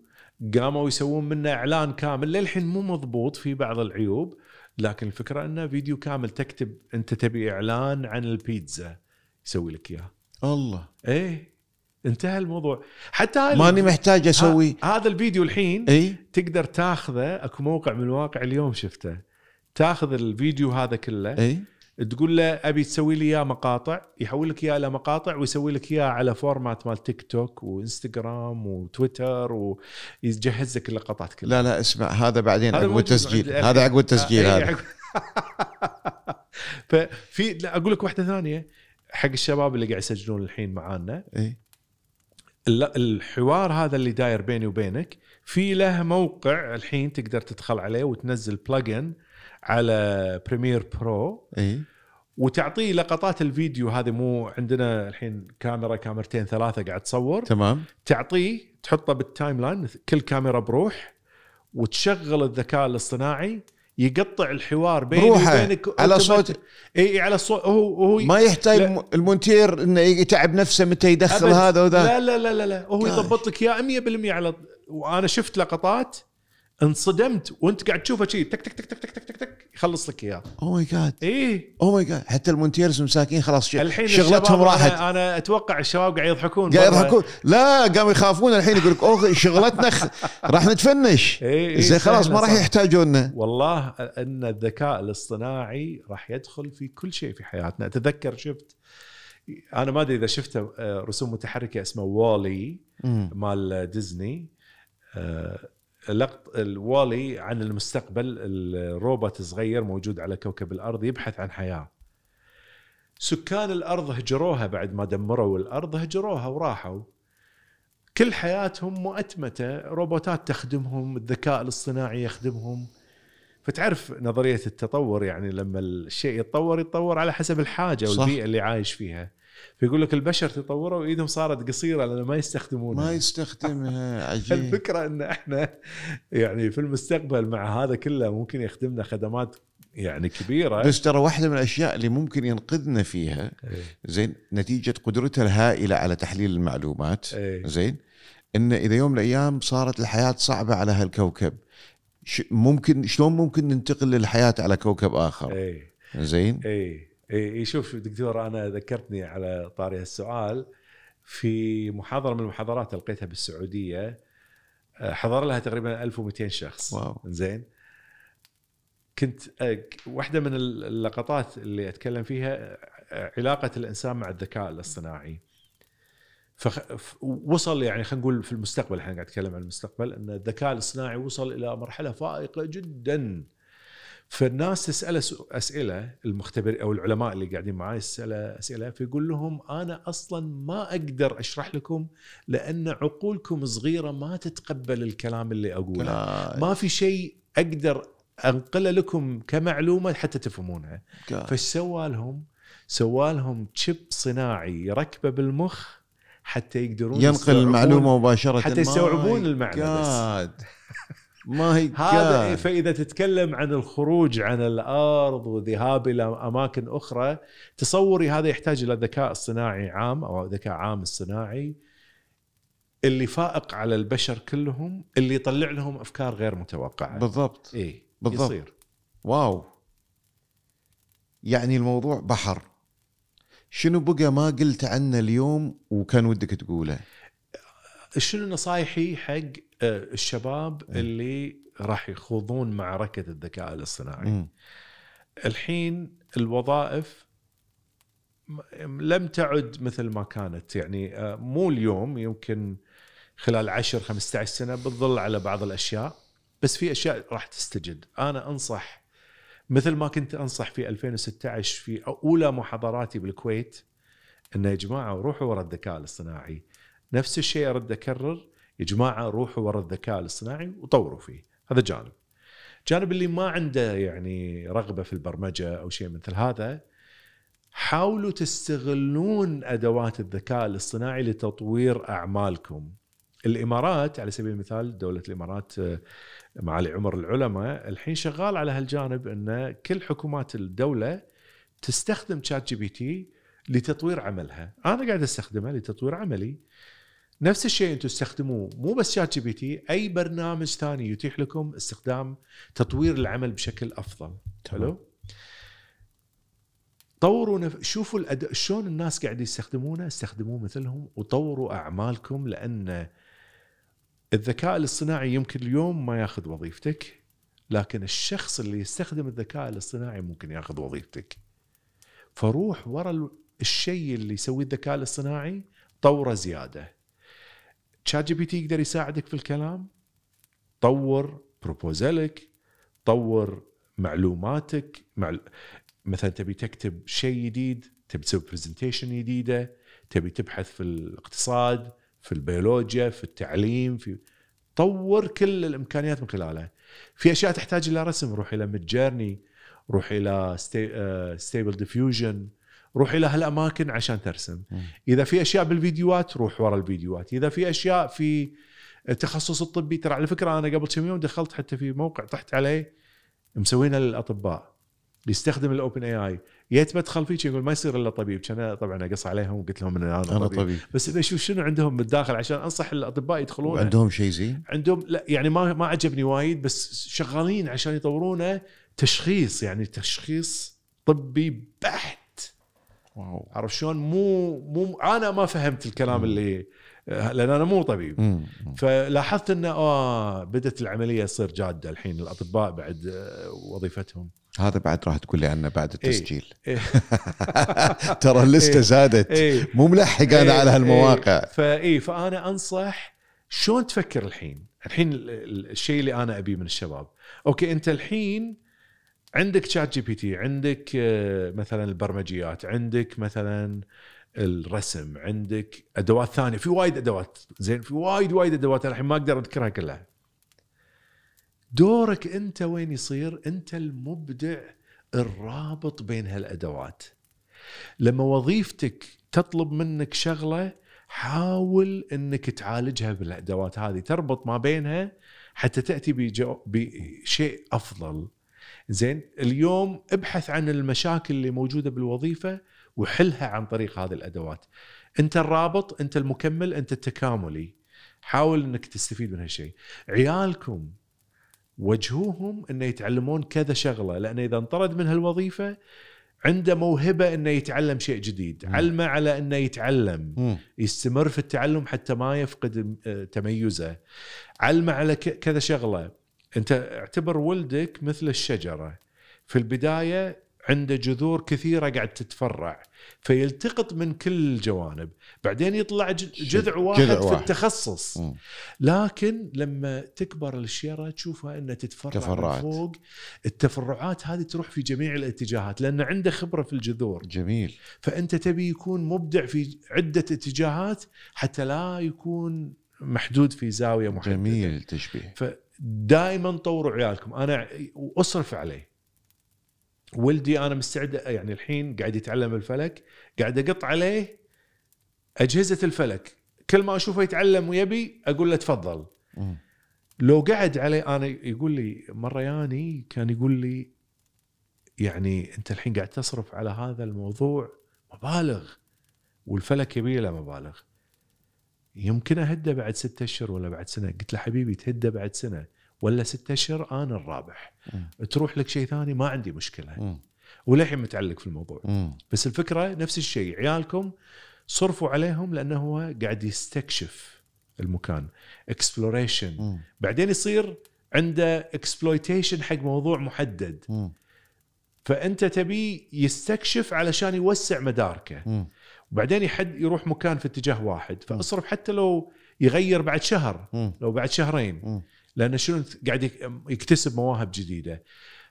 قاموا يسوون منه إعلان كامل. للحين مو مضبوط في بعض العيوب لكن الفكرة إنه فيديو كامل تكتب أنت تبي إعلان عن البيتزا يسوي لك إياه. الله. إيه انتهى الموضوع. حتى ماني محتاج أسوي. هذا الفيديو الحين إي. تقدر تاخذه أكو موقع من المواقع اليوم شفته تاخذ الفيديو هذا كله إي. تقول له أبي تسوي لي إياه مقاطع يحول لك إياه إلى مقاطع ويسوي لك إياه على format مال تيك توك وانستغرام وتويتر ويجهز لك اللقطات كلها. لا لا اسمع هذا بعدين عقب التسجيل. هذا عقب التسجيل آه، إيه، هذا. *laughs* ففي لا أقول لك واحدة ثانية حق الشباب اللي قاعد يسجلون الحين معانا. ال- الحوار هذا اللي داير بيني وبينك في له موقع الحين تقدر تدخل عليه وتنزل plugin على Premiere Pro إي وتعطيه لقطات الفيديو هذه مو عندنا الحين كاميرا كاميرتين ثلاثة قاعد تصور تمام تعطيه تحطه بال timeline كل كاميرا بروح وتشغل الذكاء الاصطناعي يقطع الحوار بيني وبينك على. صوت- إي على الصوت هو هو ما يحتاج لا. المونتير إنه يتعب نفسه متى يدخل أبد. هذا وذا لا لا لا لا, لا. هو قاش. يضبط لك اياه 100% على وأنا شفت لقطات انصدمت وانت قاعد تشوفه شيء تك تك تك تك تك تك تك, تك يخلص لك إياه. oh my God إي. oh my God حتى المونتيرز مساكين خلاص الحين شغلتهم راحت. أنا, أنا أتوقع الشباب قاعد يضحكون قاعد. يضحكون. لا قاموا يخافون الحين يقول لك اوه شغلتنا خ... *laughs* راح نتفنش. إي، زين خلاص ما راح. يحتاجوننا والله إن الذكاء الاصطناعي راح يدخل في كل شيء في حياتنا. أتذكر شفت أنا ما أدري إذا شفته آه، رسوم متحركة اسمه وولي مم. مال ديزني. آه، لقط الوالي عن المستقبل الروبوت صغير موجود على كوكب الأرض يبحث عن حياة. سكان الأرض هجروها بعد ما دمروا الأرض هجروها وراحوا. كل حياتهم مؤتمتة روبوتات تخدمهم الذكاء الاصطناعي يخدمهم. فتعرف نظرية التطور يعني لما الشيء يتطور يتطور على حسب الحاجة صح. والبيئة اللي عايش فيها. فيقول لك البشر تطوروا وإيدهم صارت قصيرة لأن ما يستخدمونها. ما يستخدمها. *laughs* عجيب. الفكرة إن إحنا يعني في المستقبل مع هذا كله ممكن يخدمنا خدمات يعني كبيرة. بس ترى واحدة من الأشياء اللي ممكن ينقذنا فيها إيه. زين نتيجة قدرته الهائلة على تحليل المعلومات إيه. زين إن إذا يوم من الأيام صارت الحياة صعبة على هالكوكب ممكن شلون ممكن ننتقل للحياة على كوكب آخر؟ اي زين؟ اي اي شوف دكتور أنا ذكرتني على طاري السؤال في محاضرة من المحاضرات لقيتها بالسعودية آه، حضر لها تقريبا 1200 شخص. واو. زين. كنت آه، واحدة من اللقطات اللي أتكلم فيها آه، علاقة الإنسان مع الذكاء الاصطناعي. فوصل يعني خلينا نقول في المستقبل إحنا قاعد نتكلم عن المستقبل إن الذكاء الاصطناعي وصل إلى مرحلة فائقة جدا. فالناس تسأله أسئلة المختبر أو العلماء اللي قاعدين معي يسأله أسئلة فيقول لهم أنا أصلا ما أقدر أشرح لكم لأن عقولكم صغيرة ما تتقبل الكلام اللي أقوله ما في شيء أقدر أنقله لكم كمعلومة حتى تفهمونها. فايش سوى لهم؟ سوى لهم تشيب صناعي يركبه بالمخ حتى يقدرون ينقل المعلومة مباشرة حتى يستوعبون المعنى بس. *laughs* God. ما هي هذا. فإذا تتكلم عن الخروج عن الأرض والذهاب إلى أماكن أخرى تصوري هذا يحتاج إلى ذكاء اصطناعي عام أو ذكاء عام اصطناعي اللي فائق على البشر كلهم اللي يطلع لهم أفكار غير متوقعة بالضبط اي بالضبط. يصير واو يعني الموضوع بحر شنو بقى ما قلت عنه اليوم وكان ودك تقوله شنو نصايحي حق آه، الشباب. اللي راح يخوضون معركة الذكاء الاصطناعي. الحين الوظائف لم تعد مثل ما كانت يعني آه، مو اليوم يمكن خلال 10 15 سنة بتظل على بعض الأشياء بس في أشياء راح تستجد أنا أنصح مثل ما كنت أنصح في 2016 في أولى محاضراتي بالكويت إنه يا جماعة روحوا ورا الذكاء الاصطناعي نفس الشيء أرد أكرر يا جماعة روحوا ورا الذكاء الاصطناعي وطوروا فيه هذا جانب جانب اللي ما عنده يعني رغبة في البرمجة أو شيء مثل هذا حاولوا تستغلون أدوات الذكاء الاصطناعي لتطوير أعمالكم. الإمارات على سبيل المثال دولة الإمارات آه، معالي عمر العلماء الحين شغال على هالجانب إن كل حكومات الدولة تستخدم ChatGPT لتطوير عملها، أنا قاعد أستخدمه لتطوير عملي. نفس الشيء أنتم تستخدموه. مو بس ChatGPT أي برنامج ثاني يتيح لكم استخدام تطوير العمل بشكل أفضل. حلو؟ طوروا نف... شوفوا الأد... شلون الناس قاعد يستخدمونه استخدموه مثلهم وطوروا أعمالكم لأن الذكاء الاصطناعي يمكن اليوم ما ياخذ وظيفتك لكن الشخص اللي يستخدم الذكاء الاصطناعي ممكن ياخذ وظيفتك. فروح ورا الشيء اللي يسويه الذكاء الاصطناعي طوره زيادة. ChatGPT يقدر يساعدك في الكلام؟ طور proposal ك طور معلوماتك مع... مثلا تبي تكتب شيء جديد تبي تسوي presentation جديدة تبي تبحث في الاقتصاد في البيولوجيا في التعليم في طور كل الإمكانيات من خلالها في أشياء تحتاج إلى رسم روح إلى Midjourney روح إلى Stable Diffusion روح إلى هالأماكن عشان ترسم. إذا في أشياء بالفيديوهات روح ورا الفيديوهات. إذا في أشياء في التخصص الطبي ترى على فكرة أنا قبل كم يوم دخلت حتى في موقع طحت عليه مسوينه للأطباء يستخدم ال OpenAI جيت بدخل فيك يقول ما يصير إلا طبيب. كان طبعا أقص عليهم وقلت لهم إن أنا, أنا طبيب. طبيب. بس بشوف شنو عندهم بالداخل عشان أنصح الأطباء يدخلون عندهم شيء زين؟ عندهم لا يعني ما ما عجبني وايد بس شغالين عشان يطورونه تشخيص يعني تشخيص طبي بحت. واو عرفت شلون مو مو أنا ما فهمت الكلام مم. اللي لأن أنا مو طبيب مم. فلاحظت إنه آه بدأت العملية تصير جادة الحين الأطباء بعد آه، وظيفتهم هذا بعد راح تقول لي عنه بعد إيه. التسجيل إيه. *laughs* ترى اللسته إيه. زادت إيه. مو ملحق أنا إيه. على هالمواقع إيه. فاي فأنا أنصح شلون تفكر الحين الحين الشيء اللي أنا أبيه من الشباب okay أنت الحين عندك ChatGPT عندك آه، مثلا البرمجيات عندك مثلا الرسم عندك أدوات ثانية. في وايد أدوات. زين في وايد وايد أدوات الحين ما أقدر أذكرها كلها. دورك أنت وين يصير؟ أنت المبدع الرابط بين هالأدوات. لما وظيفتك تطلب منك شغلة حاول إنك تعالجها بالأدوات هذه. تربط ما بينها حتى تأتي بشيء أفضل. زين اليوم ابحث عن المشاكل اللي موجودة بالوظيفة وحلها عن طريق هذه الأدوات. أنت الرابط أنت المكمل أنت التكاملي. حاول إنك تستفيد من هالشيء. عيالكم وجهوهم إنه يتعلمون كذا شغلة لأن إذا انطرد من هالوظيفة عنده موهبة إنه يتعلم شيء جديد. م. علمه على إنه يتعلم. م. يستمر في التعلم حتى ما يفقد آه، تميزه. علمه على كذا شغلة. انت اعتبر ولدك مثل الشجرة. في البداية عنده جذور كثيرة قاعد تتفرع فيلتقط من كل الجوانب. بعدين يطلع جذع واحد, جذع واحد في التخصص. م. لكن لما تكبر الشيرة تشوفها إنها تتفرع تفرعات. من فوق. التفرعات هذه تروح في جميع الاتجاهات لأن عنده خبرة في الجذور. جميل. فأنت تبي يكون مبدع في عدة اتجاهات حتى لا يكون محدود في زاوية محددة. جميل تشبيه. فدائما طوروا عيالكم. أنا واصرف عليه. ولدي أنا مستعد يعني الحين قاعد يتعلم الفلك قاعد أقط عليه أجهزة الفلك. كل ما أشوفه يتعلم ويبي أقول له تفضل. لو قعد عليه أنا يقول لي مرة ياني كان يقول لي يعني أنت الحين قاعد تصرف على هذا الموضوع مبالغ والفلك يبي له مبالغ. يمكن اهده بعد ستة أشهر ولا بعد سنة قلت له حبيبي تهده بعد سنة ولا ستة أشهر أنا الرابح. م. تروح لك شيء ثاني؟ ما عندي مشكلة. وللحين متعلق في الموضوع. م. بس الفكرة نفس الشيء عيالكم صرفوا عليهم لأنه هو قاعد يستكشف المكان. exploration بعدين يصير عنده exploitation حق موضوع محدد. م. فأنت تبي يستكشف علشان يوسع مداركه. م. وبعدين يحد يروح مكان في اتجاه واحد فاصرف حتى لو يغير بعد شهر م. لو بعد شهرين م. لأن شنو قاعد يكتسب مواهب جديدة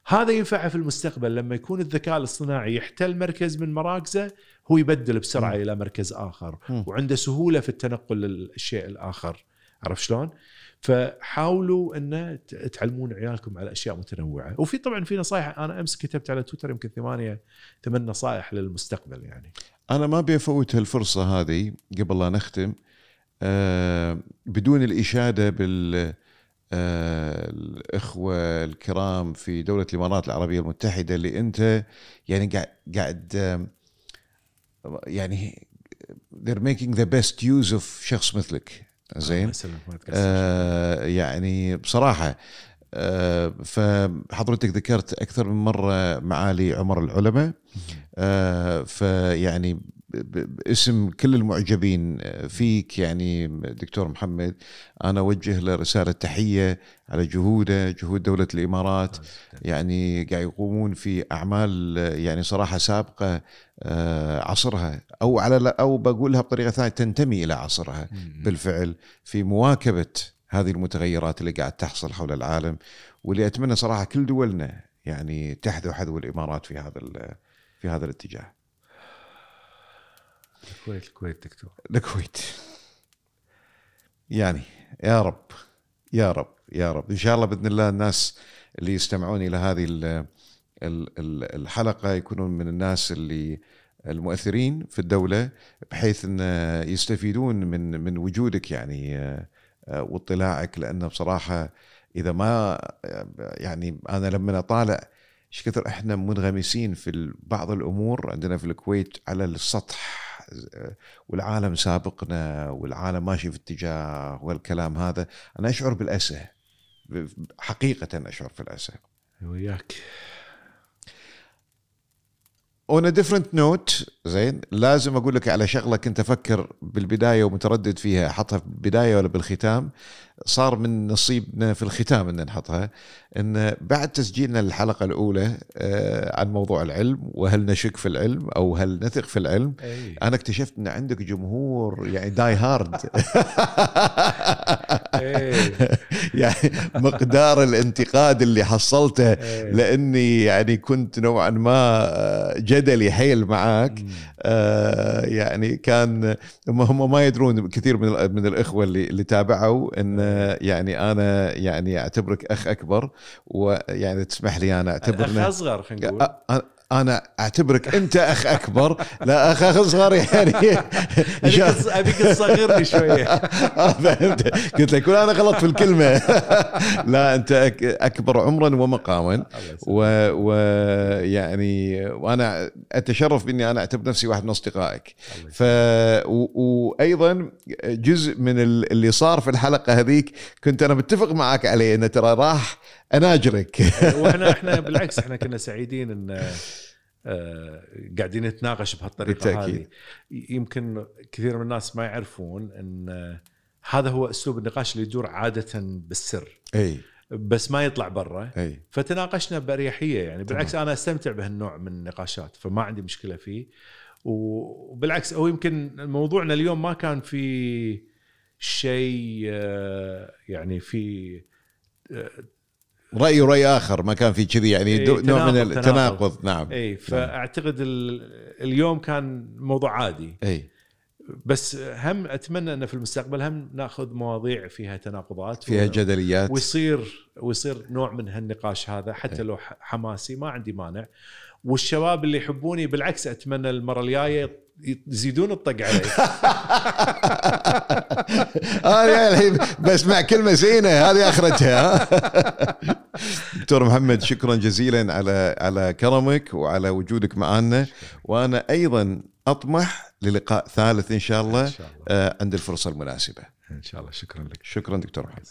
هذا ينفعه في المستقبل لما يكون الذكاء الاصطناعي يحتل مركز من مراكزه هو يبدل بسرعة م. إلى مركز آخر م. وعنده سهولة في التنقل للشيء الآخر عرفت شلون؟ فحاولوا أن تعلمون عيالكم على أشياء متنوعة وفي طبعا في نصائح أنا أمس كتبت على تويتر يمكن ثمانية ثمان نصائح للمستقبل يعني أنا ما بيفوت هالفرصة هذه قبل لا نختم آه بدون الإشادة بال آه الإخوة الكرام في دولة الإمارات العربية المتحدة اللي أنت يعني قاعد قاعد آم، يعني they're making the best use of شخص مثلك زين. آه يعني بصراحة آه فحضرتك ذكرت أكثر من مرة معالي عمر العلماء. آه فيعني باسم كل المعجبين فيك يعني دكتور محمد. أنا أوجه له رسالة تحية على جهوده جهود دولة الإمارات. يعني قاعد يقومون في أعمال آه، يعني صراحة سابقة آه، عصرها. أو على أو بقولها بطريقة ثانية تنتمي إلى عصرها. بالفعل في مواكبة هذه المتغيرات اللي قاعد تحصل حول العالم واللي أتمنى صراحة كل دولنا يعني تحذو حذو الإمارات في هذا ال- في هذا الاتجاه. الكويت الكويت دكتور. الكويت. يعني يا رب يا رب يا رب. إن شاء الله بإذن الله الناس اللي يستمعون إلى هذه ال- ال- ال- الحلقة يكونون من الناس اللي المؤثرين في الدولة بحيث إن يستفيدون من من وجودك يعني آه، واطلاعك لأنه بصراحة إذا ما يعني أنا لما أطالع إيش كثر إحنا منغمسين في بعض الأمور. عندنا في الكويت على السطح آه، والعالم سابقنا والعالم ماشي في اتجاه والكلام هذا. أنا أشعر بالأسى حقيقة أشعر في الأسى. وياك. on different note زين لازم أقول لك على شغلة كنت أفكر بالبداية ومتردد فيها أحطها في البداية ولا بالختام صار من نصيبنا في الختام إن نحطها إن بعد تسجيلنا للحلقة الأولى آه، عن موضوع العلم وهل نشك في العلم أو هل نثق في العلم أي. أنا اكتشفت إن عندك جمهور يعني die *laughs* *laughs* hard. يعني مقدار الانتقاد اللي حصلته. لأني يعني كنت نوعا ما آه، جدلي حيل معاك آه، يعني كان هم- هم ما يدرون كثير من من الإخوة اللي اللي تابعوا إن آه، يعني أنا يعني أعتبرك أخ أكبر ويعني تسمح لي أنا أخ اعتبرنا أصغر خلينا نقول. أنا أعتبرك أنت أخ أكبر لا أخ أصغر يعني. ابيك تصغرني شوية. *laughs* آه، فهمت. قلت لك أنا غلط في الكلمة. *laughs* لا أنت أكبر عمرا ومقاما. ويعني وأنا أتشرف بأني أنا أعتبر نفسي واحد من أصدقائك. ف و... وأيضا جزء من ال- اللي صار في الحلقة هذيك كنت أنا متفق معك عليه انه ترى راح اناجرك *laughs* وإحنا إحنا *laughs* بالعكس إحنا كنا سعيدين إن آه، قاعدين نتناقش بهالطريقة بالتأكيد. هذه يمكن كثير من الناس ما يعرفون إن آه، هذا هو أسلوب النقاش اللي يدور عادة بالسر. أي. بس ما يطلع برا. أي. فتناقشنا بأريحية يعني. بالعكس أنا أستمتع بهالنوع من النقاشات فما عندي مشكلة فيه. وبالعكس هو يمكن موضوعنا اليوم ما كان في شيء آه، يعني في رأي ورأي آخر ما كان في كذي يعني إيه، نوع من تناقض- التناقض نعم اي فأعتقد ال- اليوم كان موضوع عادي. اي بس هم أتمنى أن في المستقبل هم ناخذ مواضيع فيها تناقضات فيها و- جدليات. ويصير ويصير نوع من هالنقاش هذا حتى لو ح- حماسي ما عندي مانع. والشباب اللي يحبوني بالعكس أتمنى المرة الجاية يزيدون الطق علي *laughs* أنا الحين بسمع كلمة زينة هذه آخرتها. دكتور محمد شكرا جزيلا على على كرمك وعلى وجودك معنا وأنا أيضا أطمح للقاء ثالث إن شاء الله إن شاء الله. آه، عند الفرصة المناسبة. إن شاء الله شكرا لك. شكرا دكتور محمد.